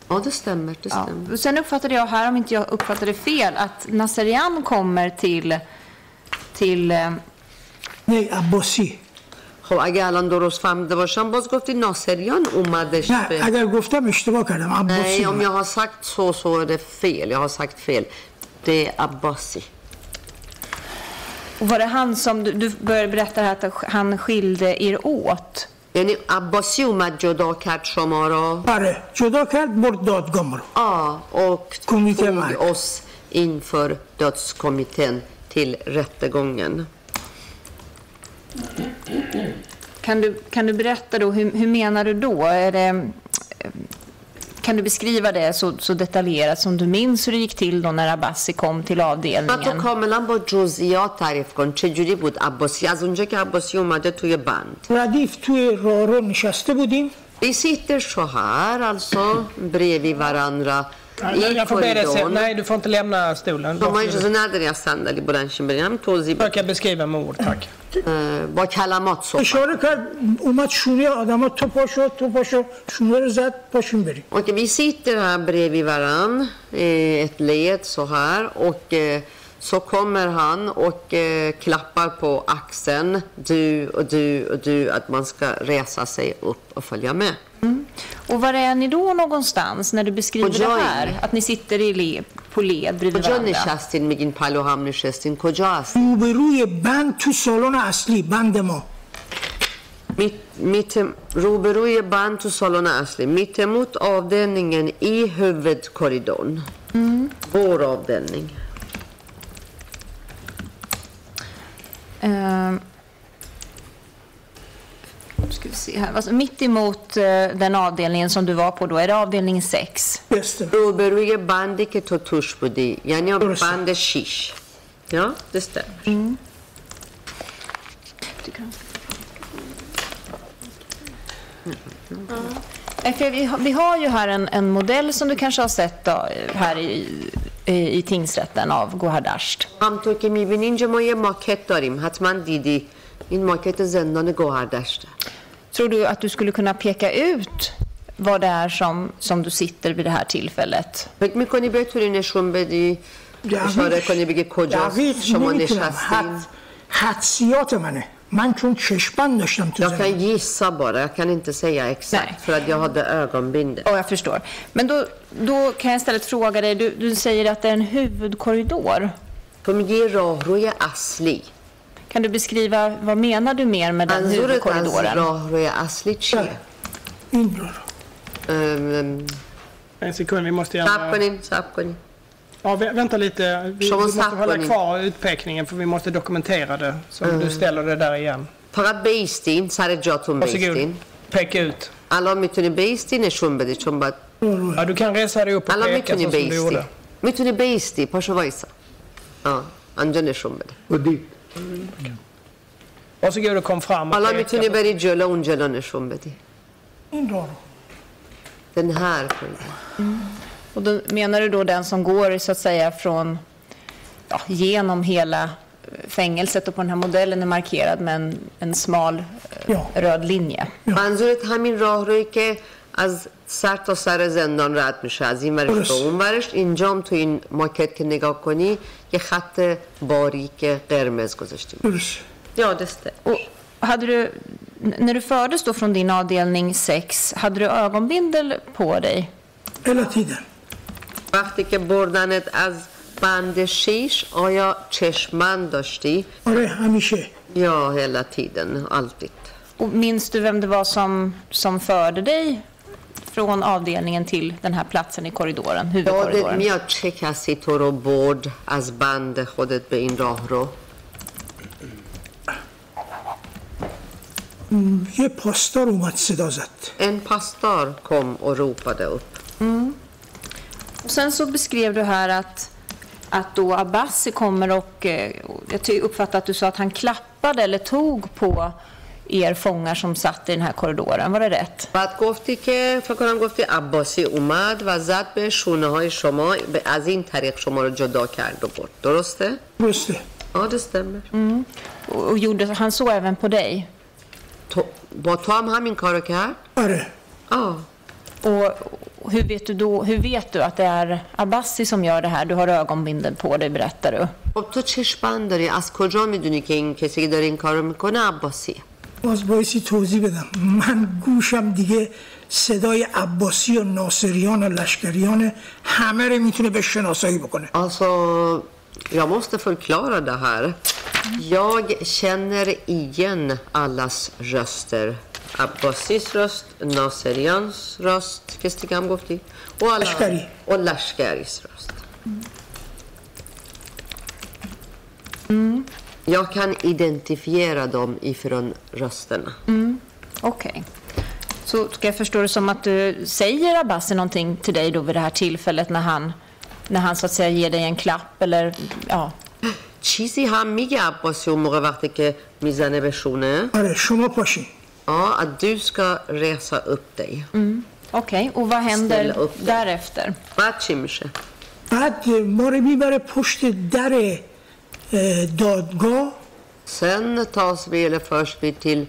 Ja, det stämmer. Det Ja. stämmer. Och Sen uppfattade jag här, om inte jag uppfattade fel, att Nasserian kommer till, till eh, نه عباسی خب اگه الان درست فهمیده باشم باز گفتی ناصریان اومدش نه به اگر گفتم اشتباه کردم عباسی Nej, om اومد. jag har sagt så så är det fel. Jag har sagt fel. Det är Abbasi. och var det han som, du, du började berätta här att han skilde er åt. یعنی عباسی اومد جدا کرد شما را آره جدا کرد برد دادگاه رو Kommitté tog Mark. oss inför dödskommittén till rättegången. Kan du, kan du berätta då, hur, hur menar du då? Är det, eh, kan du beskriva det så, så detaljerat som du minns hur det gick till då när Abbasi kom till من تو avdelningen? کاملا با جزئیات تعریف کن چجوری بود عباسی از اونجا که عباسی اومده توی بند ردیف توی راه رو نشسته بودیم Vi sitter så här alltså bredvid varandra i Jag får be dig se. korridoren. Nej, du får inte lämna stolen. شما اجازه نداری از صندلی بلند شین برین هم توضیح بده. Försöka beskriva med ord, tack. اه، با کلمات صحبت اشاره کرد اومد شونه آدما تو پاشو تو پاشو شونه رو زد پاشین بریم Och vi sitter här bredvid varann i ett led så här och eh, så kommer han och eh, klappar på axeln, du och du och du, att man ska resa sig upp och följa med. Och var är ni då någonstans när du beskriver Och det jag är- här? Att ni sitter i le, på led bredvid کجا varandra? نشستین میگین پلو هم نشستین کجا هستین روبروی بند تو سالن اصلی بند ما Mitt, mitt, روبروی بند تو سالن اصلی mittemot avdelningen i huvudkorridorn. Vår avdelning. Ehm, ska vi se här. Alltså, mitt emot eh, den avdelningen som du var på då, är det avdelning 6? روبروی بندی که تو توش بودی یعنی بند 6 Ja, det stämmer. Nej, för vi, har, vi har ju här en, en modell som du kanske har sett då, här i, i, i tingsrätten av Gohardasht. همطور که میبینی اینجا ما یه ماکت داریم حتما دیدی این ماکت زندان گوهردشته Tror du att du skulle kunna peka ut vad det är som, som du sitter vid det här tillfället? فکر میکنی بتونی نشون بدی اشاره کنی بگی کجاست دقیق شما نمیتونم نشستین حد حدسیات منه من چون چشمند داشتم تو Jag زندان kan gissa bara, jag kan inte säga exakt för att jag hade ögonbindel. Ja, jag förstår. Men då, då kan jag istället fråga dig, du, du säger att det är en huvudkorridor. De ger راهروی اصلی Kan du beskriva, vad menar du mer med den huvudkorridoren? En sekund, vi måste gärna... Ja, vänta lite. Vi, måste hålla kvar utpekningen för vi måste dokumentera det. Så mm. du ställer det där igen. Varsågod, Peka ut. Ja, du kan resa dig upp och peka så som du gjorde. Mituni bisti, pasha vaisa. Ja, anjan är. Och dit? kom fram och حالا peka. میتونی بری جلو اون جلو نشون بدی این رو den här korridoren. Och då menar du då den som går så att säga från, ja, genom hela fängelset och på den här modellen är markerad med en, en smal eh, röd linje. منظورت همین راه روی که از سر تا سر زندان رد میشه از این ورش به درست. اون ورش اینجام تو این ماکت که نگاه کنی یه خط باریک قرمز گذاشتیم درست Ja, det stämmer. Och hade du, n- när du fördes då från din avdelning 6, hade du ögonbindel på dig? hela tiden وقتی که بردنت از بند شیش آیا چشمند داشتی؟ آره همیشه Ja, hela tiden. Alltid. Och minns du vem det var som, som förde dig från avdelningen till den här platsen i korridoren, یادت huvudkorridoren? میاد چه کسی تو رو برد از بند خودت به این راه رو؟ م، یه پاسدار اومد صدا زد En pastor kom och ropade upp. Och sen så beskrev du här att, att då Abbasi kommer och, eh, och jag ty- uppfattar att du sa att han klappade eller tog på er fångar som satt i den här korridoren. Var det rätt? بعد گفتی که فکر کنم گفتی عباسی اومد و زد به شونه های شما به- از این طریق شما رو جدا کرد و برد درسته؟ درسته Ja, det stämmer. Mm. Och, och gjorde han så även på dig? تو با تو هم همین کارو کرد؟ آره Ja. Och hur vet du då, hur vet du att det är Abbasi som gör det här? Du har ögonbindel på dig, berättar du. خب تو چشمند داری از کجا میدونی که این کسی که داره این کارو میکنه عباسیه باز بایستی توضیح بدم من گوشم دیگه صدای عباسی و ناصریان و لشکریان همه رو می‌تونه به شناسایی بکنه Alltså, jag måste förklara det här. Jag känner igen allas röster. Abbasis röst, Naserians röst, هم گفتی و alla- لشکری. och Lashkaris röst. Jag kan identifiera dem ifrån rösterna. Okej. Så ska jag förstå det som att du säger Abbasi någonting till dig då vid det här tillfället när han, när han så att säga ger dig en klapp eller ja. چیزی هم میگه عباسی اون موقع وقتی که میزنه به شونه آره شما پاشین Ja, att du ska resa upp dig. Okej, och vad händer Ställa upp dig. därefter? بعد چی میشه؟ بعد ما رو میبره پشت در اه، دادگاه Sen tas vi, eller förs vi till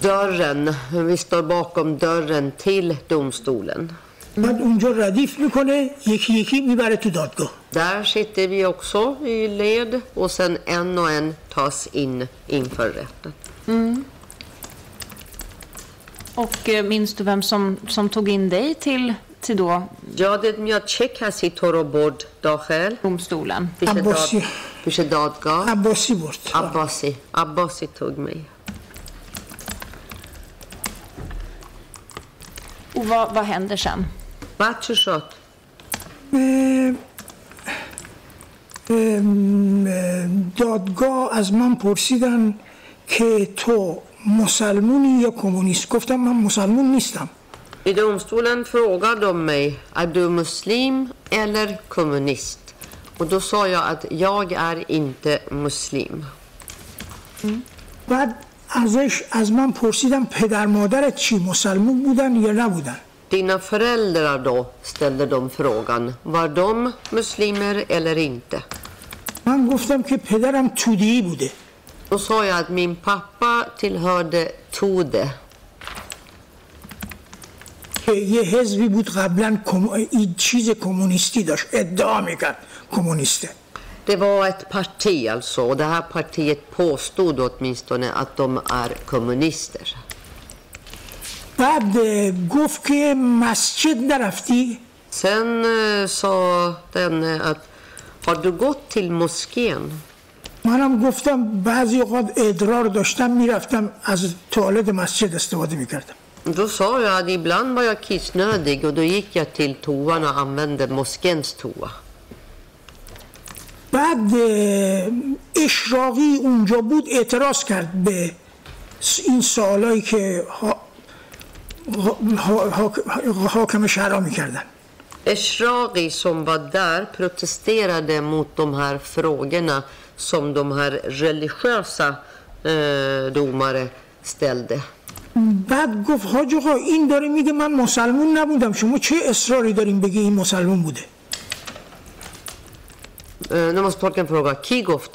dörren. Vi står bakom dörren till domstolen. بعد اونجا ردیف میکنه یکی یکی میبره تو دادگاه Där sitter vi också i led och sen en och en tas in inför rätten. Och eh, minns du vem som, som tog in dig till, till då. یادت میاد چه کسی تو رو برد داخل domstolen. پیش داد- عباسی پیش دادگاه عباسی برد عباسی عباسی توگمی Och vad, vad händer sen? بعد چی شد اه، ام، اه، دادگاه از من پرسیدن که تو مسلمونی یا کمونیست گفتم من مسلمون نیستم I domstolen frågade de mig, är du muslim eller kommunist? Och då sa jag att jag är inte muslim. بعد ازش از من پرسیدم پدر مادرت چی مسلمون بودن یا نبودن Dina föräldrar då, ställde de frågan. Var de muslimer eller inte? من گفتم که پدرم تودی بوده Då sa jag att min pappa tillhörde Tode. که یه حزبی بود قبلا. این چیز کمونیستی داشت ادعا می‌کرد کمونیسته Det var ett parti alltså och det här partiet påstod åtminstone att de är kommunister. بعد گفت که مسجد نرفتی Sen sa denne att har du gått till moskén? منم گفتم بعضی اوقات ادرار داشتم می‌رفتم از توالت مسجد استفاده می‌کردم Då sa jag att ibland var jag kissnödig och då gick jag till toan och använde moskéns toa. بعد اه، اشراقی اونجا بود اعتراض کرد به س- این سوالایی که ها... ها... ها... حاکم شهرها میکردن Eshraghi som var där protesterade mot de här frågorna som de här religiösa eh, domare ställde. بعد گفت حاج آقا این داره میگه من مسلمون نبودم. شما چه اصراری داریم بگی این مسلمون بوده؟ نماز پرکن فروگا کی گفت؟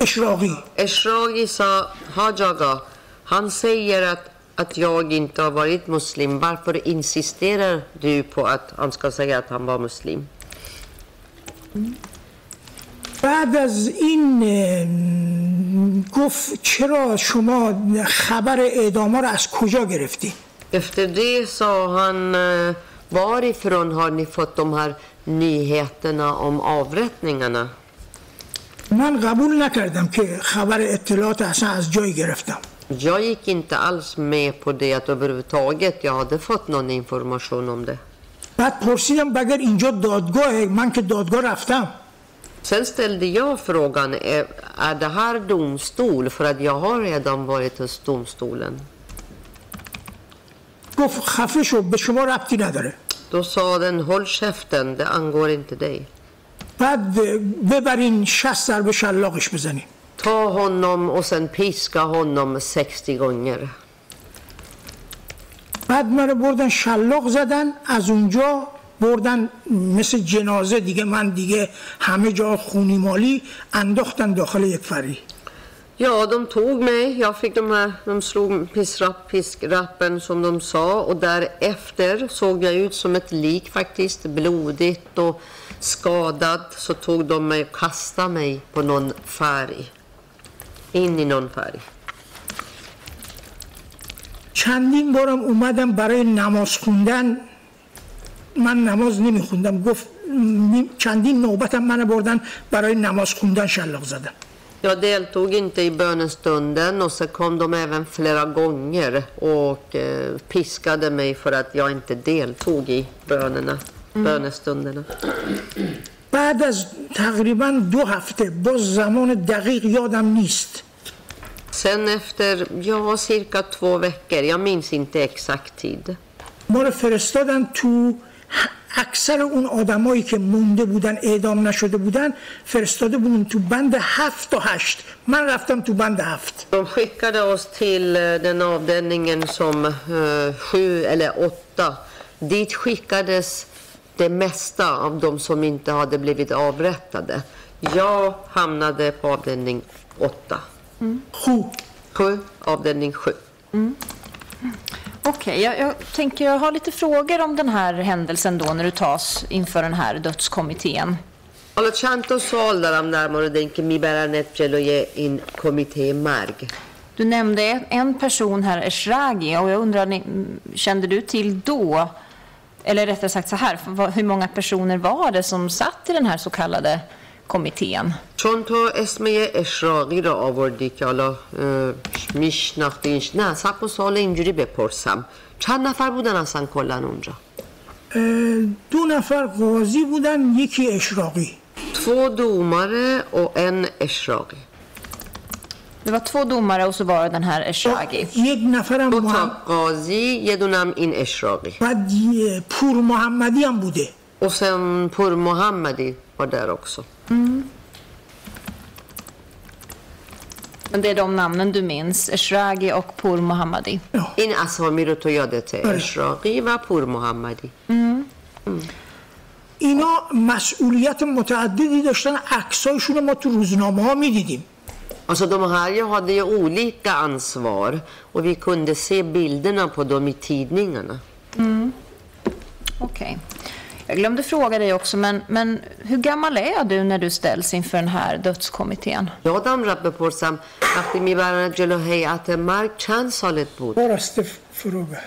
اشراقی. اشراقی سا حاج آقا هم سیرت ات یاگ انتا وارید مسلم. برپر انسیستیرر دو پو ات هم سکا سگه ات هم با مسلم. بعد از این گفت چرا شما خبر اعدام رو از کجا گرفتی Efter det sa han, eh, varifrån har ni fått de här nyheterna om avrättningarna? من قبول نکردم که خبر اطلاعات اصلا از جایی گرفتم Jag gick inte alls med på det att överhuvudtaget jag hade fått någon information om det. بعد پرسیدم بگر اینجا دادگاهه من که دادگاه رفتم Sen ställde jag frågan, är, är det här domstol? För att jag har redan varit hos domstolen. گفت خفه شو به شما ربطی نداره Då sa den, håll käften, det angår inte dig. بعد اه، ببرین 60 ضربه شلاقش بزنین Ta honom och sen piska honom 60 gånger. بعد منو بردن شلاق زدن از اونجا بردن مثل جنازه دیگه من دیگه همه جا خونی مالی انداختن داخل یک فری Ja, de tog mig. Jag fick de här, de slog piskrapp, piskrappen som de sa och därefter såg jag ut som ett lik faktiskt, blodigt och skadad. Så tog de mig och kastade mig på någon färg. In i någon färg. چندین بارم اومدم برای نماز خوندن من نماز نمیخوندم گفت چندین نوبتم منو بردن برای نماز خوندن شلاق زدن Jag deltog inte i bönestunden och så kom de även flera gånger och eh, piskade mig för att jag inte deltog i bönerna, bönestunderna. بعد از تقریبا دو هفته باز زمان دقیق یادم نیست Sen efter, ja, cirka två veckor, jag minns inte exakt tid. ما رو فرستادن تو اکثر اون آدمایی که مونده بودن اعدام نشده بودن فرستاده بودن تو بند هفت تا هشت من رفتم تو بند هفت De skickade oss till eh, den avdelningen som eh, sju eller åtta. Dit skickades det mesta av de som inte hade blivit avrättade. Jag hamnade på avdelning åtta. خو Sju, avdelning sju. Okej, okay, jag, jag, tänker jag har lite frågor om den här händelsen då när du tas inför den här dödskommittén. Alla 100 sol daram närmare che mi baranet preloje in kommitté marg. Du nämnde en person här, Eshragi, och jag undrar, kände du till då, eller rättare sagt så här, hur många personer var det som satt i den här så kallade kommittén? چون تو اسم یه اشراقی رو آوردی که حالا اه، میشناختینش نه سب و سوال اینجوری بپرسم. چند نفر بودن اصلا کلا اونجا؟ دو نفر قاضی بودن یکی اشراقی. Två domare och en اشراقی. Det var två domare och så var det den här Eshagi. یک نفرم دو تا قاضی یه دونم این اشراقی. بعد پور محمدی هم بوده. och sen Pur Mohammadi var där också Men det är de namnen du minns, Eshagi och Pur Mohammadi. این اسامی رو تو یادته اشراقی و پور محمدی اینا مسئولیت متعددی داشتن عکسایشون رو ما تو روزنامه ها میدیدیم Alltså de här ju hade ju olika ansvar och vi kunde se bilderna på dem i tidningarna. Okej. Jag glömde fråga dig också, men, men hur gammal är du när du ställs inför den här dödskommittén? یادم رفت بپرسم وقتی میبرن جلو هیئت مرگ چند سالت بود؟ راسته فروغه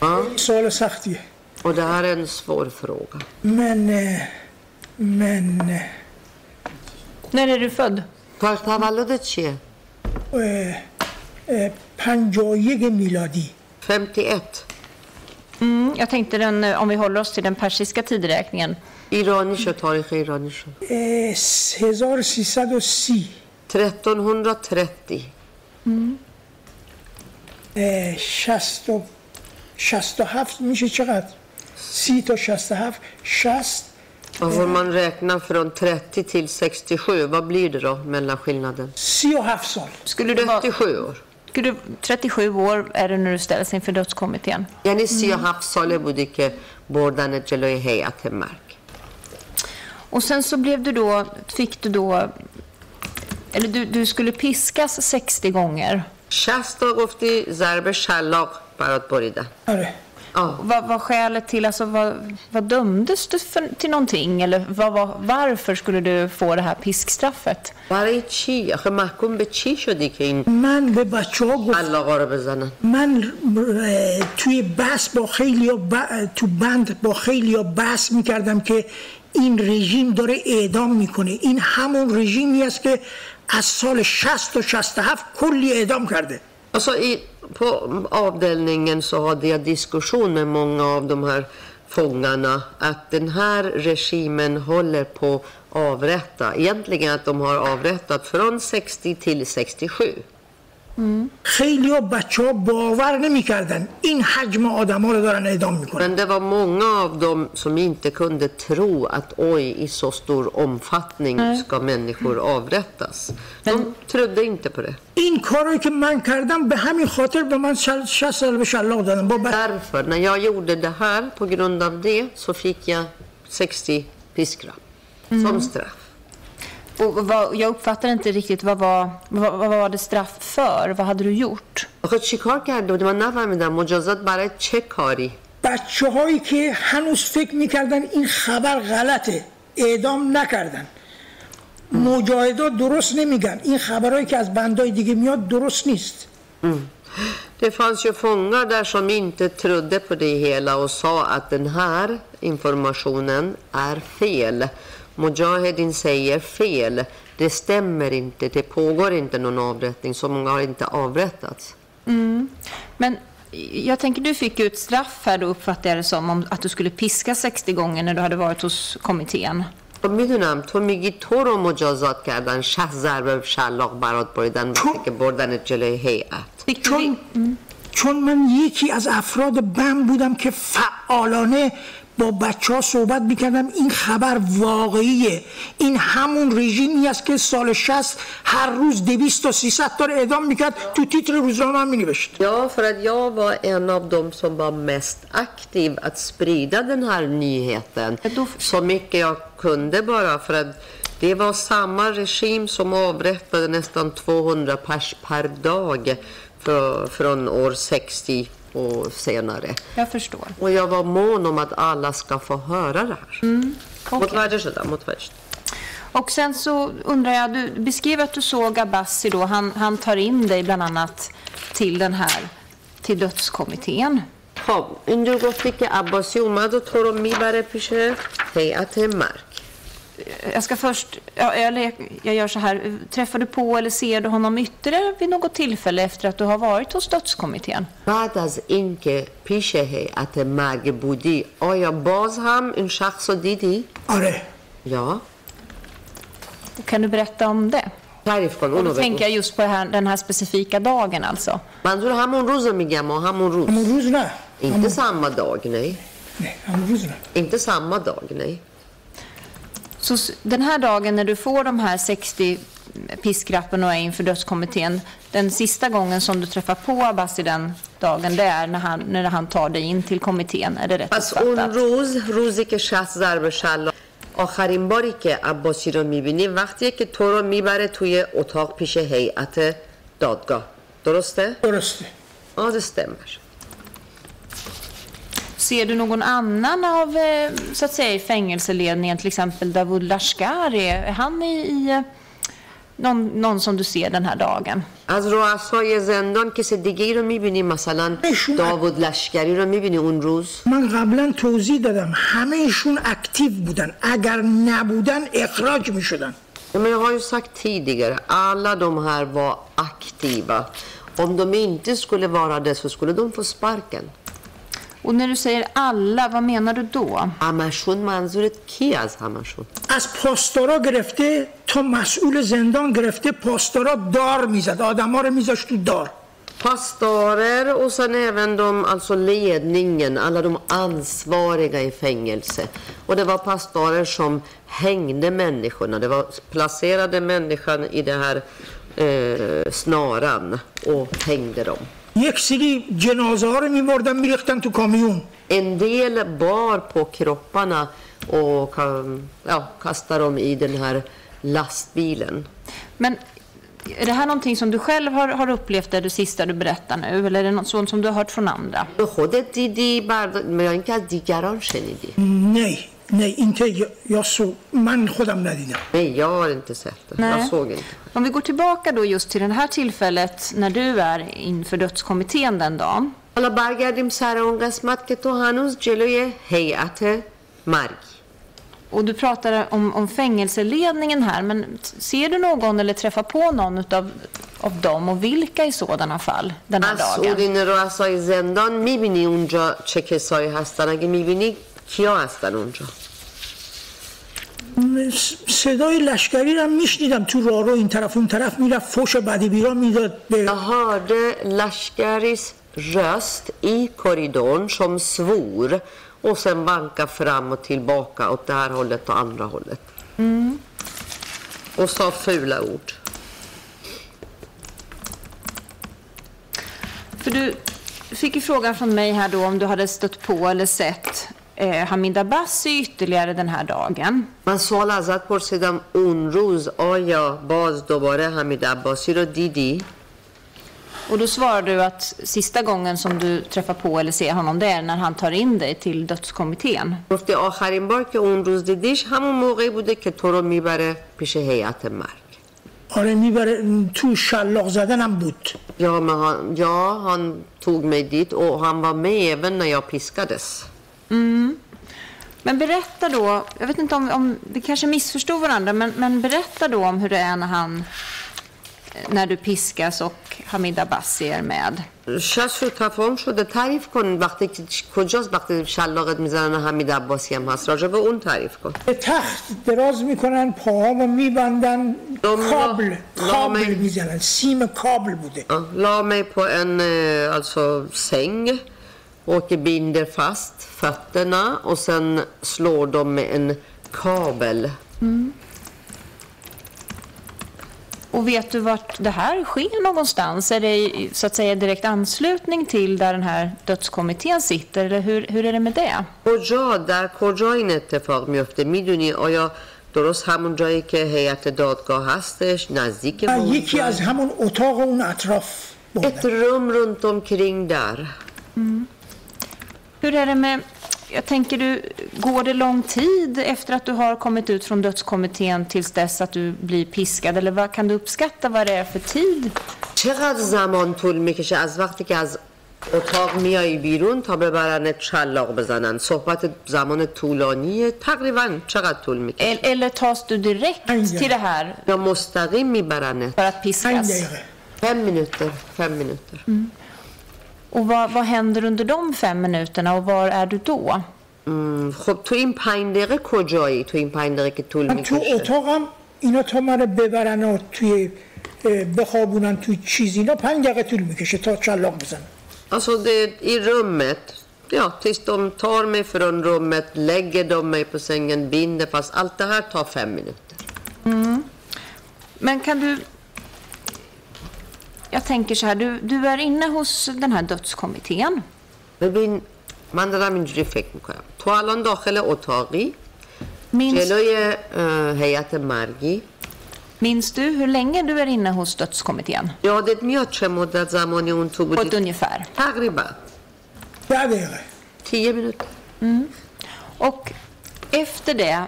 Ja. سوال سختیه Och det här är en svår fråga. من اه، من اه، När är du född? تولدت چیه؟ اه، اه، پنجاه و یک میلادی 51. Mm, jag tänkte den, om vi håller oss till den persiska tideräkningen. ایرانی شد تاریخ ایرانی شد اه، 1330 1330 اه، 60 و 67 میشه چقدر؟ 30 تا 67 60 Vad får man räkna från 30 till 67? Vad blir det då mellan skillnaden? 37 سال Skulle du vara, 37 år. skulle du, 37 år är det när du ställs inför dödskommittén. یعنی 37 ساله بودی که بردن جلوی هیئت مرگ Och sen så blev du då, fick du då, eller du, du skulle piskas 60 gånger. 60 تا گفتی ضرب شلاق برات بریدن آره Ja. Vad var skälet till, alltså vad, vad dömdes du för, till någonting? Eller vad var, varför skulle du få det här piskstraffet? برای چی؟ آخه محکوم به چی شدی که این من به بچه ها گفت شلاقا رو بزنن؟ من اه، توی بحث با خیلی تو بند با خیلی بحث می‌کردم که این رژیم داره اعدام می‌کنه این همون رژیمی است که از سال 60 تا 67 کلی اعدام کرده i, på avdelningen så hade jag diskussion med många av de här fångarna att den här regimen håller på att avrätta. Egentligen att de har avrättat från 60 till 67. خیلی بچه ها باور نمیکردن این حجم آدم ها رو دارن اعدام میکنن Men det var många av dem som inte kunde tro att oj, i så stor omfattning ska människor avrättas. De trodde inte på det. این کارایی که من کردم به همین خاطر به من 60 سال به شلاق دادن با بچه Därför, när jag gjorde det här, på grund av det, så fick jag 60 piskrapp som straff. Och vad, jag uppfattar inte riktigt, vad var, vad, vad var det straff för? Vad hade du gjort? آخه چیکار کرده بودی من نفهمیدم مجازات برای چه کاری بچه هایی که هنوز فکر می‌کردن این خبر غلطه اعدام نکردن مجاهدا درست نمیگن این خبرهایی که از بندای دیگه میاد درست نیست Det fanns ju fångar där som inte trodde på det hela och sa att den här informationen är fel. Mujahedin säger fel. Det stämmer inte. Det pågår inte någon avrättning. Så många har inte avrättats. Men jag tänker, du fick ju ett straff här då uppfattar jag det som, om att du skulle piska 60 gånger när du hade varit hos kommittén. خب میدونم تو میگی تو رو مجازات کردن شه ضربه شلاق برات بریدن وقتی که بردن جلوی هیئت Fick du, چون چون من یکی از افراد بم بودم که فعالانه با بچه ها صحبت می‌کردم این خبر واقعیه این همون رژیمی است که سال 60 هر روز 200 تا 300 تا اعدام می‌کرد تو تیتر روزنامه هم مینوشت Ja, för att jag var en av dem som var mest aktiv att sprida den här nyheten så mycket jag kunde bara för att det var samma regim som avrättade nästan 200 pers per dag för, från år 60 och senare. jag förstår. Och jag var mån om att alla ska få höra det här. متوجه شدم متوجه شدم. Och sen så undrar jag, du beskrev att du såg Abbasi då, han, han tar in dig bland annat till den här, till dödskommittén. خب اینجور گفتی که عباسی اومد و تو رو میبره پیش هیئت مرگ Jag ska först Ja, eller jag gör så här. Träffar du på eller ser du honom ytterligare vid något tillfälle efter att du har varit hos dödskommittén? بعد از اینکه پیش هیئت مرگ بودی آیا باز هم این شخص رو دیدی؟ آره Ja. Kan du berätta om det? تعریف کن Och اونو då بگو tänker jag just på det här, den här specifika dagen alltså. منظور همون روز رو میگم و همون روز همون روز نه Inte samma dag, nej. نه همون روز نه Inte samma dag, nej. Så s- den här dagen när du får de här 60 piskrappen och är inför dödskommittén, den sista gången som du träffar på Abbasi den dagen, det är när han, när han tar dig in till kommittén. Är det rätt پس اون uppfattat? روز روزی که شخص ضرب شلاق آخرین باری که عباسی رو میبینی وقتیه که تو رو میبره توی اتاق پیش هیئت دادگاه درسته؟ درسته Ja, det stämmer. Ser du någon annan av eh, så att säga, i fängelseledningen, till exempel Davud Lashkari? Är han i, i eh, någon, någon som du ser den här dagen? از رؤسای زندان کسی دیگه ای رو میبینی مثلا ایشون- داوود لشکری رو میبینی اون روز من قبلا توضیح دادم همهشون اکتیو بودن اگر نبودن اخراج می شدن Ja, men jag har ju sagt tidigare, alla de här var aktiva. Om de inte skulle vara det så skulle de få sparken. Och när du säger alla, vad menar du då? همشون منظورت کی از همشون؟ از پاسدارا گرفته تا مسئول زندان گرفته پاسدارا دار میزد آدم ها رو میذاشت تو دار Pastorer och sen även de, alltså ledningen, alla de ansvariga i fängelse. Och det var pastorer som hängde människorna. Det var placerade människan i det här eh, snaran och hängde dem. یک سری جنازه ها رو میبردن میریختن تو کامیون En del bar på kropparna och ka- ja, kastade dem i den här lastbilen. Men är det här någonting som du själv har, har upplevt, det, det sista du berättar nu? Eller är det något sånt som du har hört från andra? به خودت دیدی برد... یا اینکه از دیگران شنیدی نه نه inte jag, jag så, من خودم ندیدم Nej, jag har inte sett det. Jag såg inte. Om vi går tillbaka då just till det här tillfället när du är inför dödskommittén den dagen. حالا برگردیم سر اون قسمت که تو هنوز جلوی هیئت مرگ Och du pratar om, om fängelseledningen här, men t- ser du någon eller träffar på någon utav, av dem och vilka i sådana fall den här dagen? مسئولین رؤسای زندان میبینی اونجا چه کسایی هستن اگه میبینی کیا هستن اونجا س- صدای لشکری رو میشنیدم تو راه رو این طرف اون طرف میرفت فوش بدی بیرا میداد به Jag hörde Lashkaris röst i korridorn som svor och sen vanka fram och tillbaka åt det här hållet och andra hållet. Och sa fula ord. För du fick ju frågan från mig här då om du hade stött på eller sett eh, Hamid Abbasi ytterligare den här dagen. من سوال ازت پرسیدم اون روز آیا باز دوباره حمید عباسی رو دیدی؟ Och då svarade du att sista gången som du träffar på eller ser honom det är när han tar in dig till dödskommittén. گفتی آخرین بار که اون روز دیدیش همون موقعی بوده که تو رو میبره پیش هیئت مرگ. آره میبره تو شلاق زدنم بود Ja, men han, ja, han tog mig dit och han var med även när jag piskades. Men berätta då, jag vet inte om, om vi kanske missförstod varandra, men, men berätta då om hur det är när han när du piskas och Hamid Abbasi är med. شاید شد تفاهم شده تعریف کن وقتی که کجاست وقتی شلاقت میزنن حمید عباسی هم هست راجع به اون تعریف کن به تخت دراز میکنن پاهامو میبندن کابل کابل لامه. میزنن سیم کابل بوده Ja, la mig på en eh, alltså, säng och binder fast fötterna och sen slår de med en kabel. Och vet du vart det här sker någonstans? Är det i, så att säga direkt anslutning till där den här dödskommittén sitter? Eller hur, hur är det med det? کجا در کجا این اتفاق میفته میدونی آیا درست همون جایی که هیئت دادگاه هستش نزدیک به و اونجا؟ یکی از همون اتاق اون اطراف ett rum runt omkring där Hur är det med, jag tänker du, går det lång tid efter att du har kommit ut från dödskommittén tills dess att du blir piskad? Eller vad kan du uppskatta vad det är för tid? چقدر زمان طول میکشه از وقتی که از اتاق میای بیرون تا ببرنت شلاق بزنن صحبت زمان طولانیه تقریبا چقدر طول میکشه El- Eller tas du direkt till det här یا مستقیم میبرنت för att piskas? fem minuter fem minuter Och vad, vad händer under de fem minuterna och var är du då? م، خب تو این پنج دقیقه کجایی تو این پنج دقیقه که طول من تو میکشه اتاقم اینا تا منو ببرن و توی اه، بخوابونن توی چیز اینا پنج دقیقه طول میکشه تا شلاق بزنن Alltså det, i rummet, ja tills de tar mig från rummet, lägger de mig på sängen, binder fast allt det här tar fem minuter. Mm. Men kan du... Jag tänker så här, du, du är inne hos den här dödskommittén. ببین من دارم اینجوری فکر میکنم تو الان داخل اتاقی Minns, جلوی اه، هیئت مرگی minns du hur länge du är inne hos dödskommittén? یادت میاد چه مدت زمانی اون تو På ett بودی؟ ungefär. تقریبا ده دقیقه tio minuter. Och efter det,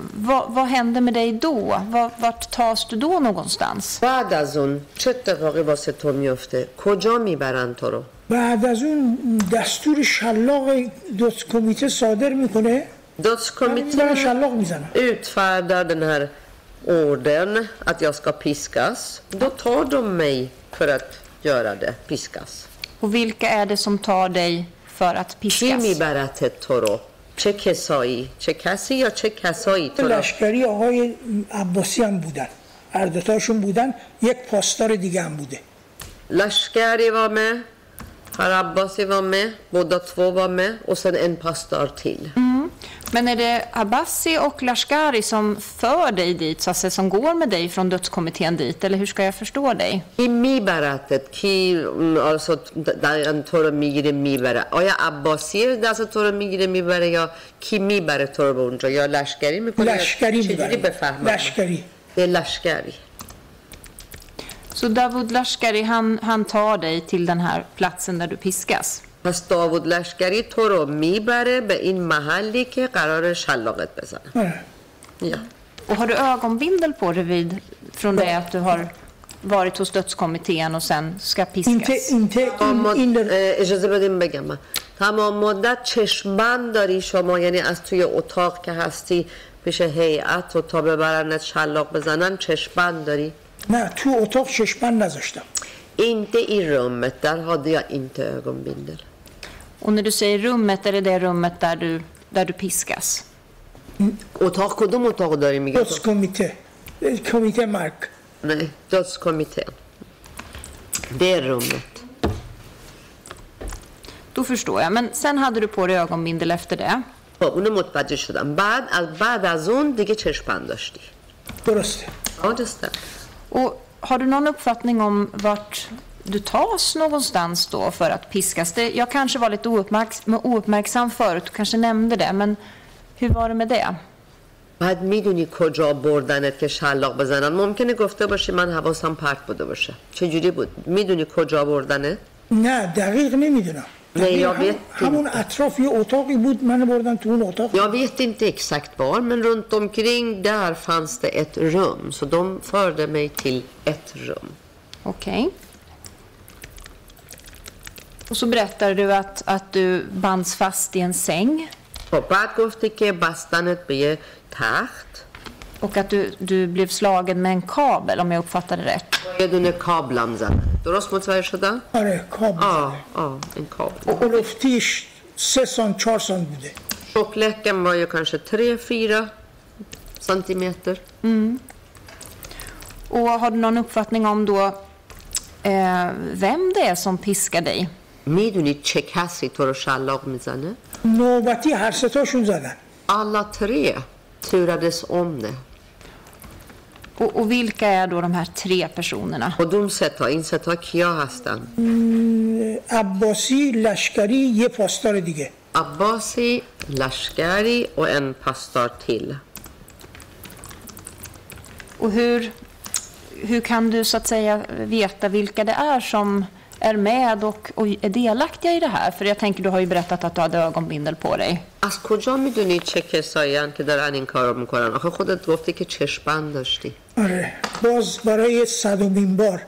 vad, vad händer med dig då? Var, vart tas du då någonstans? بعد از اون چه اتفاقی واسه تو میفته؟ کجا میبرن تو رو؟ بعد از اون دستور شلاق دوست کمیته صادر میکنه برن Dödskommittén شلاق میزنن utfärdar den här orden att jag ska piskas. Då tar de mig för att göra det, piskas. Och vilka är det som tar dig för att کی piskas? میبرد تو رو؟ چه کسایی؟ چه کسی یا چه کسایی تو؟ لشکری آقای عباسی هم بودن هر دوتاشون بودن یک پاسدار دیگه هم بوده Lashkari var med, Herr Abbasi var med, båda två var med och sen en pastor till. Men är det Abbasi och Lashkari som för dig dit, så alltså, som går med dig från dödskommittén dit, eller hur ska jag förstå dig? I mibarat, ki Lashkari. Lashkari. Det är Lashkari. Så Davud Lashkari, han, han tar dig till den här platsen där du piskas? پس داوود لشکری تو رو می‌بره به این محلی که قرار شلاقت بزنه. آره. یا. Och har du ögonbindel på dig vid, från det att du har varit hos dödskommittén och sen ska inte, piskas? inte in, اما in اه، اجازه بدیم بگم. من تمام مدت چشمند داری شما یعنی از توی اتاق که هستی پیش هیئت و تا ببرنت شلاق بزنن چشمند داری؟ نه تو اتاق چشمن نذاشتم. Inte i rummet, där hade jag inte ögonbindel. Och när du säger rummet, är det det rummet där du, där du piskas? اتاق کدوم اتاق داری میگه دوست کمیته کمیته مرگ Nej, dödskommittén. Det rummet. Då förstår jag. Men sen hade du på dig ögonbindel efter det. خب اونو متوجه شدم بعد از بعد از اون دیگه چشمند داشتی درسته Ja, det stämmer. Och har du någon uppfattning om vart du tas någonstans då för att piskas? Det, jag kanske var lite ouppmärks ouppmärksam förut, du kanske nämnde det, men hur var det med det? بعد میدونی کجا بردنت که شلاق بزنن ممکنه گفته باشی من حواسم پرت بوده باشه چجوری بود میدونی کجا بردنت نه دقیق نمیدونم Nej, دقیق jag هم- vet همون اطراف یه اتاقی بود من بردن تو اون اتاق Jag vet inte exakt var, men runt omkring där fanns det ett rum. Så de förde mig till ett rum. Okej. Och så berättar du att, att du bands fast i en säng خب بعد گفتی که بستنت به یه تخت och att du, du blev slagen med en kabel, om jag uppfattade rätt. با یه دونه کابلم زدن درست متوجه شدم؟ آره کابل آه آه این کابل قلفتیش سه سان چهار سان بوده Tjockleken var ju kanske 3-4 centimeter. Och har du någon uppfattning om då eh, vem det är som piskar dig? میدونید چه کسی تو رو شلاق میزنه؟ نوبتی هر ستاشون زدن Alla tre turades om det. Och, och vilka är då de här tre personerna? کدوم ستا؟ این ستا کیا هستن؟ عباسی لشکری یه پاسدار دیگه Abbasi, Lashkari och en pastor till. Och hur, hur kan du så att säga veta vilka det är som är med och, och är delaktiga i det här? För jag tänker, du har ju berättat att du hade ögonbindel på dig. از کجا می‌دونی چه کسایی هن که دارن این کار رو می‌کنن؟ آخه خودت گفتی که چشمند داشتی. آره. باز برای صدومین بار.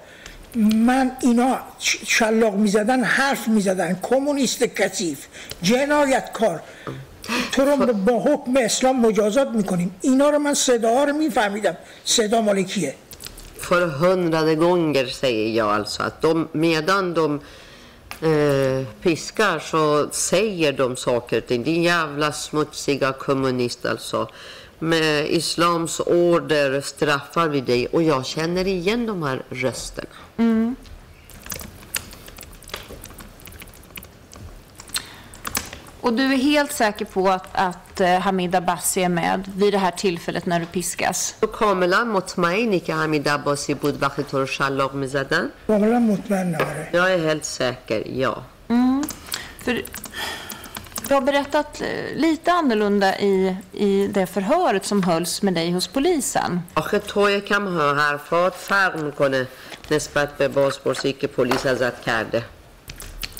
من اینا شلاق می‌زدن حرف می‌زدن. کمونیست کثیف. جنایتکار تو رو با حکم اسلام مجازات می‌کنیم. اینا رو من صدا رو میفهمیدم. صدا مال För hundrade gånger säger jag alltså att de, medan de eh, piskar så säger de saker till din jävla smutsiga kommunist alltså. Med islams order straffar vi dig och jag känner igen de här rösterna. Mm. Och du är helt säker på att, att eh, Hamid Abbasi är med vid det här tillfället när du piskas? تو کاملا مطمئنی که حمید عباسی بود وقتی تو رو شلاق میزدن؟ کاملا مطمئنم آره Jag är helt säker, ja. För du har berättat eh, lite annorlunda i, i det förhöret som hölls med dig hos polisen. آخه تو یکم ها- حرفات فرق میکنه نسبت به بازپرسی که پلیس ازت کرده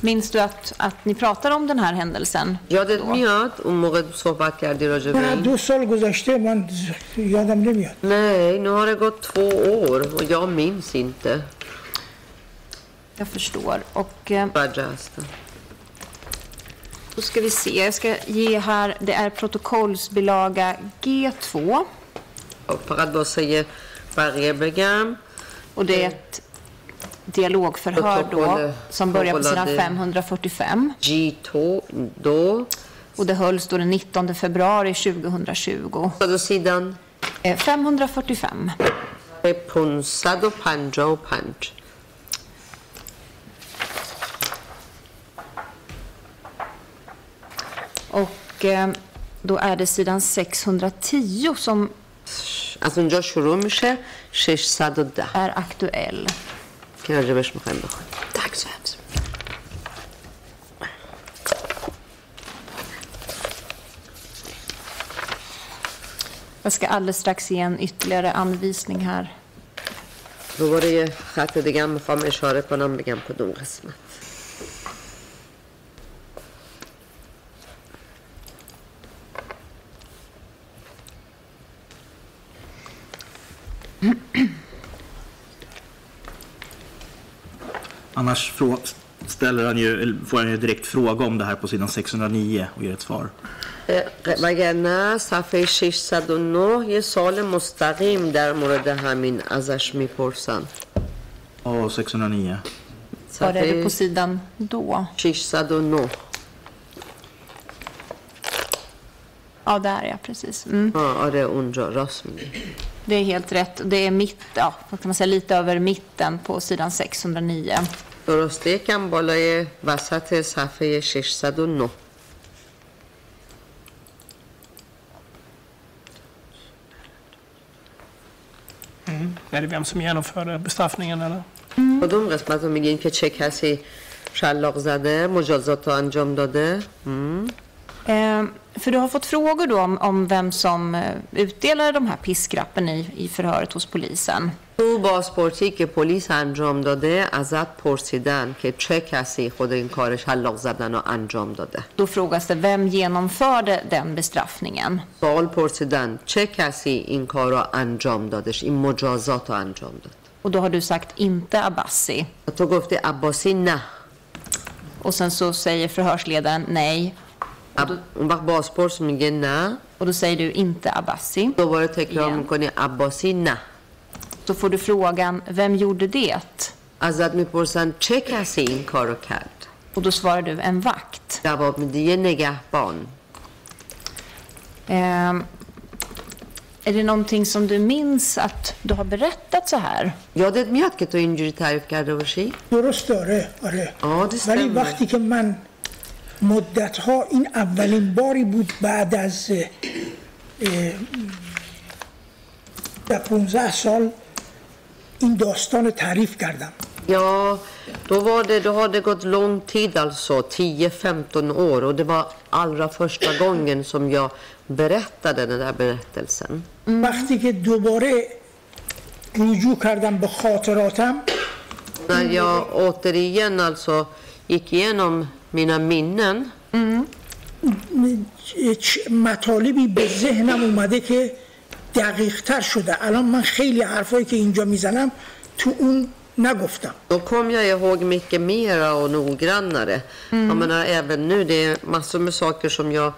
Minns du att, att ni pratar om den här händelsen? یادت میاد اون موقع صحبت کردی راجع به نه این؟ دو سال گذشته من یادم نمیاد Nej, nu har det gått två år och jag minns inte. Jag förstår. Och eh, Raja هستم. då ska vi se. Jag ska ge här, det är protokollsbilaga G2. Och فقط واسه بقیه بگم Och det är ett dialogförhör då, som börjar på sidan 545. Och det hölls då den 19 februari 2020. På sidan? Eh, 545. Och eh, då är det sidan 610 som är aktuell. شروع میشه 610 är aktuell. که راجبش میخوایم بخونیم Tack så hemskt. Jag ska alldeles strax ge en ytterligare anvisning här. دوباره یه خط دیگه هم میخوام اشاره کنم بگم کدوم قسمت Annars frå- ställer han ju, eller får han ju direkt fråga om det här på sidan 609 och ger ett svar. اه، وگرنه صفحه 609 یه سال مستقیم در مورد همین ازش میپرسن Ja, 609. Var är det صفحه på sidan då? 609 Ja, där ja, precis. Mm. آه آره اونجا راست میگی Det är helt rätt. Det är mitt, ja, vad kan man säga, lite över mitten på sidan 609. درسته یکم بالای وسط صفحه 609 Är det vem som genomförde bestraffningen eller? کدوم قسمت رو میگین که چه کسی شلاق زده مجازات رو انجام داده مم. Eh, för du har fått frågor då om, om vem som eh, utdelade de här piskrappen i, i förhöret hos polisen. تو بازپرسی که پلیس انجام داده ازت پرسیدن که چه کسی خود این کار شلاق زدن رو انجام داده Då frågas det vem genomförde den bestraffningen? سوال پرسیدن چه کسی این کار رو انجام دادش این مجازات رو انجام داد Och då har du sagt inte Abbasi. و تو گفتی عباسی نه Och sen så säger förhörsledaren nej. عب... اون وقت بازپرس میگه نه Och då säger du inte Abbasi. دوباره تکرار Igen. میکنی عباسی نه Så får du frågan vem gjorde det? ازت میپرسن چه کسی این کار رو کرد Och då svarar du en vakt. جواب میدی یه نگهبان Ehm, är det någonting som du minns att du har berättat så här? یادت میاد که تو اینجوری تعریف کرده باشی درست داره آره آه det ولی stämmer. وقتی که من مدت ها این اولین باری بود بعد از اه، اه، در 15 سال این داستان رو تعریف کردم Ja, då, var det, då har det gått lång tid alltså, 10-15 år. Och det var allra första gången som jag berättade den där berättelsen. وقتی که دوباره رجوع کردم به خاطراتم När jag återigen alltså gick igenom mina minnen چ- مطالبی به ذهنم اومده که دقیق تر شده الان من خیلی حرفایی که اینجا می‌زنم تو اون نگفتم Då kom jag ihåg mycket mera och noggrannare. Jag menar, även nu, det är massor med saker som jag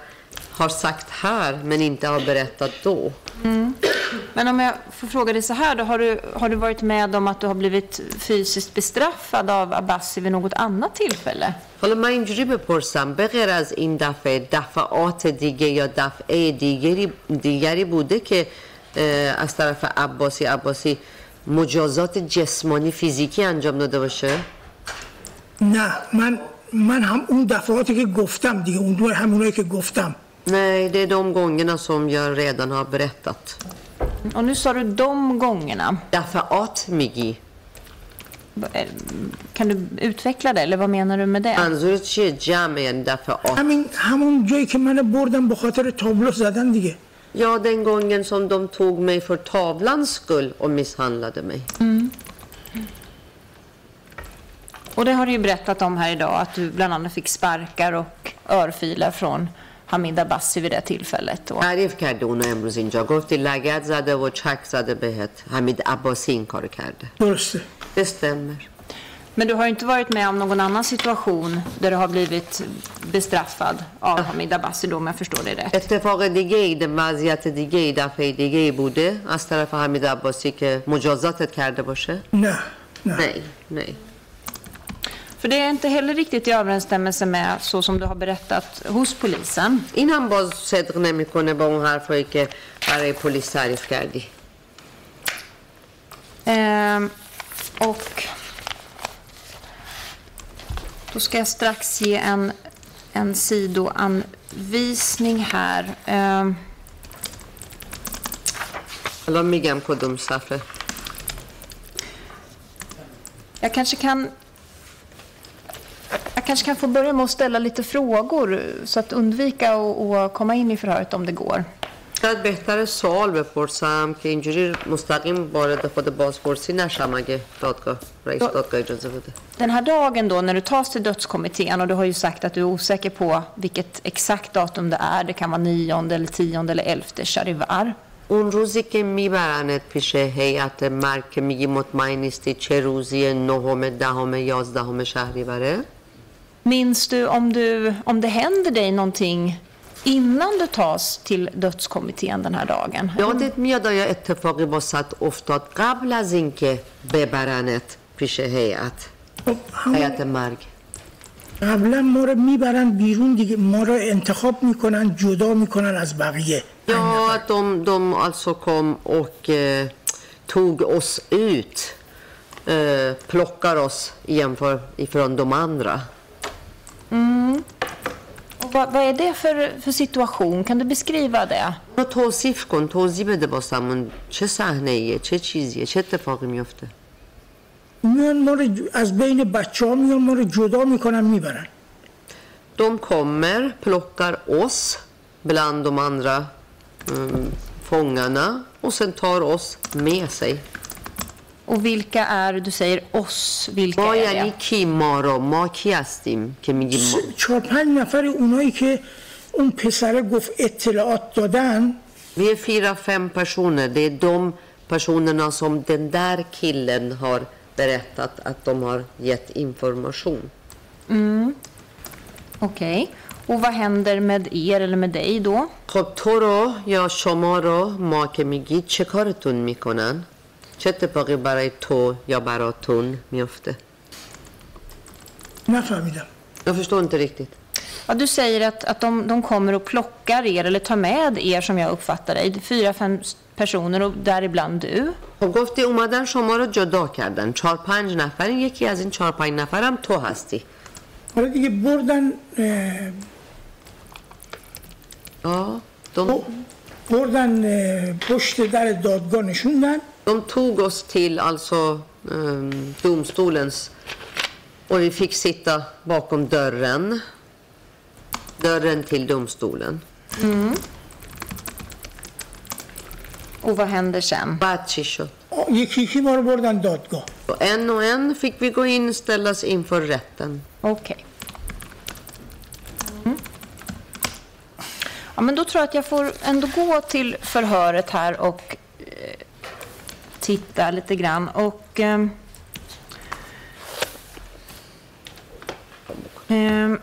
har sagt här men inte har berättat då. Men om jag får fråga dig så här då, har du, har du varit med om att du har blivit fysiskt bestraffad av Abbasi vid något annat tillfälle? حالا من اینجوری بپرسم به غیر از این دفعه دفعات دیگه یا دفعه دیگری دیگری بوده که از طرف عباسی عباسی مجازات جسمانی فیزیکی انجام داده باشه نه من من هم اون دفعاتی که گفتم دیگه اون دو همونایی که گفتم Nej, det är de gångerna som jag redan har berättat. Och nu sa du de gångerna. دفعات میگی Eh, Kan du utveckla det, eller vad menar du med det? منظور چیه جمع یعنی دفعات همین همون جایی که من بردم به خاطر تابلو زدن دیگه Ja, den gången som de tog mig för tavlans skull och misshandlade mig. Och det har du ju berättat om här idag, att du bland annat fick sparkar och örfilar från Hamid Abbasi vid det tillfället. Och, تعریف کرده اونو امروز اینجا گفتی لگت زده و چک زده بهت حمید عباسی این کار کرده درسته Det stämmer. men du har ju inte varit med om någon annan situation där du har blivit bestraffad av Hamid Abbasi då, om jag förstår dig rätt. اتفاق دیگه ای ده- وضعیت دیگه ای دفعه دیگه ای بوده از طرف حمید عباسی که مجازاتت کرده باشه نه نه nej nej För det är inte heller riktigt i överensstämmelse med så som du har berättat hos polisen. این هم باز صدق نمیکنه با اون حرفایی که برای پلیس تعریف کردی Ehm, och då ska jag strax ge en, en sidoanvisning här. Ehm, حالا میگم کدوم صفحه jag kanske kan jag kanske kan få börja med att ställa lite frågor så att undvika att att komma in i förhöret om det går. شاید بهتر سوال بپرسم که اینجوری مستقیم وارد خود بازپرسی نشم اگه دادگاه رئیس دادگاه اجازه بده Den här dagen då när du tas till dödskommittén och du har ju sagt att du är osäker på vilket exakt datum det är. Det kan vara nionde eller tionde eller elfte Sharivar. اون روزی که میبرنت پیش هیئت مرگ که میگی مطمئن نیستی چه روزی نهم دهم یازدهم شهریوره Minns du om, du om det händer dig någonting innan du tas till dödskommittén den här dagen? یادت میاد آیا اتفاقی واسط افتاد قبل از اینکه ببرنت پیش هیئت خب همون هیئت مرگ قبلا ما رو میبرن بیرون دیگه ما رو انتخاب میکنن جدا میکنن از بقیه Ja, att de, de alltså kom och eh, tog oss ut. Eh, plockar oss jämför ifrån de andra. Och vad, vad är det för, för situation? Kan du beskriva det? توصیف کن توضیح بده واسمون چه صحنه ایه چه چیزیه چه اتفاقی میفته میان ما رو از بین بچه ها میان ما رو جدا می‌کنن می‌برن De kommer, plockar oss bland de andra mm, fångarna och sen tar oss med sig. Och vilka är, du säger oss, vilka ما är یعنی det? کی ما رو ما کی هستیم که میگیم ما س- چهار پنج نفر اونایی که اون پسره گفت اطلاعات دادن Vi är fyra, fem personer. Det är de personerna som den där killen har berättat att de har gett information. Okej. Och vad händer med er eller med dig då? خب تو رو یا شما رو ما که میگید چه کارتون میکنن؟ چه اتفاقی برای تو یا براتون میفته؟ نفهمیدم Jag förstår inte riktigt. Ja, du säger att, att de, de kommer och plockar er eller tar med er som jag uppfattar dig. Fyra, fem personer och däribland du. خب گفتی اومدن شما رو جدا کردن چهار پنج نفر یکی از این چهار پنج نفرم تو هستی حالا دیگه بردن اه، Ja, de, بردن اه، پشت در دادگاه نشوندن de tog oss till alltså um, domstolens och vi fick sitta bakom dörren. Dörren till domstolen. Mm. Och vad händer sen? Och en och en fick vi gå in och ställas inför rätten. Okej. Okay. Ja, men då tror jag att jag får ändå gå till förhöret här och eh, titta lite grann. Och, eh, eh,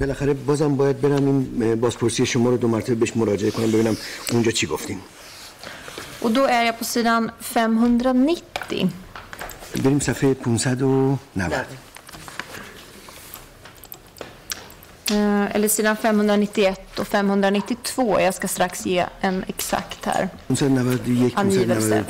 بالاخره بازم باید برم این بازپرسی شما رو دو مرتبه بهش مراجعه کنم ببینم اونجا چی گفتیم و دو är jag på sidan 590 بریم صفحه 590 eller sidan 591 och 592. Jag ska strax ge en exakt här. 591 Angivelse.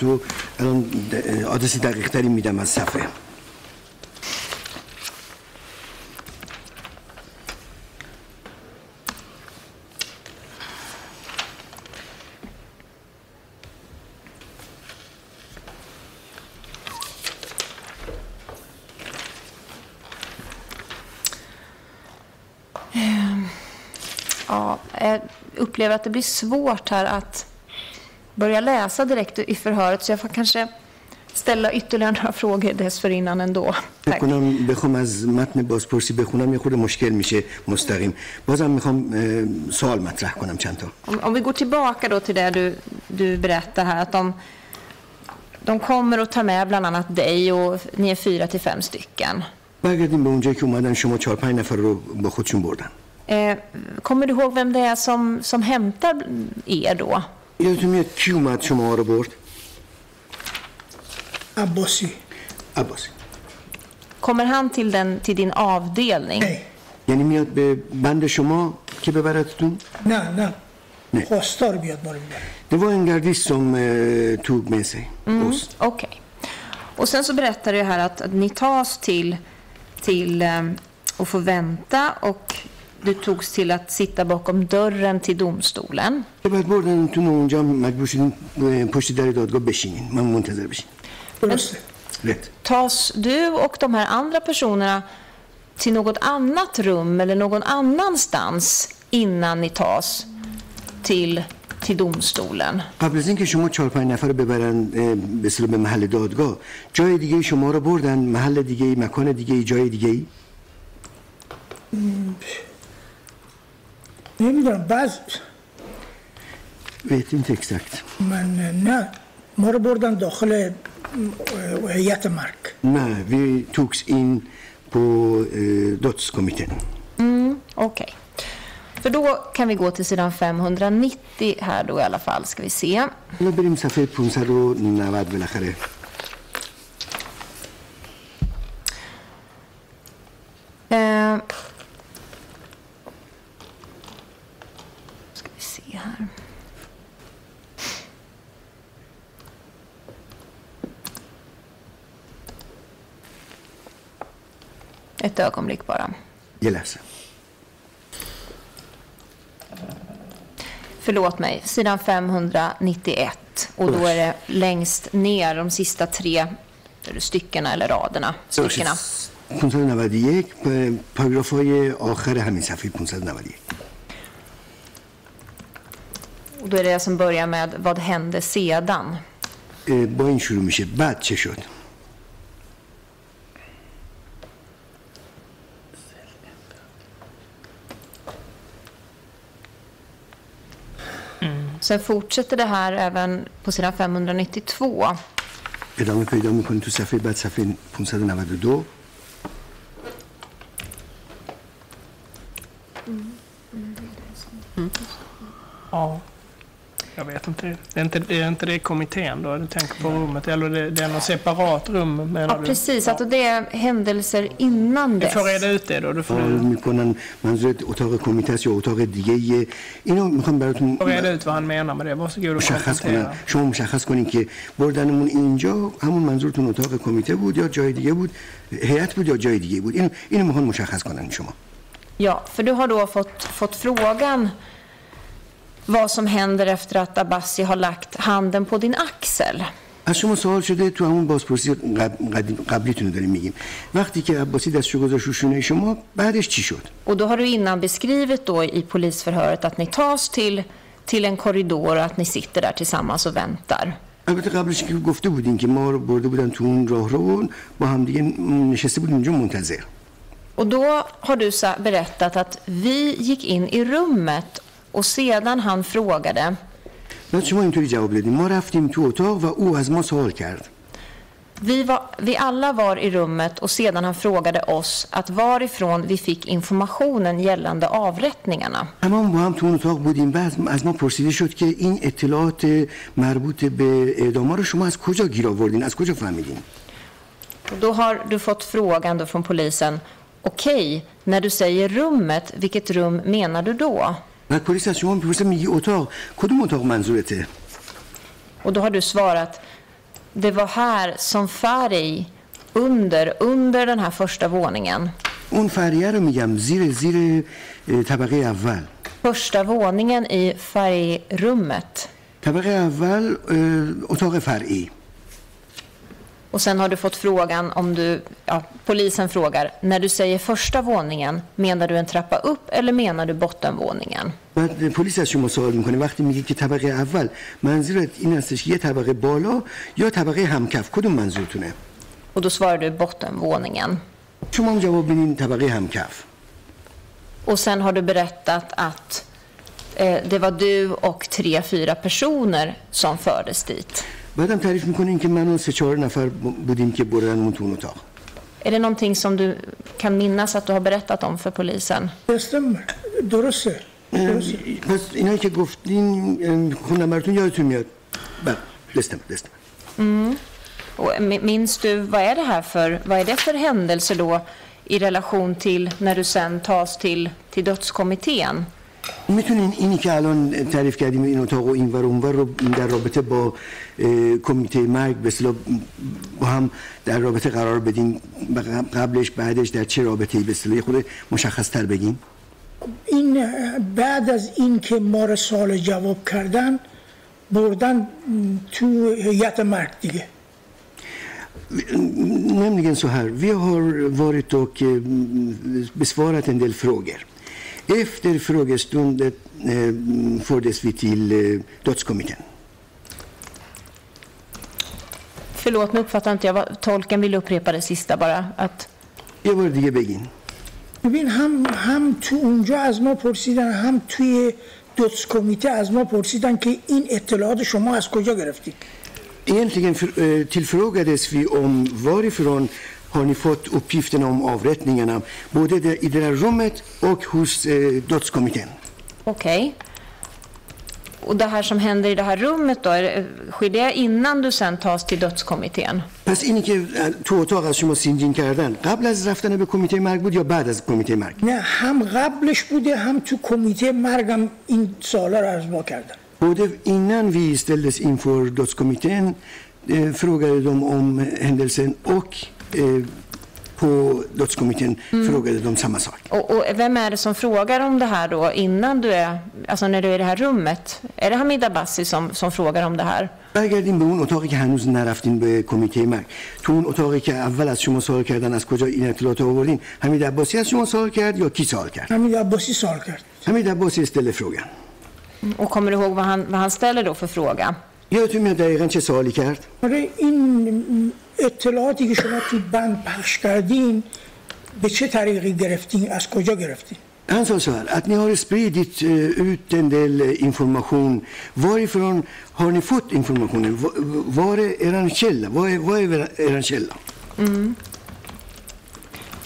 Ja, jag upplever att det blir svårt här att börja läsa direkt i förhöret så jag får kanske ställa ytterligare några frågor dessförinnan ändå. فکر Tack. کنم بخوام از متن بازپرسی بخونم یه خورده مشکل میشه مستقیم بازم میخوام اه، سوال مطرح کنم چند تا Om, om vi går tillbaka då till det du, du berättar här att de, de kommer och tar med bland annat dig och ni är fyra till fem stycken. برگردیم به اونجایی که اومدن شما چهار پنج نفر رو با خودشون بردن Eh, kommer du ihåg vem det är som, som hämtar er då? یادتون میاد کی اومد شما رو برد عباسی عباسی Kommer han till, den, till din avdelning? نه یعنی میاد به بند شما که ببردتون نه نه نه. خواستار بیاد ما رو میبره Det var en gardist som eh, tog med sig oss. Okej. Och sen så berättar du här att, att ni tas till, till eh, och får vänta och du togs till att sitta bakom dörren till domstolen. بعد بردنتون و اونجا مجبور شدین اه، پشت در دادگاه بشینین من منتظر بشین درسته rätt. Tas du och de här andra personerna till något annat rum eller någon annanstans innan ni tas till, till domstolen? قبل از اینکه شما چهار پنج نفر رو ببرن اه، به اصطلاح به محل دادگاه جای دیگه شما رو بردن محل دیگه مکان دیگه جای دیگه Yngden bast. Vet inte exakt. Men eh, nej, morbrordan dödade eh, eh, Jättemark. Nej, vi togs in på eh, dödskommittén. Mm, Okej. Okay. För då kan vi gå till sidan 590 här då i alla fall, ska vi se. Nu blir det navad velakare. Eh, se här. Ett ögonblick bara. یه لحظه Förlåt mig, sidan 591. Och då är det längst ner, de sista tre styckena eller raderna. Styckena. 591 پ- پاراگراف های آخر همین صفحه 591 då är det det som börjar med vad hände sedan? اه، با این شروع میشه بعد چه شد Sen fortsätter det här även på sidan 592. ادامه پیدا میکنه تو صفحه بعد صفحه 592 Jag vet inte. Det är inte det, är inte det kommittén då? Du tänker på rummet? Eller det, det är något separat rum menar Ja, du? precis. Att det är händelser innan Du dess. får reda ut det då. Du får کار میکنن منظورت اتاق کمیته است یا اتاق دیگه اینو میخوام براتون får reda ut vad han menar med det. Varsågod och مشخص کنن komplettera. شما مشخص کنین که بردنمون اینجا همون منظورتون اتاق کمیته بود یا جای دیگه بود هیئت بود یا جای دیگه بود اینو اینو میخوان مشخص کنن شما Ja, för du har då fått, fått frågan vad som händer efter att Abbasi har lagt handen på din axel. از شما سوال شده تو همون بازپرسی قب- قدیم- قبلیتون رو داریم میگیم وقتی که عباسی دستشو گذاشت رو شونه شما بعدش چی شد Och då har du innan beskrivit då i polisförhöret att ni tas till, till en korridor och att ni sitter där tillsammans och väntar. البته قبلش که گفته بودین که ما رو برده بودن تو اون راه رو با هم دیگه نشسته بودیم اونجا منتظر Och då har du sa- berättat att vi gick in i rummet och sedan han frågade بعد شما اینطوری جواب دادیم ما رفتیم تو اتاق و او از ما سوال کرد vi, var, vi alla var i rummet och sedan han frågade oss att varifrån vi fick informationen gällande avrättningarna. تمام با هم تو اون اتاق بودیم بعد از ما پرسیده شد که این اطلاعات مربوط به اعداما رو شما از کجا گیر آوردین از کجا فهمیدین Och då har du fått frågan då från polisen. Okej, när du säger rummet, vilket rum menar du då? بعد پلیس از شما میپرسه میگی اتاق کدوم اتاق منظورته Och då har du svarat. Det var här som färg under, under den här första våningen. اون فریه رو میگم زیر زیر اه، طبقه اول Första våningen i färgrummet. طبقه اول اه، اتاق فرعی Och sen har du fått frågan om du, ja, polisen frågar, när du säger första våningen, menar du en trappa upp eller menar du bottenvåningen? بعد پلیس از شما سوال میکنه وقتی میگه که طبقه اول منظورت این هستش یه طبقه بالا یا طبقه همکف کدوم منظورتونه Och då svarar du bottenvåningen. شما هم جواب بدین طبقه همکف Och sen har du berättat att eh, det var du och tre, fyra personer som fördes dit. بعدم تعریف میکنین که من و سه چهار نفر بودیم که بردن تو اون اتاق Är det någonting som du kan minnas att du har berättat om för polisen? Det stämmer. درسته درسته پس اینایی که گفتین خون نمبرتون یادتون میاد بله دستم دستم Och mi- minns du, vad är det här för, vad är det för händelser då i relation till när du sen tas till, till dödskommittén? میتونین اینی که الان تعریف کردیم این اتاق و این ور و اون ور رو در رابطه با اه، کمیته مرگ به اصطلاح با هم در رابطه قرار بدین و قبلش بعدش در چه رابطه به اصطلاح خود مشخص تر بگین این بعد از این که ما رو سال جواب کردن بردن تو هیئت مرگ دیگه Nämligen så här, vi har varit och eh, besvarat en del frågor. Efter frågestunden eh, fördes vi till eh, dödskommittén. Förlåt, nu uppfattar inte jag. Vad, tolken vill upprepa det sista bara. Att, یه بار دیگه بگین ببین هم هم تو اونجا از ما پرسیدن هم توی دوتس کمیته از ما پرسیدن که این اطلاعات شما از کجا gräftید Egentligen för, eh, tillfrågades vi om varifrån har ni fått uppgifterna om avrättningarna både där, i det där rummet och hos eh, dödskommittén. Okej. Och det här som händer i det här rummet då, sker det innan du sen tas till dödskommittén? پس اینی که تو اتاق از شما سینجین کردن قبل از رفتن به کمیته مرگ بود یا بعد از کمیته مرگ نه هم قبلش بوده هم تو کمیته مرگم این سوالا رو از ما کردن Både innan vi ställdes inför dödskommittén eh, frågade de om händelsen och eh, på dödskommittén frågade de samma sak. Och, och vem är det som frågar om det här då innan du är, alltså när du är i det här rummet? Är det Hamid Abbasi som, som frågar om det här? برگردیم به اون اتاقی که هنوز نرفتین به کمیته مرگ تو اون اتاقی که اول از شما سوال کردن از کجا این اطلاعات رو آوردین حمید عباسی از شما سوال کرد یا کی سوال کرد حمید عباسی سوال کرد حمید عباسی ställer frågan Och kommer du ihåg vad han, vad han ställer då för fråga? یادتون میاد دقیقا چه سوالی کرد آره این اطلاعاتی که شما تو بند پخش کردین به چه طریقی گرفتین از کجا گرفتین Han sa så här, att ni har spridit eh, ut en del eh, information. Varifrån har ni fått informationen? Va- Var är er källa? Vad är, vad är er källa?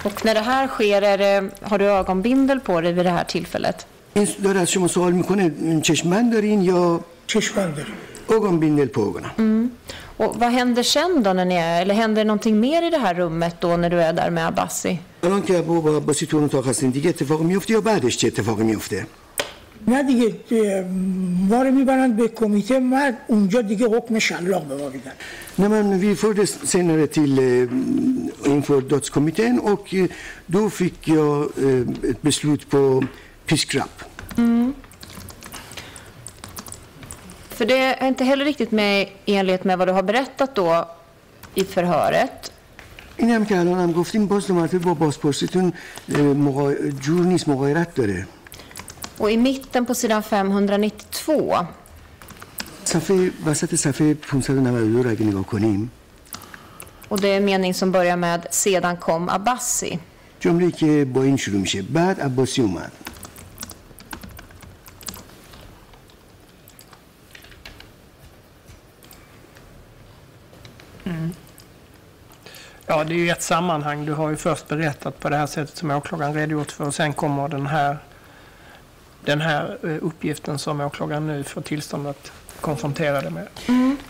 Och när det här sker, är det, har du ögonbindel på dig vid det här tillfället? این داره از شما سوال میکنه چشمند دارین یا چشمند داریم ögonbindel på ögonen. Och vad händer sen då när ni är, eller händer det någonting mer i det här rummet då när du är där med Abbasi? الان که با با عباسی تو اون اتاق هستین دیگه اتفاقی میفته یا بعدش چه اتفاقی میفته نه دیگه اه، ما رو میبرن به کمیته مرگ اونجا دیگه حکم شلاق به ما میدن Nej, men vi fördes senare till eh, inför dödskommittén och eh, då fick jag eh, ett beslut på piskrapp. För det är inte heller riktigt med i enlighet med vad du har berättat då i förhöret. این هم که الان هم گفتیم باز دو مرتبه با بازپرسیتون اه، مقا... جور نیست مقایرت داره Och i mitten på sidan 592 صفحه وسط صفحه 592 رو اگه نگاه کنیم och det är en mening som börjar med sedan kom Abbasi. جمله که با این شروع میشه بعد عباسی اومد Ja, det är ju ett sammanhang. Du har ju först berättat på det här sättet som åklagaren redogjort för och sen kommer den här, den här eh, uppgiften som åklagaren nu får tillstånd att konfrontera det med.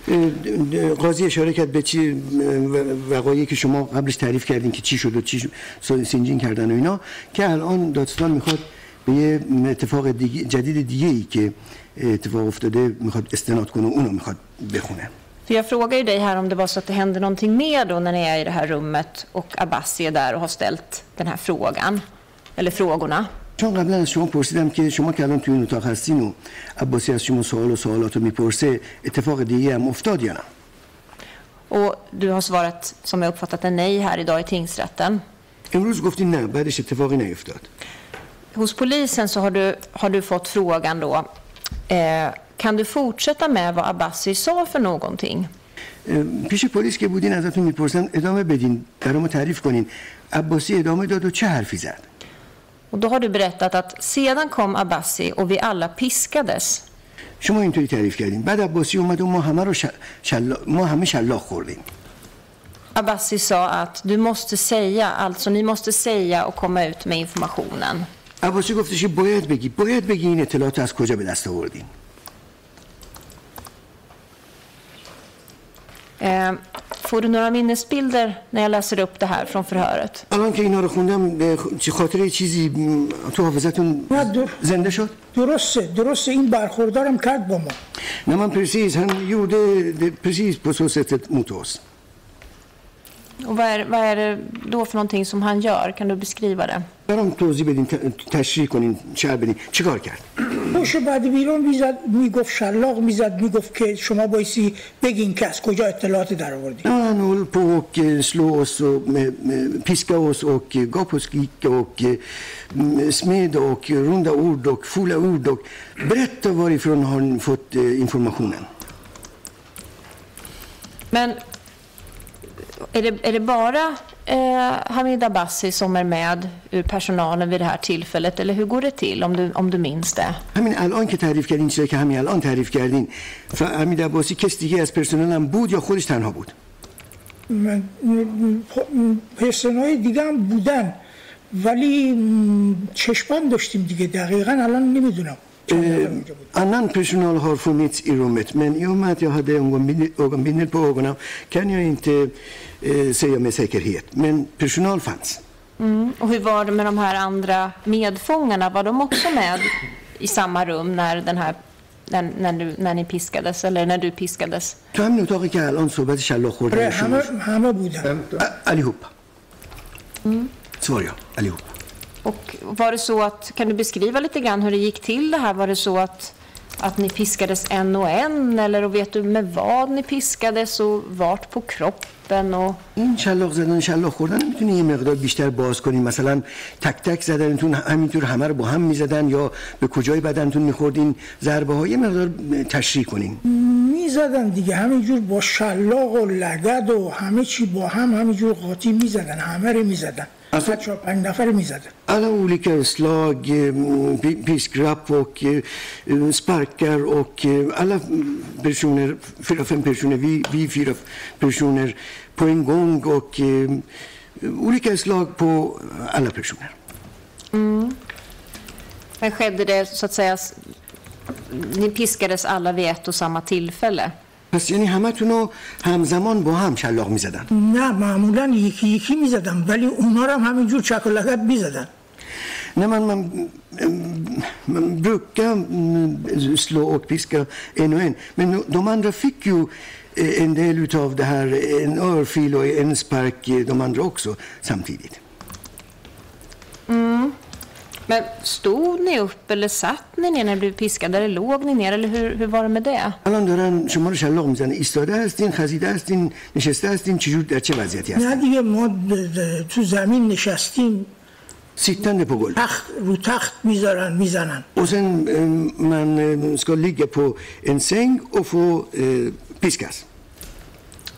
اه، قاضی اشاره کرد به چی اه، وقایعی که شما قبلش تعریف کردین که چی شد و چی شد، سینجین کردن و اینا که الان دادستان میخواد به یه اتفاق دیگه جدید دیگه ای که اتفاق افتاده میخواد استناد کنه و اونو میخواد بخونه För jag frågar ju dig här om det var så att det hände någonting mer då när ni är i det här rummet och Abbasi är där och har ställt den här frågan, eller frågorna. چون قبلا از شما پرسیدم که شما که الان توی این اتاق هستین و عباسی از شما سوال و سوالات رو میپرسه اتفاق دیگه هم افتاد یا نه Och du har svarat, som jag uppfattat det, nej här idag i tingsrätten. امروز گفتین نه بعدش اتفاقی نیفتاد Hos polisen så har du, har du fått frågan då, eh, kan du fortsätta med vad Abbasi sa för någonting? پیش پلیس که بودین ازتون می‌پرسن ادامه بدین برامو تعریف کنین عباسی ادامه داد و چه حرفی زد Och då har du berättat att sedan kom Abbasi och vi alla piskades. شما اینطوری تعریف کردین بعد عباسی اومد و ما همه رو شل... شلا... ما همه شلاق خوردیم Abbasi sa att du måste säga, alltså ni måste säga och komma ut med informationen. عباسی گفتش باید بگی باید بگی این اطلاعات از کجا به دست آوردین får du några minnesbilder när jag läser upp det här från förhöret? الان که اینا رو خوندم اه، چه خاطره چیزی م، تو حافظتون نه در- زنده شد درسته درسته این برخوردارم کرد با ما När man precis, han gjorde det precis på Och vad är, vad är det då för någonting som han gör? Kan du beskriva det? برام توضیح بدین ت- تشریح کنین شهر بدین چیکار کرد پشت بعد بیرون میزد میگفت شلاق میزد میگفت که شما بایستی بگین که از کجا اطلاعات در آوردی Ja, han höll på och eh, slå oss och med, med, piska oss och eh, gav på skrika och eh, m- smed och runda ord och fula ord och berätta varifrån har ni fått eh, informationen. Men Är det, är det bara eh, Hamid Abbasi som är med ur personalen vid det här tillfället? Eller hur går det till om du, om du minns det? همین الان که تعریف کردین چیزایی که همین الان تعریف کردین فهمید عباسی کس دیگه از پرسنل هم بود یا خودش تنها بود پرسنهای دیگه هم بودن ولی چشمان داشتیم دیگه دقیقا الان نمی‌دونم چند نفر اونجا بود. Annan personal har funnits i rummet men i och med att jag hade ögonbindel, ögonbindel på ögonen kan jag inte eh, säga med säkerhet. Men personal fanns. Mm. Och hur var det med de här andra medfångarna? Var de också med i samma rum när, den här, när, när, du, när ni piskades? Eller när du piskades? تو همین اتاقی که الان صحبت شلاق آره خوردن شما همه همه بودن allihopa. Svar ja, allihopa. Och var det så att, kan du beskriva lite grann hur det gick till det här? Var det så att, att ni piskades en och en? Eller och vet du med vad ni piskades och vart på kroppen? Och, این شلاق زدن شلاق خوردن می‌تونی یه مقدار بیشتر باز کنین مثلا تک تک زدنتون همینطور همه رو با هم می‌زدن یا به کجای بدنتون میخوردین ضربه های مقدار تشریح کنین می‌زدن دیگه همینجور با شلاق و لگد و همه چی با هم همینجور قاطی می‌زدن همه رو می‌زدن Alltså, att köpa en affär missade. Alla olika slag, eh, piskrapp och eh, eh, sparkar och alla personer, fyra, fem personer, vi, vi fyra personer på en gång och olika slag på alla personer. Mm. Men skedde det så att säga, ni piskades alla vid ett och samma tillfälle? پس یعنی همه تونو همزمان با هم شلاق می زدن. نه معمولا یکی یکی می‌زدم ولی اونا رو هم همینجور چکلکت می زدن. نه من من بگم سلو اوک پیس که اینو این من دومن رفیکیو این دیلو تاو ده هر این اور فیلو این سپرک دومن رو اکسو Men stod ni upp eller satt ni ner när ni blev piskade? Eller låg ni ner? Eller hur, hur var det med det? الان دارن شما رو شلاق می‌زنن ایستاده هستین خزیده هستین نشسته هستین چجور در چه وضعیتی نه هستین دیگه ما تو زمین نشستیم sittande på golvet تخت رو تخت می‌ذارن می‌زنن och sen eh, man eh, ska ligga på en säng och få eh, piskas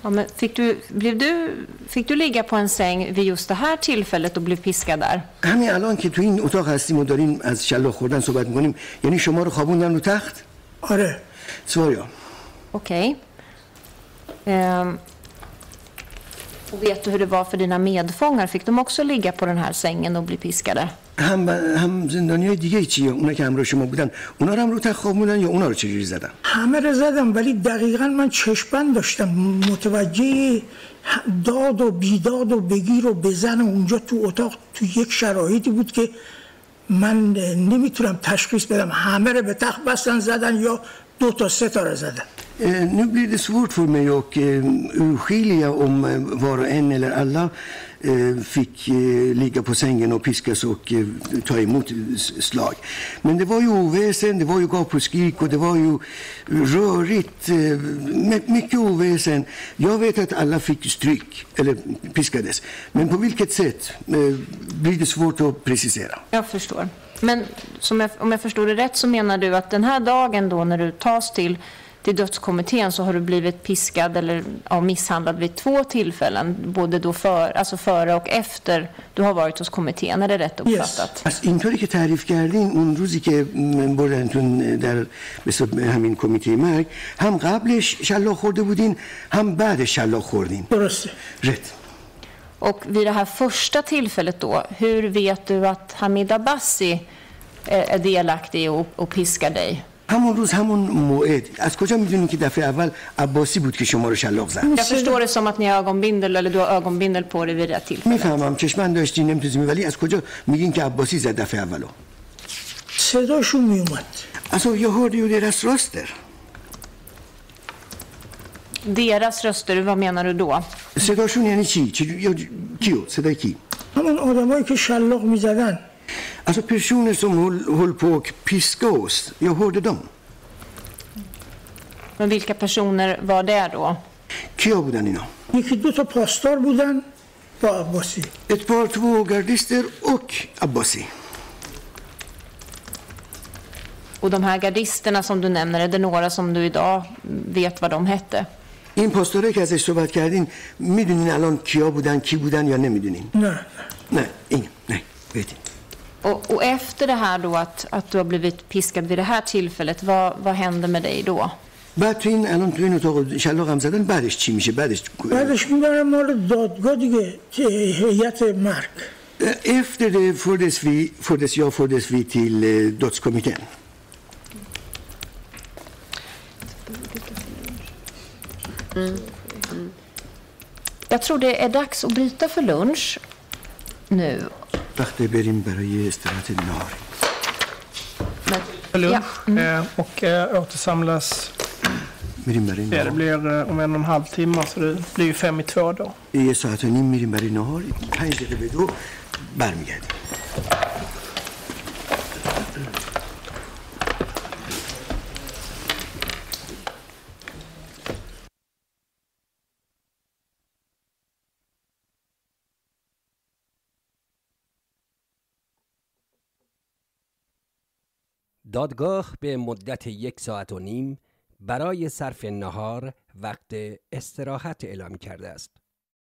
Ja, men fick, du, blev du, fick du ligga på en säng vid just det här tillfället och blev piskad där? همین الان که تو این اتاق هستیم و داریم از شلاق خوردن صحبت میکنیم یعنی شما رو خوابوندن رو تخت آره سوار ja Okej. Ehm, Och vet du hur det var för dina medfångar? Fick de också ligga på den här sängen och bli piskade? هم هم زندانی دیگه چیه اونا که همراه شما بودن اونا رو هم رو تخت یا اونا رو چجوری زدن؟ همه رو زدم ولی دقیقا من چشمن داشتم. متوجه داد و بیداد و بگیر و بزن اونجا تو اتاق تو یک شرایطی بود که من نمی‌تونم تشخیص بدم همه رو به تخت بستن زدن یا دو تا سه تا رو زدن. Nu blir det svårt för mig att urskilja om var och en eller alla Eh, fick eh, ligga på sängen och piskas och eh, ta emot slag. Men det var ju oväsen, det var ju gap och skrik och det var ju rörigt. Mycket oväsen. Jag vet att alla fick stryk, eller piskades. Men på vilket sätt blir det svårt att precisera. Jag förstår. Men som jag, om jag förstår det rätt så menar du att den här dagen då när du tas till till dödskommittén så har du blivit piskad eller ja, misshandlad vid två tillfällen, både då för, alltså före och efter du har varit hos kommittén. Är det rätt uppfattat? Yes. اینطوری که تعریف کردین اون روزی که بردنتون در همین کمیته مرگ هم قبلش شلاق خورده بودین هم بعدش شلاق خوردین درسته rätt Och vid det här första tillfället då, hur vet du att Hamid Abbasi är delaktig och, och piskar dig? همون روز همون موعد از کجا می‌دونین که دفعه اول عباسی بود که شما رو شلاق زد Jag förstår det som att ni har ögonbindel eller du har ögonbindel på dig vid det här tillfället. می‌فهمم چشمن داشتی نمی‌تونی ولی از کجا میگین که عباسی زد دفعه اولو صداشون میومد Alltså jag hörde ju deras röster. Deras röster, vad menar du då? صداشون یعنی چی؟ چی... یا... کیو؟ صدای کی؟ همون آدمایی که شلاق می‌زدن Alltså personer som höll, höll på att piska oss. Jag hörde dem. Men vilka personer var det då? کیا بودن اینا؟ یکی دو تا پاسدار بودن با عباسی Ett par två gardister och Abbasi. Och de här gardisterna som du nämner, är det några som du idag vet vad de hette? این پاسدارایی که ازش صحبت کردین میدونین الان کیا بودن کی بودن یا نمیدونین؟ نه نه این نه vet inte. Och, och efter det här då att, att du har blivit piskad vid det här tillfället, vad, vad händer med dig då? بعد تو این الان تو این اتاق شلاق هم زدن بعدش چی میشه بعدش بعدش میبرم مال دادگاه دیگه هیئت مرگ Efter det fördes, vi, fördes jag fördes vi till eh, dödskommittén. Jag tror det är dags att bryta för lunch nu. وقت بریم برای استراحت نهار. För lunch eh, och eh, återsamlas. میریم برای Ja, det نهار. blir eh, om en och en halv timme så det blir ju fem i två då. یه ساعت و نیم میریم برای نهار پنج دقیقه به دو برمیگردیم دادگاه به مدت یک ساعت و نیم برای صرف نهار وقت استراحت اعلام کرده است.